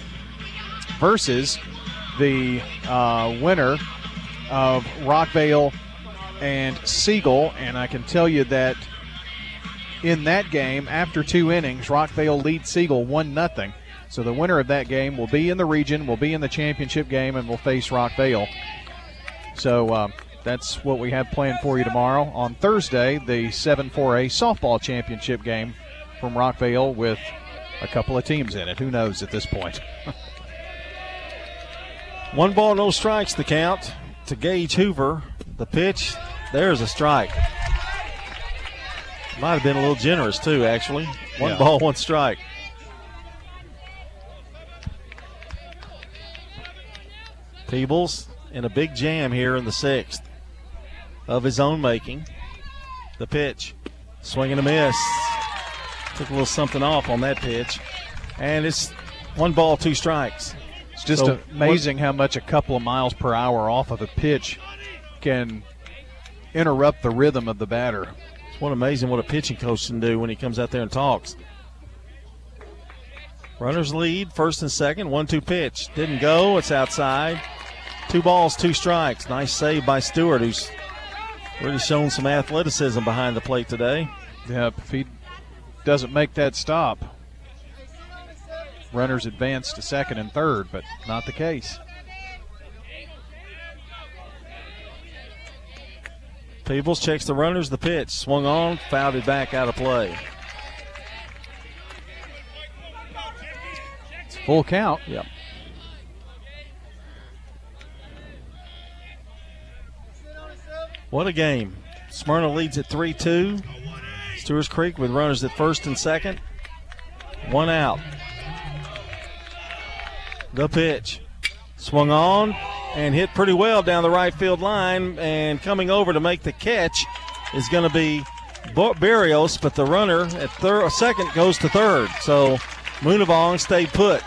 versus the uh, winner of Rockvale and Siegel, and I can tell you that in that game, after two innings, Rockvale leads Siegel one nothing. So the winner of that game will be in the region, will be in the championship game, and will face Rockvale. So uh, that's what we have planned for you tomorrow. On Thursday, the 7 4A softball championship game from Rockvale with a couple of teams in it. Who knows at this point? One ball, no strikes, the count to Gage Hoover. The pitch, there's a strike. Might have been a little generous, too, actually. One Yeah. ball, one strike. Peebles in a big jam here in the sixth of his own making. The pitch, swing and a miss. Took a little something off on that pitch. And it's one ball, two strikes. It's just So, amazing how much a couple of miles per hour off of a pitch can interrupt the rhythm of the batter. It's one amazing what a pitching coach can do when he comes out there and talks. Runners lead, first and second, one two pitch. Didn't go, it's outside. Two balls, two strikes. Nice save by Stewart, who's really shown some athleticism behind the plate today. Yep, if he doesn't make that stop, runners advance to second and third, but not the case. Peebles checks the runners, the pitch. Swung on, fouled it back out of play. It's full count. Yep. What a game. Smyrna leads at 3 2. Stewart's Creek with runners at first and second. One out. The pitch. Swung on and hit pretty well down the right field line. And coming over to make the catch is going to be Barrios, but the runner at third, second goes to third. So Munavong stayed put.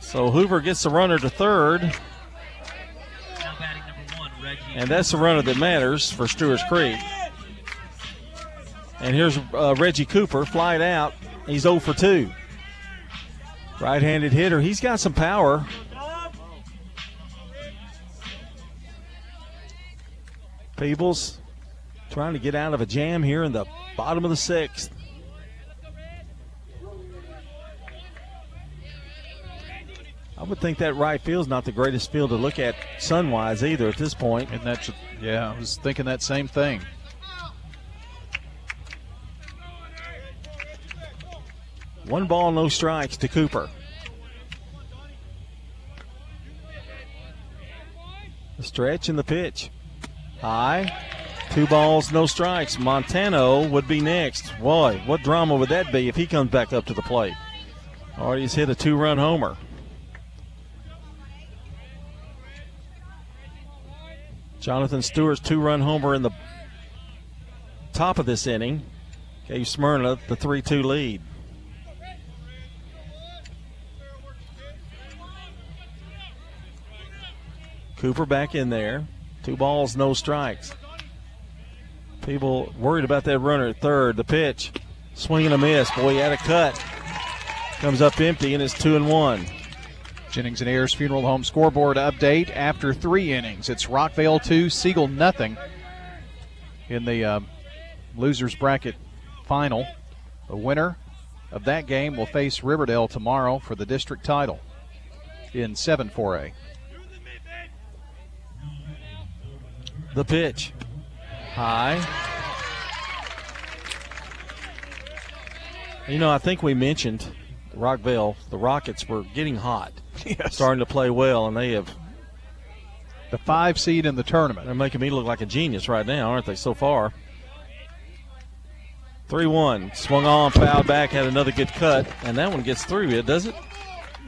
So Hoover gets the runner to third. And that's the runner that matters for Stewart's Creek. And here's uh, Reggie Cooper, flied out. He's 0 for 2. Right handed hitter. He's got some power. Peebles trying to get out of a jam here in the bottom of the sixth. I would think that right field's not the greatest field to look at sun-wise either at this point. And that's yeah, I was thinking that same thing. One ball, no strikes to Cooper. Stretch and the pitch. High. Two balls, no strikes. Montano would be next. Boy, what drama would that be if he comes back up to the plate? Already has hit a two run homer. Jonathan Stewart's two run homer in the top of this inning gave Smyrna the 3 2 lead. Cooper back in there. Two balls, no strikes. Peebles worried about that runner at third. The pitch, swing and a miss. Boy, he had a cut. Comes up empty, and it's two and one. Jennings and Ayers Funeral Home scoreboard update after three innings. It's Rockvale 2, Siegel nothing in the uh, losers bracket final. The winner of that game will face Riverdale tomorrow for the district title in 7 4A. The pitch. High. You know, I think we mentioned Rockvale, the Rockets were getting hot. Yes. Starting to play well, and they have. The five seed in the tournament. They're making me look like a genius right now, aren't they, so far? 3 1. Swung on, fouled back, had another good cut, and that one gets through it, does it?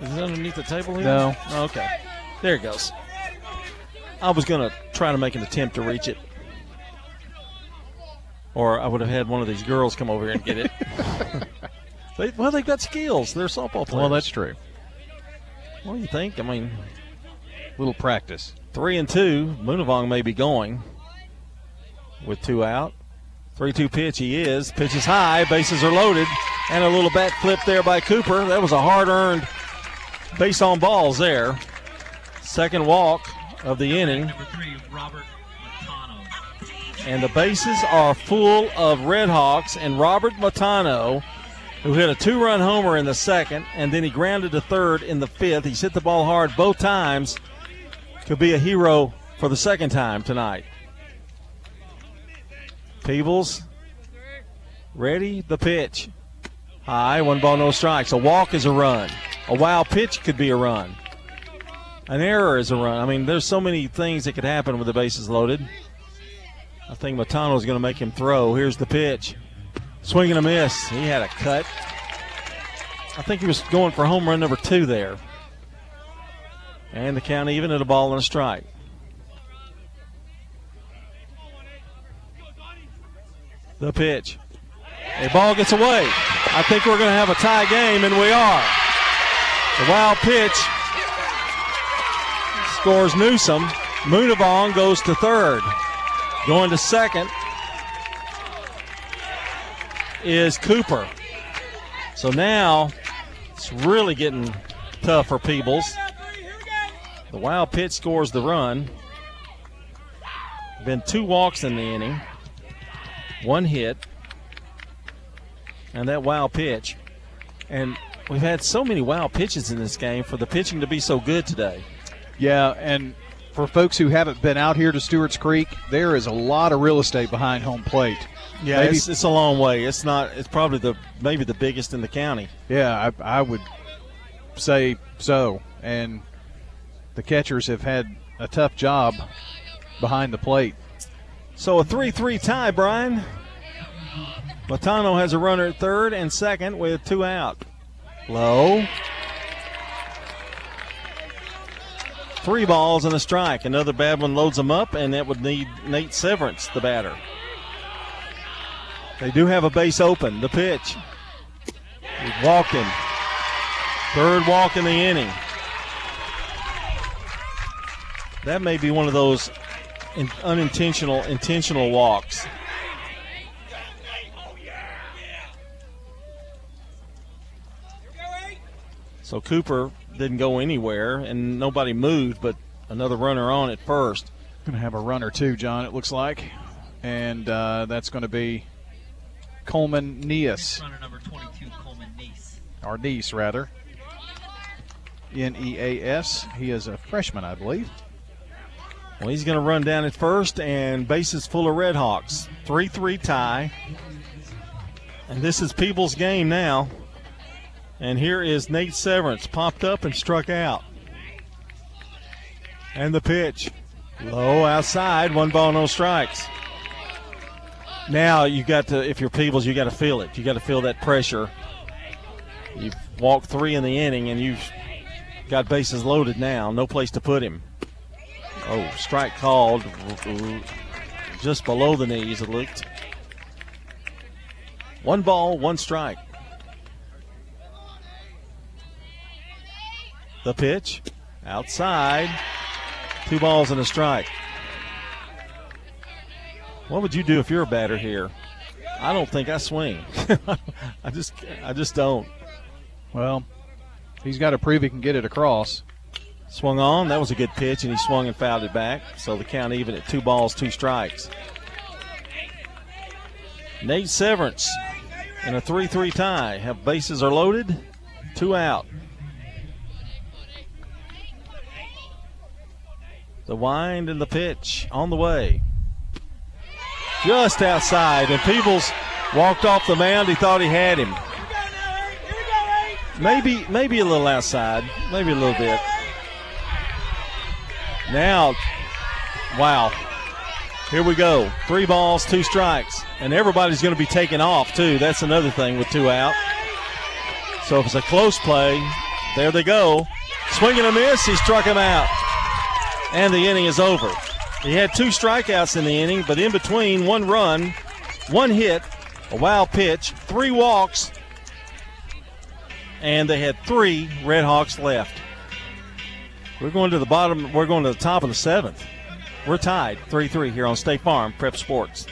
Is it underneath the table here? No. Oh, okay. There it goes. I was going to try to make an attempt to reach it. Or I would have had one of these girls come over here and get it. they, well, they've got skills. They're softball players. Well, that's true. What do you think? I mean, little practice. Three and two. Moonavong may be going with two out. 3 2 pitch, he is. Pitch is high, bases are loaded, and a little bat flip there by Cooper. That was a hard earned base on balls there. Second walk of the inning. And the bases are full of Red Hawks and Robert Matano, who hit a two run homer in the second, and then he grounded to third in the fifth. He's hit the ball hard both times. Could be a hero for the second time tonight. Peebles ready, the pitch. High, one ball, no strikes. A walk is a run. A wild pitch could be a run. An error is a run. I mean, there's so many things that could happen with the bases loaded. I think Matano's going to make him throw. Here's the pitch. Swing and a miss. He had a cut. I think he was going for home run number two there. And the count even at a ball and a strike. The pitch. A ball gets away. I think we're going to have a tie game, and we are. The wild pitch scores Newsom. Moonavong goes to third. Going to second is Cooper. So now it's really getting tough for Peebles. The wild pitch scores the run. Been two walks in the inning, one hit, and that wild pitch. And we've had so many wild pitches in this game for the pitching to be so good today. Yeah, and for folks who haven't been out here to Stewart's Creek, there is a lot of real estate behind home plate. Yeah, Maybe- it's, it's a long way. It's not. It's probably the maybe the biggest in the county. Yeah, I, I would say so. And the catchers have had a tough job behind the plate. So a 3 3 tie, Brian. Matano has a runner at third and second with two out. Low. Three balls and a strike. Another bad one loads them up, and that would need Nate Severance, the batter. They do have a base open. The pitch. Walking. Third walk in the inning. That may be one of those unintentional, intentional walks. So Cooper didn't go anywhere, and nobody moved, but another runner on at first. Going to have a runner too, John. It looks like, and uh, that's going to be Coleman Neas, Runner number 22, Coleman Neese. or Neas rather. N E A S. He is a freshman, I believe. Well, he's going to run down at first, and bases full of Red Hawks. 3 3 tie. And this is Peebles' game now. And here is Nate Severance, popped up and struck out. And the pitch. Low outside, one ball, no strikes. Now you got to, if you're Peebles, you got to feel it. You got to feel that pressure. You've walked three in the inning, and you've got bases loaded now. No place to put him. Oh, strike called just below the knees, it looked. One ball, one strike. The pitch outside. Two balls and a strike. What would you do if you're a batter here? I don't think I swing. I just I just don't. Well, he's got to prove he can get it across. Swung on. That was a good pitch, and he swung and fouled it back. So the count even at two balls, two strikes. Nate Severance in a 3 3 tie. Have bases are loaded, two out. The wind and the pitch on the way. Just outside, and Peebles walked off the mound. He thought he had him. Maybe, maybe a little outside, maybe a little bit. Now, wow. Here we go. Three balls, two strikes. And everybody's going to be taken off, too. That's another thing with two out. So if it's a close play, there they go. Swinging a miss. He struck him out. And the inning is over. He had two strikeouts in the inning, but in between, one run, one hit, a wild pitch, three walks, and they had three Red Hawks left. We're going to the bottom. We're going to the top of the seventh. We're tied 3 3 here on State Farm Prep Sports.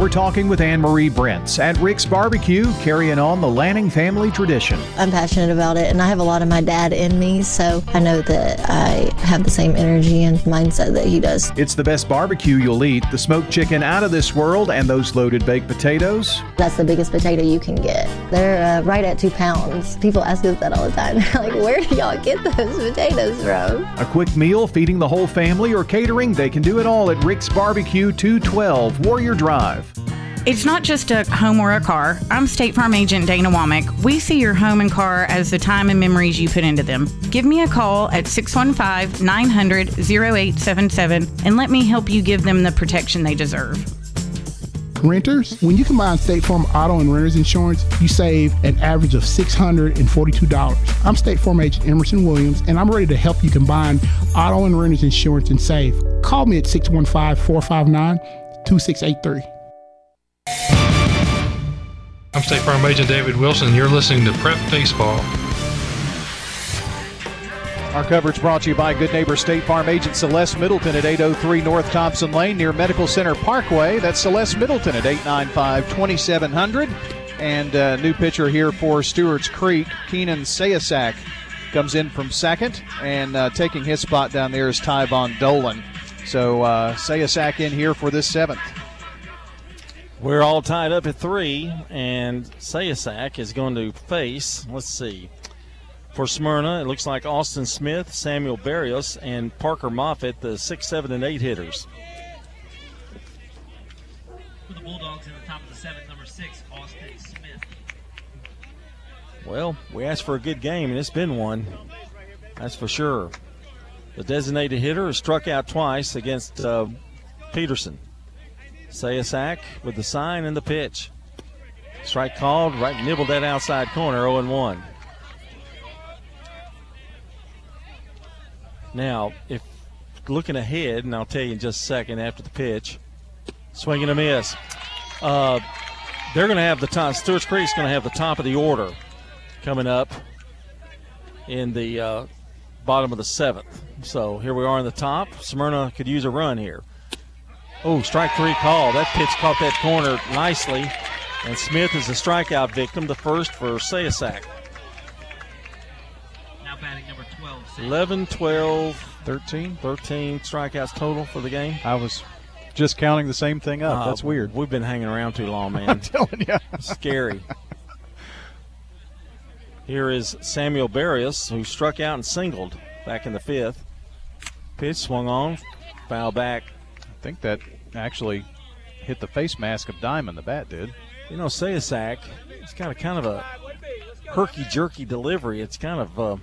We're talking with Anne Marie Brents at Rick's Barbecue, carrying on the Lanning family tradition. I'm passionate about it, and I have a lot of my dad in me, so I know that I have the same energy and mindset that he does. It's the best barbecue you'll eat the smoked chicken out of this world and those loaded baked potatoes. That's the biggest potato you can get. They're uh, right at two pounds. People ask us that all the time. like, where do y'all get those potatoes from? A quick meal feeding the whole family or catering, they can do it all at Rick's Barbecue 212 Warrior Drive. It's not just a home or a car. I'm State Farm Agent Dana Womack. We see your home and car as the time and memories you put into them. Give me a call at 615 900 0877 and let me help you give them the protection they deserve. Renters, when you combine State Farm auto and renters insurance, you save an average of $642. I'm State Farm agent Emerson Williams, and I'm ready to help you combine auto and renters insurance and save. Call me at 615 459 2683. I'm State Farm Agent David Wilson. You're listening to Prep Baseball. Our coverage brought to you by Good Neighbor State Farm Agent Celeste Middleton at 803 North Thompson Lane near Medical Center Parkway. That's Celeste Middleton at 895 2700. And uh, new pitcher here for Stewart's Creek, Keenan Sayasak, comes in from second. And uh, taking his spot down there is Tyvon Dolan. So uh, Sayasak in here for this seventh. We're all tied up at three, and Sayasak is going to face, let's see, for Smyrna, it looks like Austin Smith, Samuel Barrios, and Parker Moffitt, the six, seven, and eight hitters. For the Bulldogs in the top of the seventh, number six, Austin Smith. Well, we asked for a good game, and it's been one. That's for sure. The designated hitter has struck out twice against uh, Peterson. Sayasak with the sign and the pitch. Strike called, right nibbled that outside corner, 0 1. Now, if looking ahead, and I'll tell you in just a second after the pitch, swing and a miss. Uh, they're going to have the top. Stewart's Creek's going to have the top of the order coming up in the uh, bottom of the seventh. So here we are in the top. Smyrna could use a run here. Oh, strike three call. That pitch caught that corner nicely. And Smith is a strikeout victim, the first for Sayasak. Now batting number 12. Sam. 11, 12, 13. 13 strikeouts total for the game. I was just counting the same thing up. Uh, That's weird. We've been hanging around too long, man. I'm telling you. Scary. Here is Samuel Barrios, who struck out and singled back in the fifth. Pitch swung on, foul back. I think that actually hit the face mask of Diamond. The bat did. You know, Sayasak, it's got a kind of a herky jerky delivery. It's kind of uh,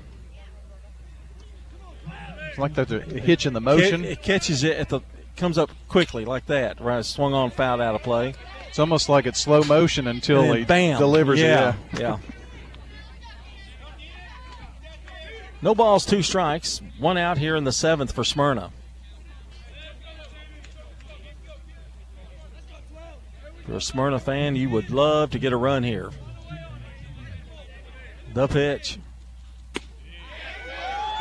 It's like there's a hitch in the motion. It, catches it at the comes up quickly like that. Right, swung on, fouled out of play. It's almost like it's slow motion until he bam, delivers yeah, it. yeah. No balls, two strikes. One out here in the seventh for Smyrna. You're a Smyrna fan, you would love to get a run here. The pitch.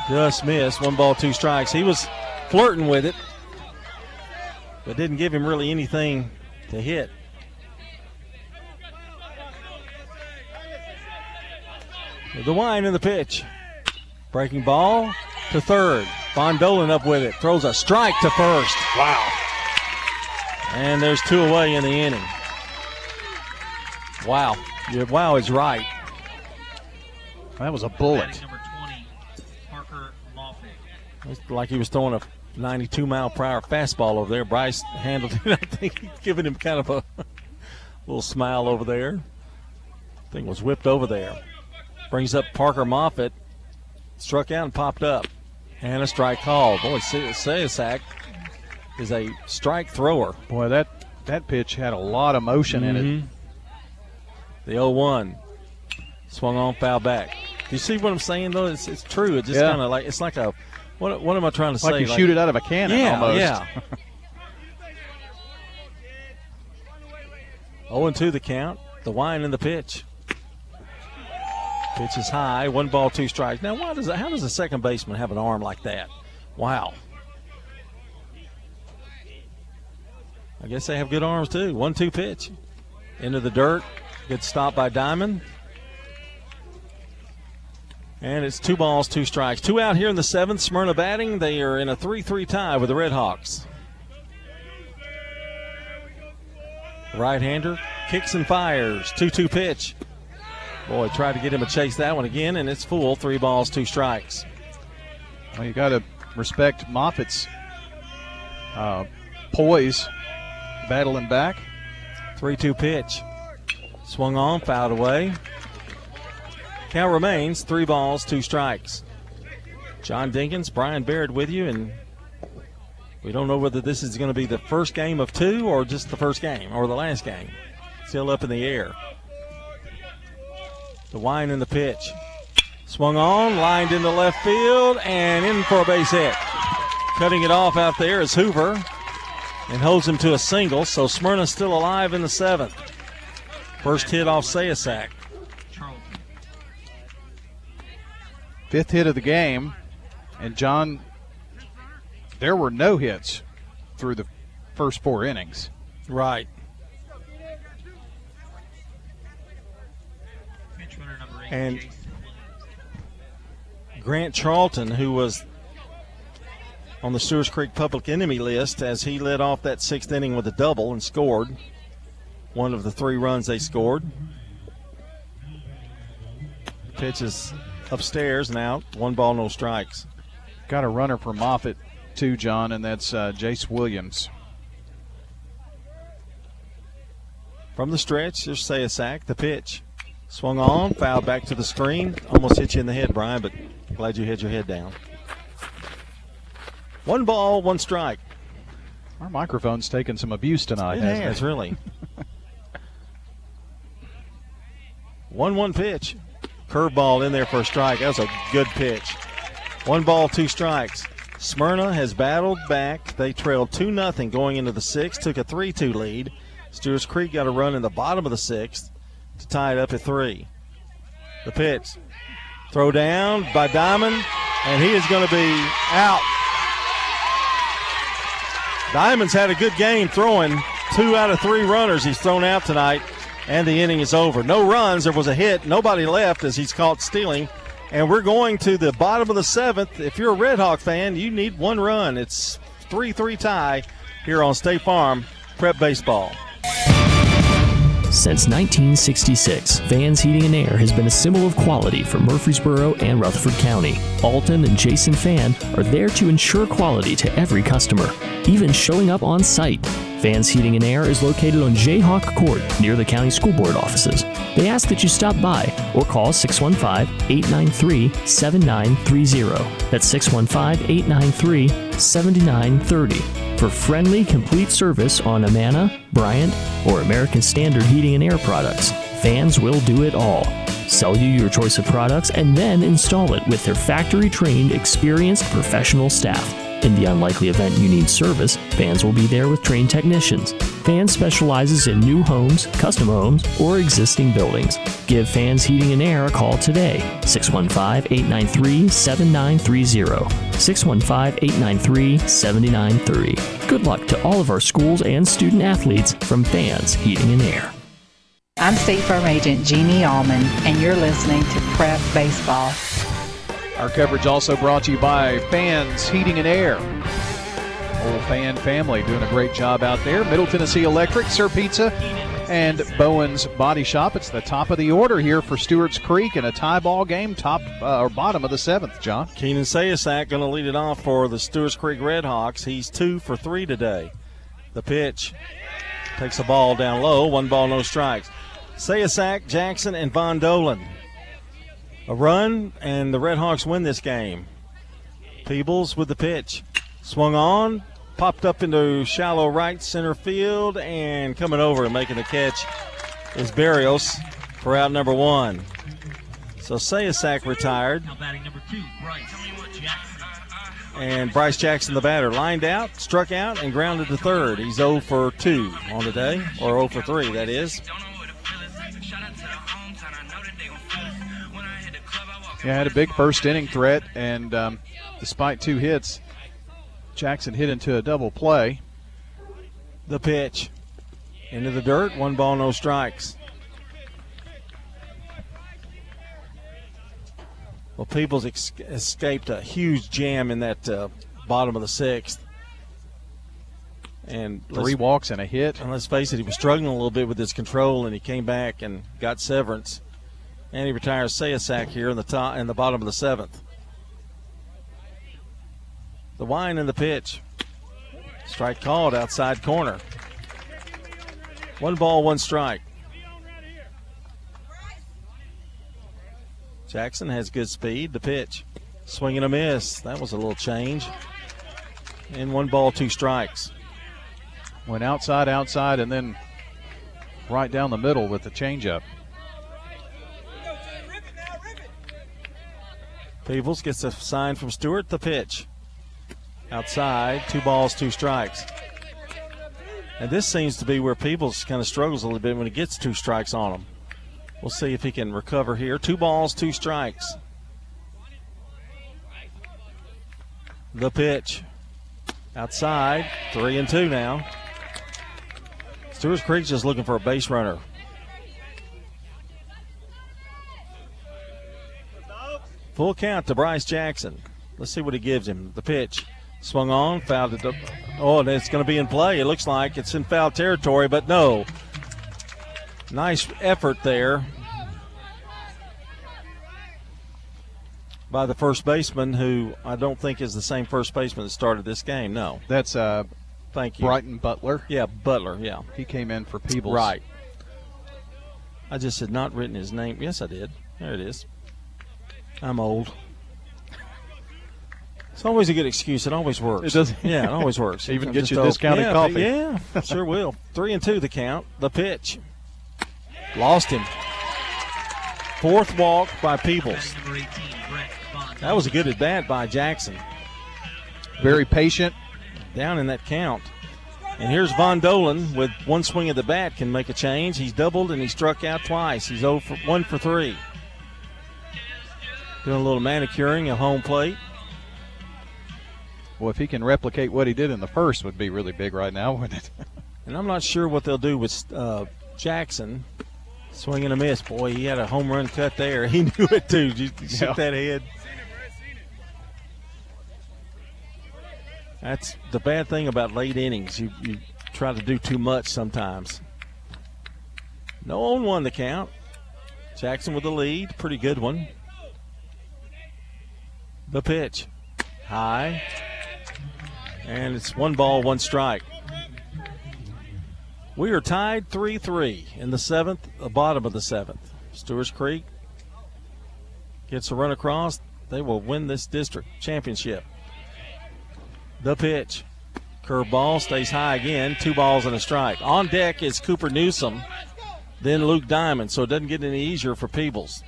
Just missed. One ball, two strikes. He was flirting with it, but didn't give him really anything to hit. The wine in the pitch. Breaking ball to third. Von Dolan up with it. Throws a strike to first. Wow. And there's two away in the inning. Wow. Yeah, wow is right. That was a bullet. Number 20, Parker Moffitt. It's like he was throwing a 92 mile per hour fastball over there. Bryce handled it. I think he's giving him kind of a little smile over there. Thing was whipped over there. Brings up Parker Moffitt. Struck out and popped up. And a strike call. Boy, Sayasak is a strike thrower. Boy, that that pitch had a lot of motion in it. Mm-hmm. The 0 1. Swung on, foul back. Do you see what I'm saying, though? It's, it's true. It's just Yeah. kind of like, it's like a, what, what am I trying to say? Like say? you shoot it out of a cannon yeah, almost. Yeah. 0 2 the count. The wine and the pitch. Pitch is high. One ball, two strikes. Now, why does how does a second baseman have an arm like that? Wow. I guess they have good arms too. One two pitch. Into the dirt. Good stop by Diamond. And it's two balls, two strikes. Two out here in the seventh. Smyrna batting. They are in a 3 3 tie with the Red Hawks. Right hander kicks and fires. 2 2 pitch. Boy, tried to get him to chase that one again, and it's full. Three balls, two strikes. Well, you got to respect Moffitt's uh, poise, battling back. 3 2 pitch. Swung on, fouled away. Count remains three balls, two strikes. John Dinkins, Brian Baird with you, and we don't know whether this is going to be the first game of two or just the first game or the last game. Still up in the air. The wine in the pitch. Swung on, lined into left field, and in for a base hit. Cutting it off out there is Hoover and holds him to a single, so Smyrna's still alive in the seventh. First hit off Sayasak. Fifth hit of the game. And John, there were no hits through the first four innings. Right. Bench runner number 8, And Grant Charlton, who was on the Stewarts Creek public enemy list as he led off that sixth inning with a double and scored one of the three runs they scored. Pitch is upstairs and out. One ball, no strikes. Got a runner for Moffitt, too, John, and that's uh, Jace Williams. From the stretch, just Sayasak, the pitch. Swung on, fouled back to the screen. Almost hit you in the head, Brian, but glad you had your head down. One ball, one strike. Our microphone's taking some abuse tonight, It hasn't has, it? really. 1 1 pitch. Curveball in there for a strike. That was a good pitch. One ball, two strikes. Smyrna has battled back. They trailed 2 0 going into the sixth, took a 3 2 lead. Stewarts Creek got a run in the bottom of the sixth to tie it up at three. The pitch. Throw down by Diamond, and he is going to be out. Diamond's had a good game throwing two out of three runners he's thrown out tonight, and the inning is over. No runs. There was a hit. Nobody left as he's caught stealing. And we're going to the bottom of the seventh. If you're a Red Hawk fan, you need one run. It's 3 3 tie here on State Farm Prep Baseball. Since 1966, Vans Heating and Air has been a symbol of quality for Murfreesboro and Rutherford County. Alton and Jason Fan are there to ensure quality to every customer, even showing up on site. Vans Heating and Air is located on Jayhawk Court near the county school board offices. They ask that you stop by or call 615 893 7930. That's 615 893 7930 For friendly, complete service on Amana, Bryant, or American Standard Heating and Air products, Fans will do it all. Sell you your choice of products and then install it with their factory trained, experienced professional staff. In the unlikely event you need service, Fans will be there with trained technicians. Fans specializes in new homes, custom homes, or existing buildings. Give Fans Heating and Air a call today, 615 893 7930. 615 893 793. Good luck to all of our schools and student athletes from Fans Heating and Air. I'm State Farm Agent Jeannie Allman, and you're listening to Prep Baseball. Our coverage also brought to you by Fans Heating and Air. Old fan family doing a great job out there. Middle Tennessee Electric, Sir Pizza, and Bowen's Body Shop. It's the top of the order here for Stewart's Creek in a tie ball game, top uh, or bottom of the seventh. John Keenan Sayasak going to lead it off for the Stewart's Creek Redhawks. He's two for three today. The pitch takes a ball down low, one ball, no strikes. Sayasak, Jackson, and Von Dolan. A run, and the Redhawks win this game. Peebles with the pitch. Swung on, popped up into shallow right center field, and coming over and making the catch is Barrios for out number one. So Sayasak retired. Two, Bryce. And Bryce Jackson, the batter, lined out, struck out, and grounded to third. He's 0 for 2 on the day, or 0 for 3, that is. Yeah, had a big first inning threat, and um, despite two hits, Jackson hit into a double play. The pitch into the dirt, one ball, no strikes. Well, Peebles ex- escaped a huge jam in that uh, bottom of the sixth. And three walks and a hit. And let's face it, he was struggling a little bit with his control, and he came back and got severance. And he retires Sayasak here in the top in the bottom of the seventh. The wine in the pitch. Strike called outside corner. One ball, one strike. Jackson has good speed. The pitch. Swing and a miss. That was a little change. And one ball, two strikes. Went outside, outside, and then right down the middle with the changeup. Peebles gets a sign from Stewart. The pitch. Outside, two balls, two strikes. And this seems to be where Peebles kind of struggles a little bit when he gets two strikes on him. We'll see if he can recover here. Two balls, two strikes. The pitch. Outside, three and two now. Stewart's Creek's just looking for a base runner. Full count to Bryce Jackson. Let's see what he gives him. The pitch. Swung on, fouled it. Up. Oh, and it's going to be in play. It looks like it's in foul territory, but no. Nice effort there by the first baseman, who I don't think is the same first baseman that started this game. No. That's uh, thank you, Brighton Butler. Yeah, Butler. Yeah, he came in for Peebles. Right. I just had not written his name. Yes, I did. There it is. I'm old. It's always a good excuse. It always works. It does. Yeah, it always works. Even get you old. discounted yeah, coffee. Yeah, sure will. Three and two the count. The pitch. Lost him. Fourth walk by Peebles. That was a good at bat by Jackson. Very patient. Down in that count. And here's Von Dolan with one swing of the bat can make a change. He's doubled and he struck out twice. He's 0 for 1 for 3. Doing a little manicuring at home plate. Well, if he can replicate what he did in the first, would be really big right now, wouldn't it? and I'm not sure what they'll do with uh, Jackson. Swing and a miss. Boy, he had a home run cut there. He knew it too. Did you, Yeah. that head? That's the bad thing about late innings. You, you try to do too much sometimes. No on one the count. Jackson with the lead. Pretty good one. The pitch. High. And it's one ball, one strike. We are tied 3 3 in the seventh, the bottom of the seventh. Stewart's Creek gets a run across. They will win this district championship. The pitch. Curve ball stays high again. Two balls and a strike. On deck is Cooper Newsom, then Luke Diamond, so it doesn't get any easier for Peebles.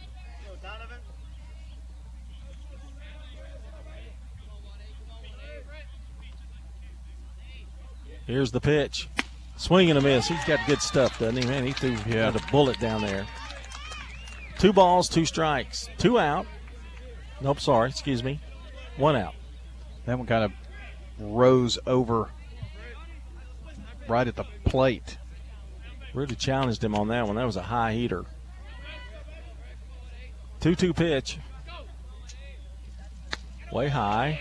Here's the pitch. Swing and a miss. He's got good stuff, doesn't he? Man, he threw Yeah. a bullet down there. Two balls, two strikes, two out. Nope, sorry, excuse me. One out. That one kind of rose over right at the plate. Really challenged him on that one. That was a high heater. 2 2 pitch. Way high.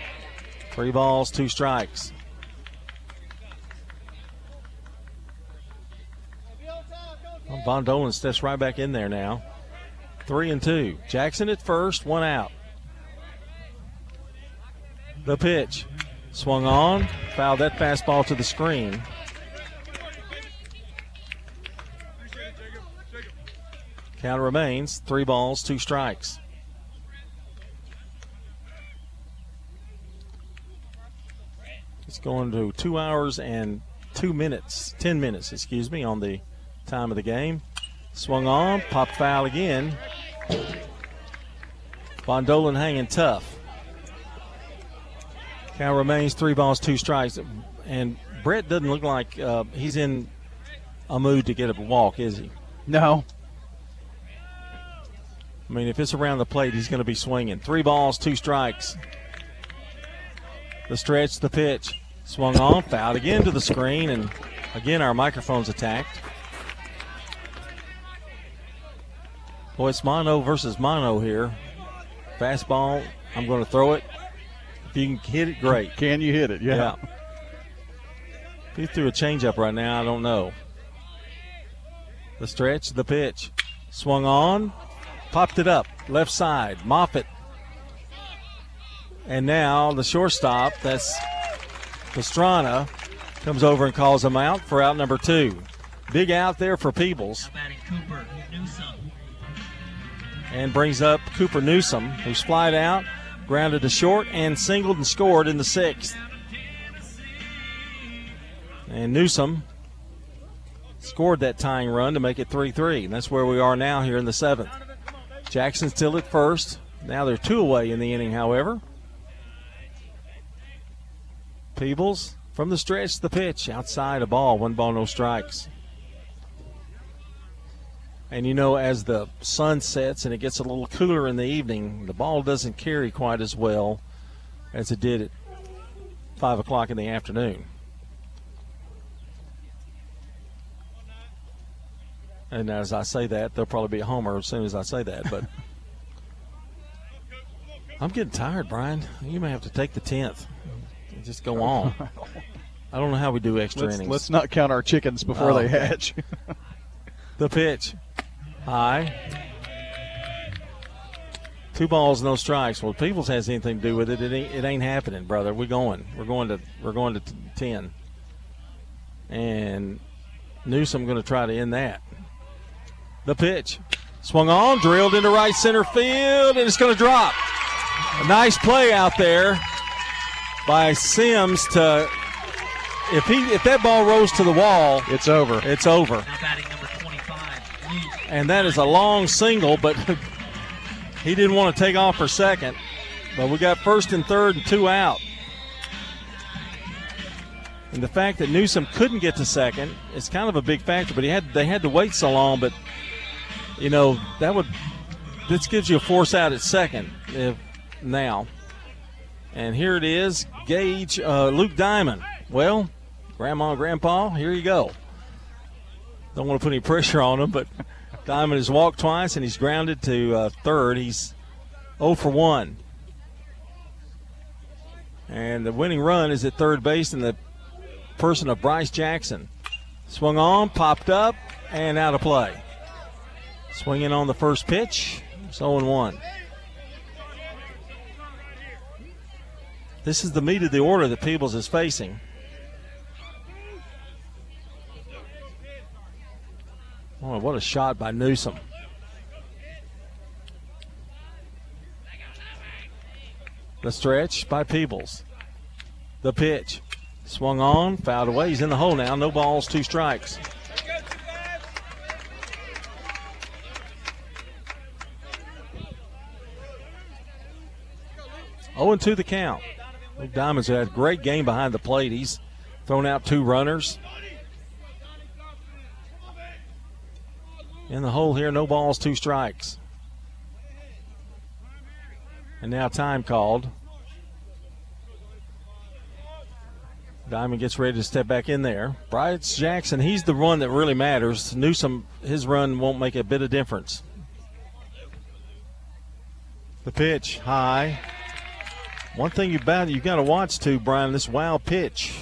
Three balls, two strikes. Well, Von Dolan steps right back in there now. Three and two. Jackson at first, one out. The pitch. Swung on, fouled that fastball to the screen. Count remains three balls, two strikes. It's going to two hours and two minutes, ten minutes, excuse me, on the time of the game. Swung on, pop foul again. Von Dolan hanging tough. Count remains three balls, two strikes. And Brett doesn't look like uh, he's in a mood to get a walk, is he? No. I mean, if it's around the plate, he's going to be swinging. Three balls, two strikes. The stretch, the pitch. Swung on, fouled again to the screen, and again our microphone's attacked. Boy, it's mono versus mono here. Fastball, I'm going to throw it. If you can hit it, great. Can you hit it? Yeah. If he threw a changeup right now, I don't know. The stretch, the pitch. Swung on, popped it up, left side. Moffitt. And now the shortstop, that's Pastrana, comes over and calls him out for out number two. Big out there for Peebles. Cooper Newsom. And brings up Cooper Newsom, who's flied out, grounded to short, and singled and scored in the sixth. And Newsom scored that tying run to make it 3 3. And that's where we are now here in the seventh. Jackson's still at first. Now they're two away in the inning, however. Peebles from the stretch, the pitch outside a ball, one ball, no strikes. And you know, as the sun sets and it gets a little cooler in the evening, the ball doesn't carry quite as well as it did at 5 o'clock in the afternoon. And as I say that, there'll probably be a homer as soon as I say that. But I'm getting tired, Brian. You may have to take the 10th and just go on. I don't know how we do extra Let's, innings. let's not count our chickens before Oh, they hatch. The pitch. High. Two balls, no strikes. Well, if Peebles has anything to do with it, it ain't, it ain't happening, brother. We're going. We're going to. We're going to t- ten. And Newsom going to try to end that. The pitch, swung on, drilled into right center field, and it's going to drop. A nice play out there by Sims to. If he if that ball rolls to the wall, it's over. It's over. And that is a long single, but he didn't want to take off for second. But we got first and third and two out. And the fact that Newsom couldn't get to second is kind of a big factor. But he had they had to wait so long. But you know that would this gives you a force out at second if now. And here it is, Gage uh, Luke Diamond. Well, Grandma and Grandpa, here you go. Don't want to put any pressure on him, but Diamond has walked twice and he's grounded to uh, third. He's 0 for 1. And the winning run is at third base in the person of Bryce Jackson. Swung on, popped up, and out of play. Swinging on the first pitch. It's 0 1. This is the meat of the order that Peebles is facing. Oh, what a shot by Newsom. The stretch by Peebles. The pitch. Swung on, fouled away. He's in the hole now. No balls, two strikes. Oh, and 2 the count. Luke Diamond's had a great game behind the plate. He's thrown out two runners. In the hole here, no balls, two strikes. And now time called. Diamond gets ready to step back in there. Bryce Jackson, he's the one that really matters. Newsom, his run won't make a bit of difference. The pitch high. One thing you about you got to watch too, Brian, this wild pitch,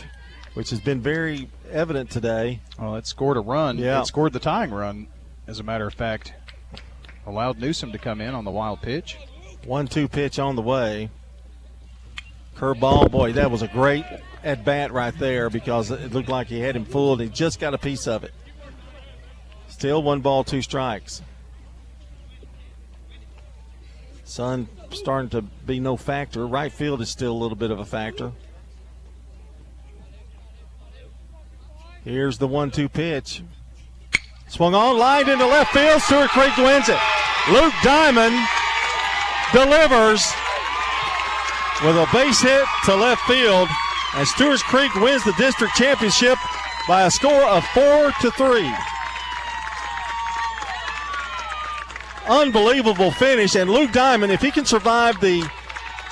which has been very evident today. Well, it scored a run. Yeah, it scored the tying run. As a matter of fact, allowed Newsom to come in on the wild pitch. One-two pitch on the way. Curveball, boy, that was a great at bat right there because it looked like he had him fooled. He just got a piece of it. Still one ball, two strikes. Sun starting to be no factor. Right field is still a little bit of a factor. Here's the one two pitch. Swung on, lined into left field. Stewart Creek wins it. Luke Diamond delivers with a base hit to left field. And Stewart's Creek wins the district championship by a score of four to three. Unbelievable finish. And Luke Diamond, if he can survive the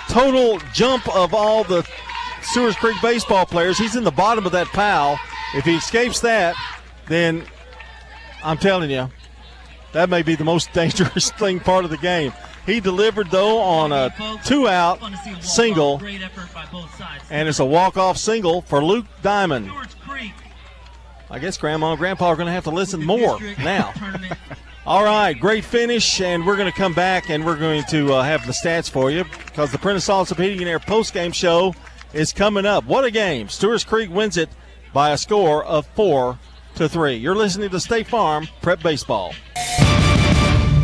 total jump of all the Stewart's Creek baseball players, he's in the bottom of that pile. If he escapes that, then I'm telling you, that may be the most dangerous thing part of the game. He delivered though on a two-out single, and it's a walk-off single for Luke Diamond. I guess Grandma and Grandpa are going to have to listen more now. All right, great finish, and we're going to come back and we're going to uh, have the stats for you because the Prentice Allsup Heating and Air post-game show is coming up. What a game! Stewart's Creek wins it by a score of four to three. You're listening to State Farm Prep Baseball.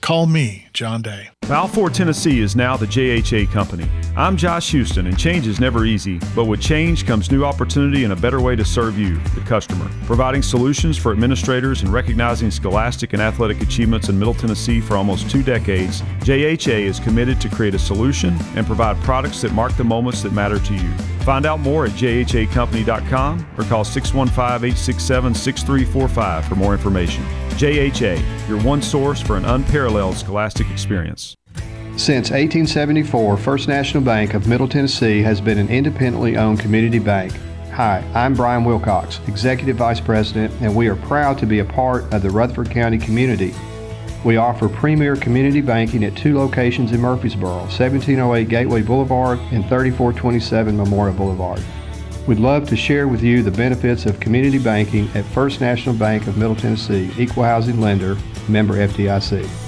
Call me, John Day. Balfour, Tennessee is now the JHA company. I'm Josh Houston, and change is never easy, but with change comes new opportunity and a better way to serve you, the customer. Providing solutions for administrators and recognizing scholastic and athletic achievements in Middle Tennessee for almost two decades, JHA is committed to create a solution and provide products that mark the moments that matter to you. Find out more at jhacompany.com or call 615 867 6345 for more information. JHA, your one source for an unparalleled scholastic experience. Since 1874, First National Bank of Middle Tennessee has been an independently owned community bank. Hi, I'm Brian Wilcox, Executive Vice President, and we are proud to be a part of the Rutherford County community. We offer premier community banking at two locations in Murfreesboro 1708 Gateway Boulevard and 3427 Memorial Boulevard. We'd love to share with you the benefits of community banking at First National Bank of Middle Tennessee, equal housing lender, member FDIC.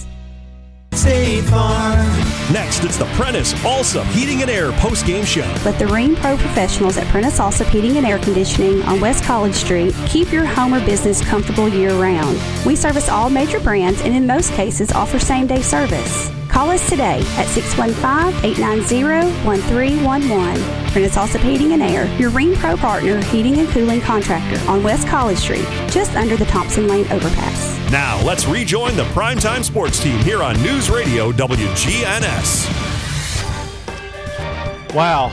State Farm. Next, it's the Prentice Allsup Heating and Air post game show. Let the Rheem Pro professionals at Prentice Allsup Heating and Air Conditioning on West College Street keep your home or business comfortable year round. We service all major brands and in most cases offer same day service. Call us today at 615-890-1311. Prentice Allsup Heating and Air, your Rheem Pro partner heating and cooling contractor on West College Street, just under the Thompson Lane overpass. Now, let's rejoin the primetime sports team here on News Radio WGNS. Wow.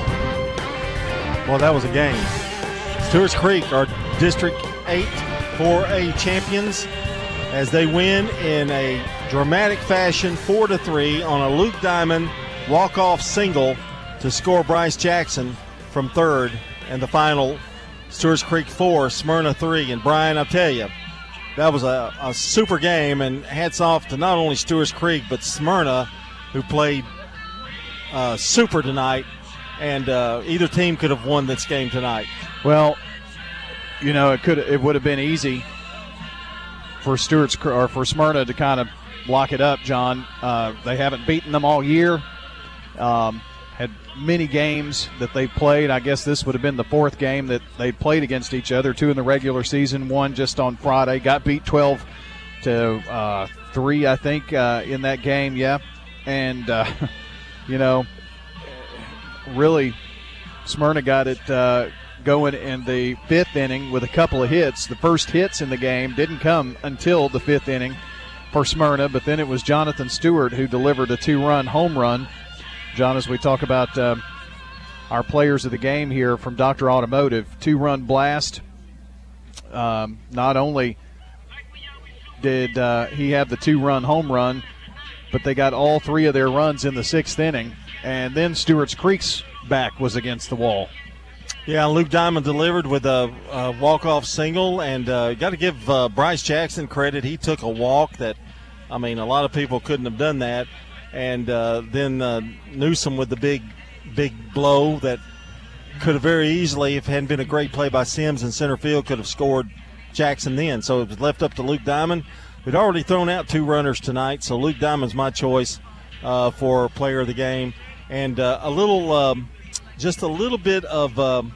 Well, that was a game. Stewart's Creek are District 8 4A champions as they win in a dramatic fashion 4 to 3 on a Luke Diamond walk-off single to score Bryce Jackson from third. And the final Stewart's Creek 4 Smyrna 3 and Brian I'll tell you that was a, a super game. And hats off to not only Stewart's Creek but Smyrna who played uh, super tonight. And uh, either team could have won this game tonight. Well, you know, it could it would have been easy for Stewart's or for Smyrna to kind of lock it up. John, uh, they haven't beaten them all year. Um, had many games that they played. I guess this would have been the fourth game that they played against each other. Two in the regular season, one just on Friday. Got beat twelve to uh, three, I think, uh, in that game. Yeah, and uh, you know, really, Smyrna got it uh, going in the fifth inning with a couple of hits. The first hits in the game didn't come until the fifth inning for Smyrna, but then it was Jonathan Stewart who delivered a two run home run. John, as we talk about uh, our players of the game here from Dr. Automotive, two run blast. Um, not only did uh, he have the two run home run, but they got all three of their runs in the sixth inning. And then Stewart's Creek's back was against the wall. Yeah, Luke Diamond delivered with a, a walk-off single, and uh, got to give uh, Bryce Jackson credit. He took a walk that, I mean, a lot of people couldn't have done that. And uh, then uh, Newsom with the big, big blow that could have very easily, if it hadn't been a great play by Sims in center field, could have scored Jackson then. So it was left up to Luke Diamond. We'd already thrown out two runners tonight, so Luke Diamond's my choice uh, for player of the game. And uh, a little, um, just a little bit of um,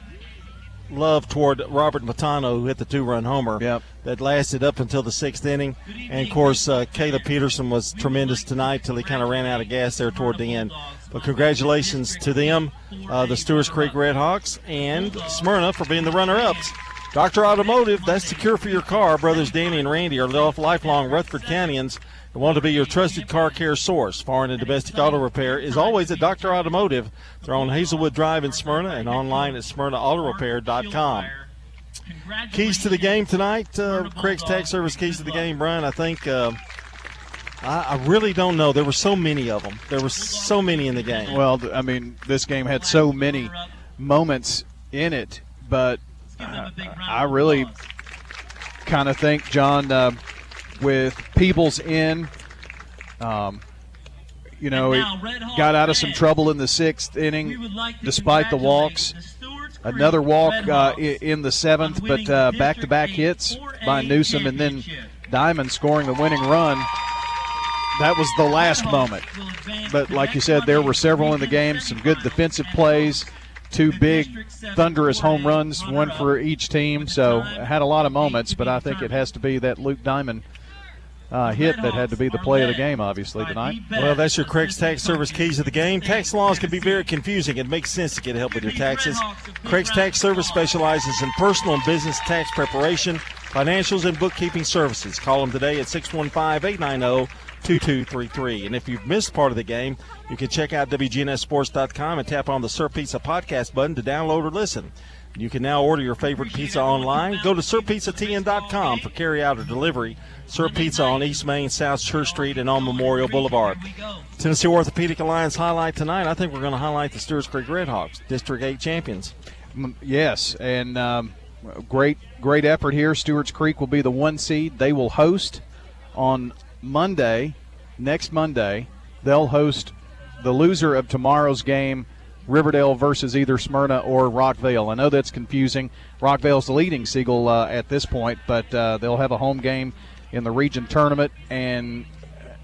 love toward Robert Matano, who hit the two-run homer yep. that lasted up until the sixth inning. And of course, uh, Caleb Peterson was tremendous tonight till he kind of ran out of gas there toward the end. But congratulations to them, uh, the Stewart's Creek Redhawks, and Smyrna for being the runner-ups. Dr. Automotive, that's the cure for your car. Brothers Danny and Randy are lifelong Rutherford Countyans and want to be your trusted car care source. Foreign and domestic auto repair is always at Dr. Automotive. They're on Hazelwood Drive in Smyrna and online at smyrnaautorepair.com. Keys to the game tonight, uh, Craig's Tax Service keys to the game, Brian. I think uh, I, I, really don't know. There were so many of them. There were so many in the game. Well, I mean, this game had so many moments in it, but uh, I really kind of think, John, uh, with Peebles in, um, you know, it got out of some trouble in the sixth inning despite the walks. Another walk uh, in the seventh, but back to back hits by Newsom and then Diamond scoring the winning run. That was the last moment. But like you said, there were several in the game, some good defensive plays two big, thunderous home runs, one for each team. So had a lot of moments, but I think it has to be that Luke Diamond uh, hit that had to be the play of the game, obviously, tonight. Well, that's your Craig's Tax Service keys of the game. Tax laws can be very confusing. It makes sense to get help with your taxes. Craig's Tax Service specializes in personal and business tax preparation, financials, and bookkeeping services. Call them today at 615 890 2233. And if you've missed part of the game, you can check out WGNSSports.com and tap on the Sir Pizza podcast button to download or listen. You can now order your favorite pizza online. Go to sirpizzatn.com for carry out or delivery. Sir Pizza on East Main, South Church Street, and on Memorial Boulevard. Tennessee Orthopedic Alliance highlight tonight. I think we're going to highlight the Stewarts Creek Redhawks, District 8 champions. Yes, and um, great, great effort here. Stewarts Creek will be the one seed. They will host on Monday, next Monday. They'll host the loser of tomorrow's game, Riverdale versus either Smyrna or Rockvale. I know that's confusing. Rockvale's the leading Siegel uh, at this point, but uh, they'll have a home game in the region tournament, and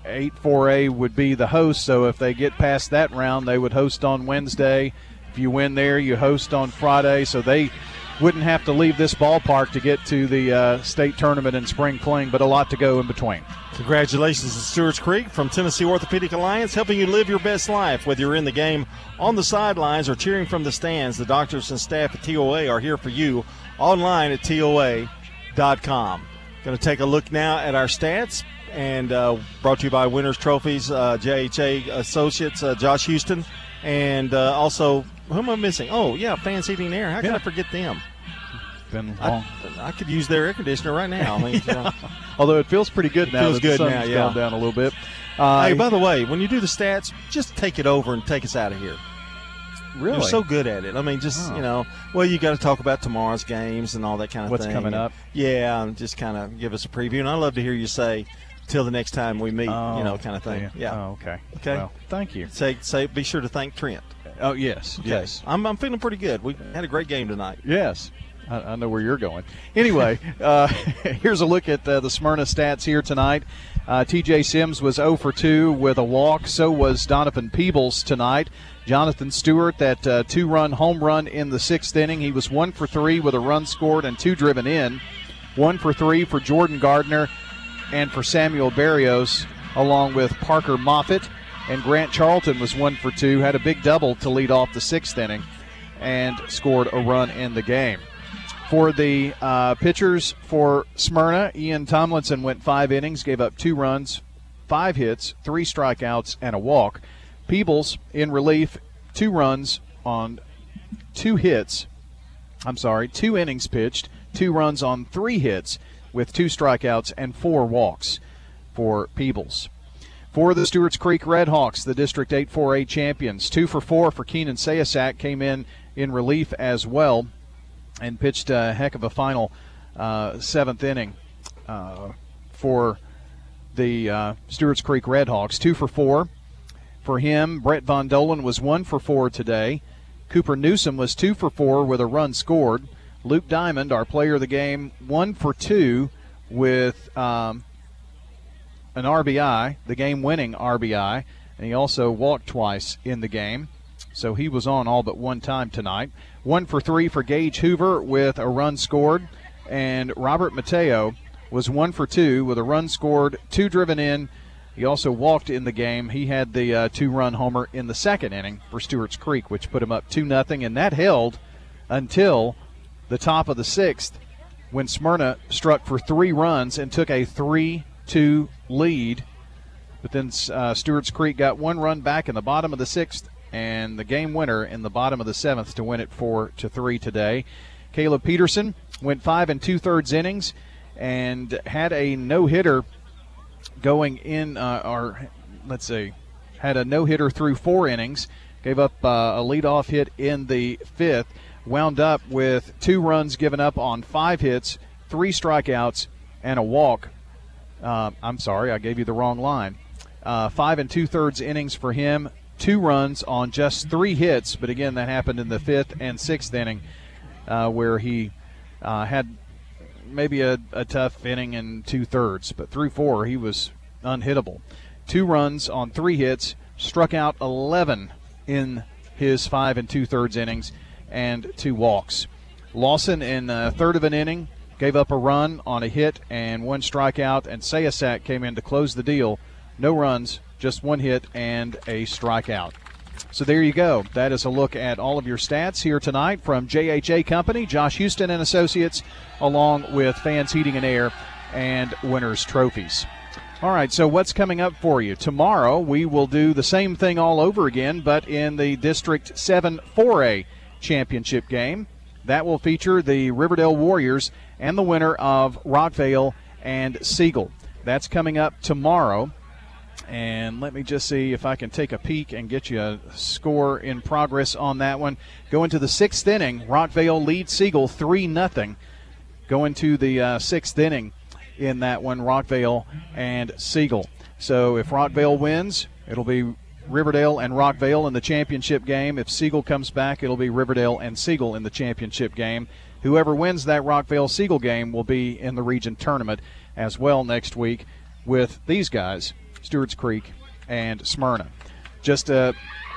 8 4A would be the host. So if they get past that round, they would host on Wednesday. If you win there, you host on Friday. So they wouldn't have to leave this ballpark to get to the uh, state tournament in spring fling, but a lot to go in between. Congratulations to Stewarts Creek from Tennessee Orthopedic Alliance, helping you live your best life. Whether you're in the game, on the sidelines, or cheering from the stands, the doctors and staff at TOA are here for you online at TOA.com. Going to take a look now at our stats and uh, brought to you by Winners Trophies, uh, JHA Associates, uh, Josh Houston, and uh, also, who am I missing? Oh, yeah, Fans Heating Air. How can Yeah. I forget them? Been long. I, I could use their air conditioner right now. I mean, you know. Although it feels pretty good It now. feels good now, yeah. gone down a little bit. Uh, hey, by the way, when you do the stats, just take it over and take us out of here. Really? You're so good at it. I mean, just Oh. you know, well, you got to talk about tomorrow's games and all that kind of What's thing. What's coming up. Yeah, and just kind of give us a preview. And I love to hear you say, "Till the next time we meet," you Oh, know, kind of thing. yeah. Yeah. Oh, okay. Okay. Well, thank you. Say, say, be sure to thank Trent. Oh yes, Okay. yes, I'm, I'm feeling pretty good. We had a great game tonight. yes. I, I know where you're going. Anyway, uh, here's a look at uh, the Smyrna stats here tonight. Uh, T.J. Sims was 0 for 2 with a walk. So was Donovan Peebles tonight. Jonathan Stewart, that uh, two-run home run in the sixth inning. He was 1 for 3 with a run scored and two driven in. 1 for 3 for Jordan Gardner and for Samuel Barrios, along with Parker Moffitt. And Grant Charlton was 1 for 2, had a big double to lead off the sixth inning, and scored a run in the game. For the uh, pitchers for Smyrna, Ian Tomlinson went five innings, gave up two runs, five hits, three strikeouts, and a walk. Peebles in relief, two runs on two hits. I'm sorry, two innings pitched, two runs on three hits, with two strikeouts and four walks for Peebles. For the Stewarts Creek Redhawks, the District 8 4A champions, two for four for Keenan Sayasak came in in relief as well and pitched a heck of a final uh, seventh inning uh, for the uh, Stewarts Creek Redhawks. Two for four for him. Brett Von Dolan was one for four today. Cooper Newsom was two for four with a run scored. Luke Diamond, our player of the game, one for two with um, an RBI, the game winning RBI, and he also walked twice in the game. So he was on all but one time tonight. One for three for Gage Hoover with a run scored, and Robert Mateo was one for two with a run scored, two driven in. He also walked in the game. He had the uh, two-run homer in the second inning for Stewart's Creek, which put him up two nothing, and that held until the top of the sixth when Smyrna struck for three runs and took a three-two lead. But then uh, Stewart's Creek got one run back in the bottom of the sixth, and the game winner in the bottom of the seventh to win it four to three today. Caleb Peterson went five and two thirds innings and had a no hitter going in, uh, or let's see, had a no hitter through four innings. Gave up uh, a leadoff hit in the fifth. Wound up with two runs given up on five hits, three strikeouts, and a walk. Uh, I'm sorry, I gave you the wrong line. Uh, five and two thirds innings for him, two runs on just three hits. But again, that happened in the fifth and sixth inning, uh, where he uh, had maybe a, a tough inning and two thirds. But through four, he was unhittable. Two runs on three hits, struck out 11 in his five and two thirds innings, and two walks. Lawson in a third of an inning gave up a run on a hit and one strikeout, and Sayasak came in to close the deal. No runs, just one hit and a strikeout. So there you go. That is a look at all of your stats here tonight from JHA Company, Josh Houston and Associates, along with Fans Heating and Air and Winners Trophies. All right, so what's coming up for you? Tomorrow we will do the same thing all over again, but in the District 7 4A championship game. That will feature the Riverdale Warriors and the winner of Rockvale and Siegel. That's coming up tomorrow. And let me just see if I can take a peek and get you a score in progress on that one. Going to the sixth inning, Rockvale leads Siegel 3 0. Going to the uh, sixth inning in that one, Rockvale and Siegel. So if Rockvale wins, it'll be Riverdale and Rockvale in the championship game. If Siegel comes back, it'll be Riverdale and Siegel in the championship game. Whoever wins that Rockvale Siegel game will be in the region tournament as well next week with these guys, Stewart's Creek and Smyrna. Just a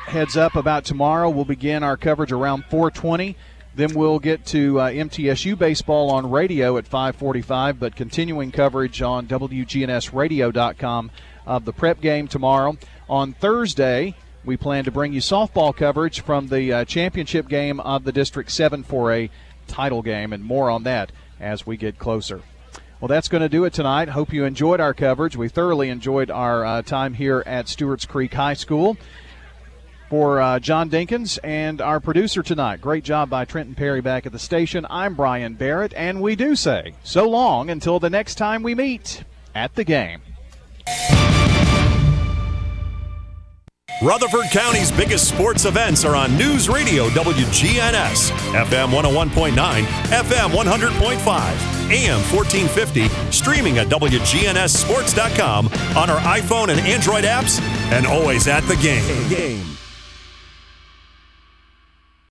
heads up about tomorrow, we'll begin our coverage around 420. Then we'll get to uh, MTSU baseball on radio at 5:45, but continuing coverage on WGNSradio.com of the prep game tomorrow. On Thursday, we plan to bring you softball coverage from the uh, championship game of the District 7 4A title game, and more on that as we get closer. Well, that's going to do it tonight. Hope you enjoyed our coverage. We thoroughly enjoyed our uh, time here at Stewart's Creek High School. For uh, John Dinkins and our producer tonight, great job by Trenton Perry back at the station. I'm Brian Barrett, and we do say so long until the next time we meet at the game. Rutherford County's biggest sports events are on News Radio WGNS, FM 101.9, FM 100.5, AM 1450, streaming at WGNSSports.com on our iPhone and Android apps, and always at the game. game.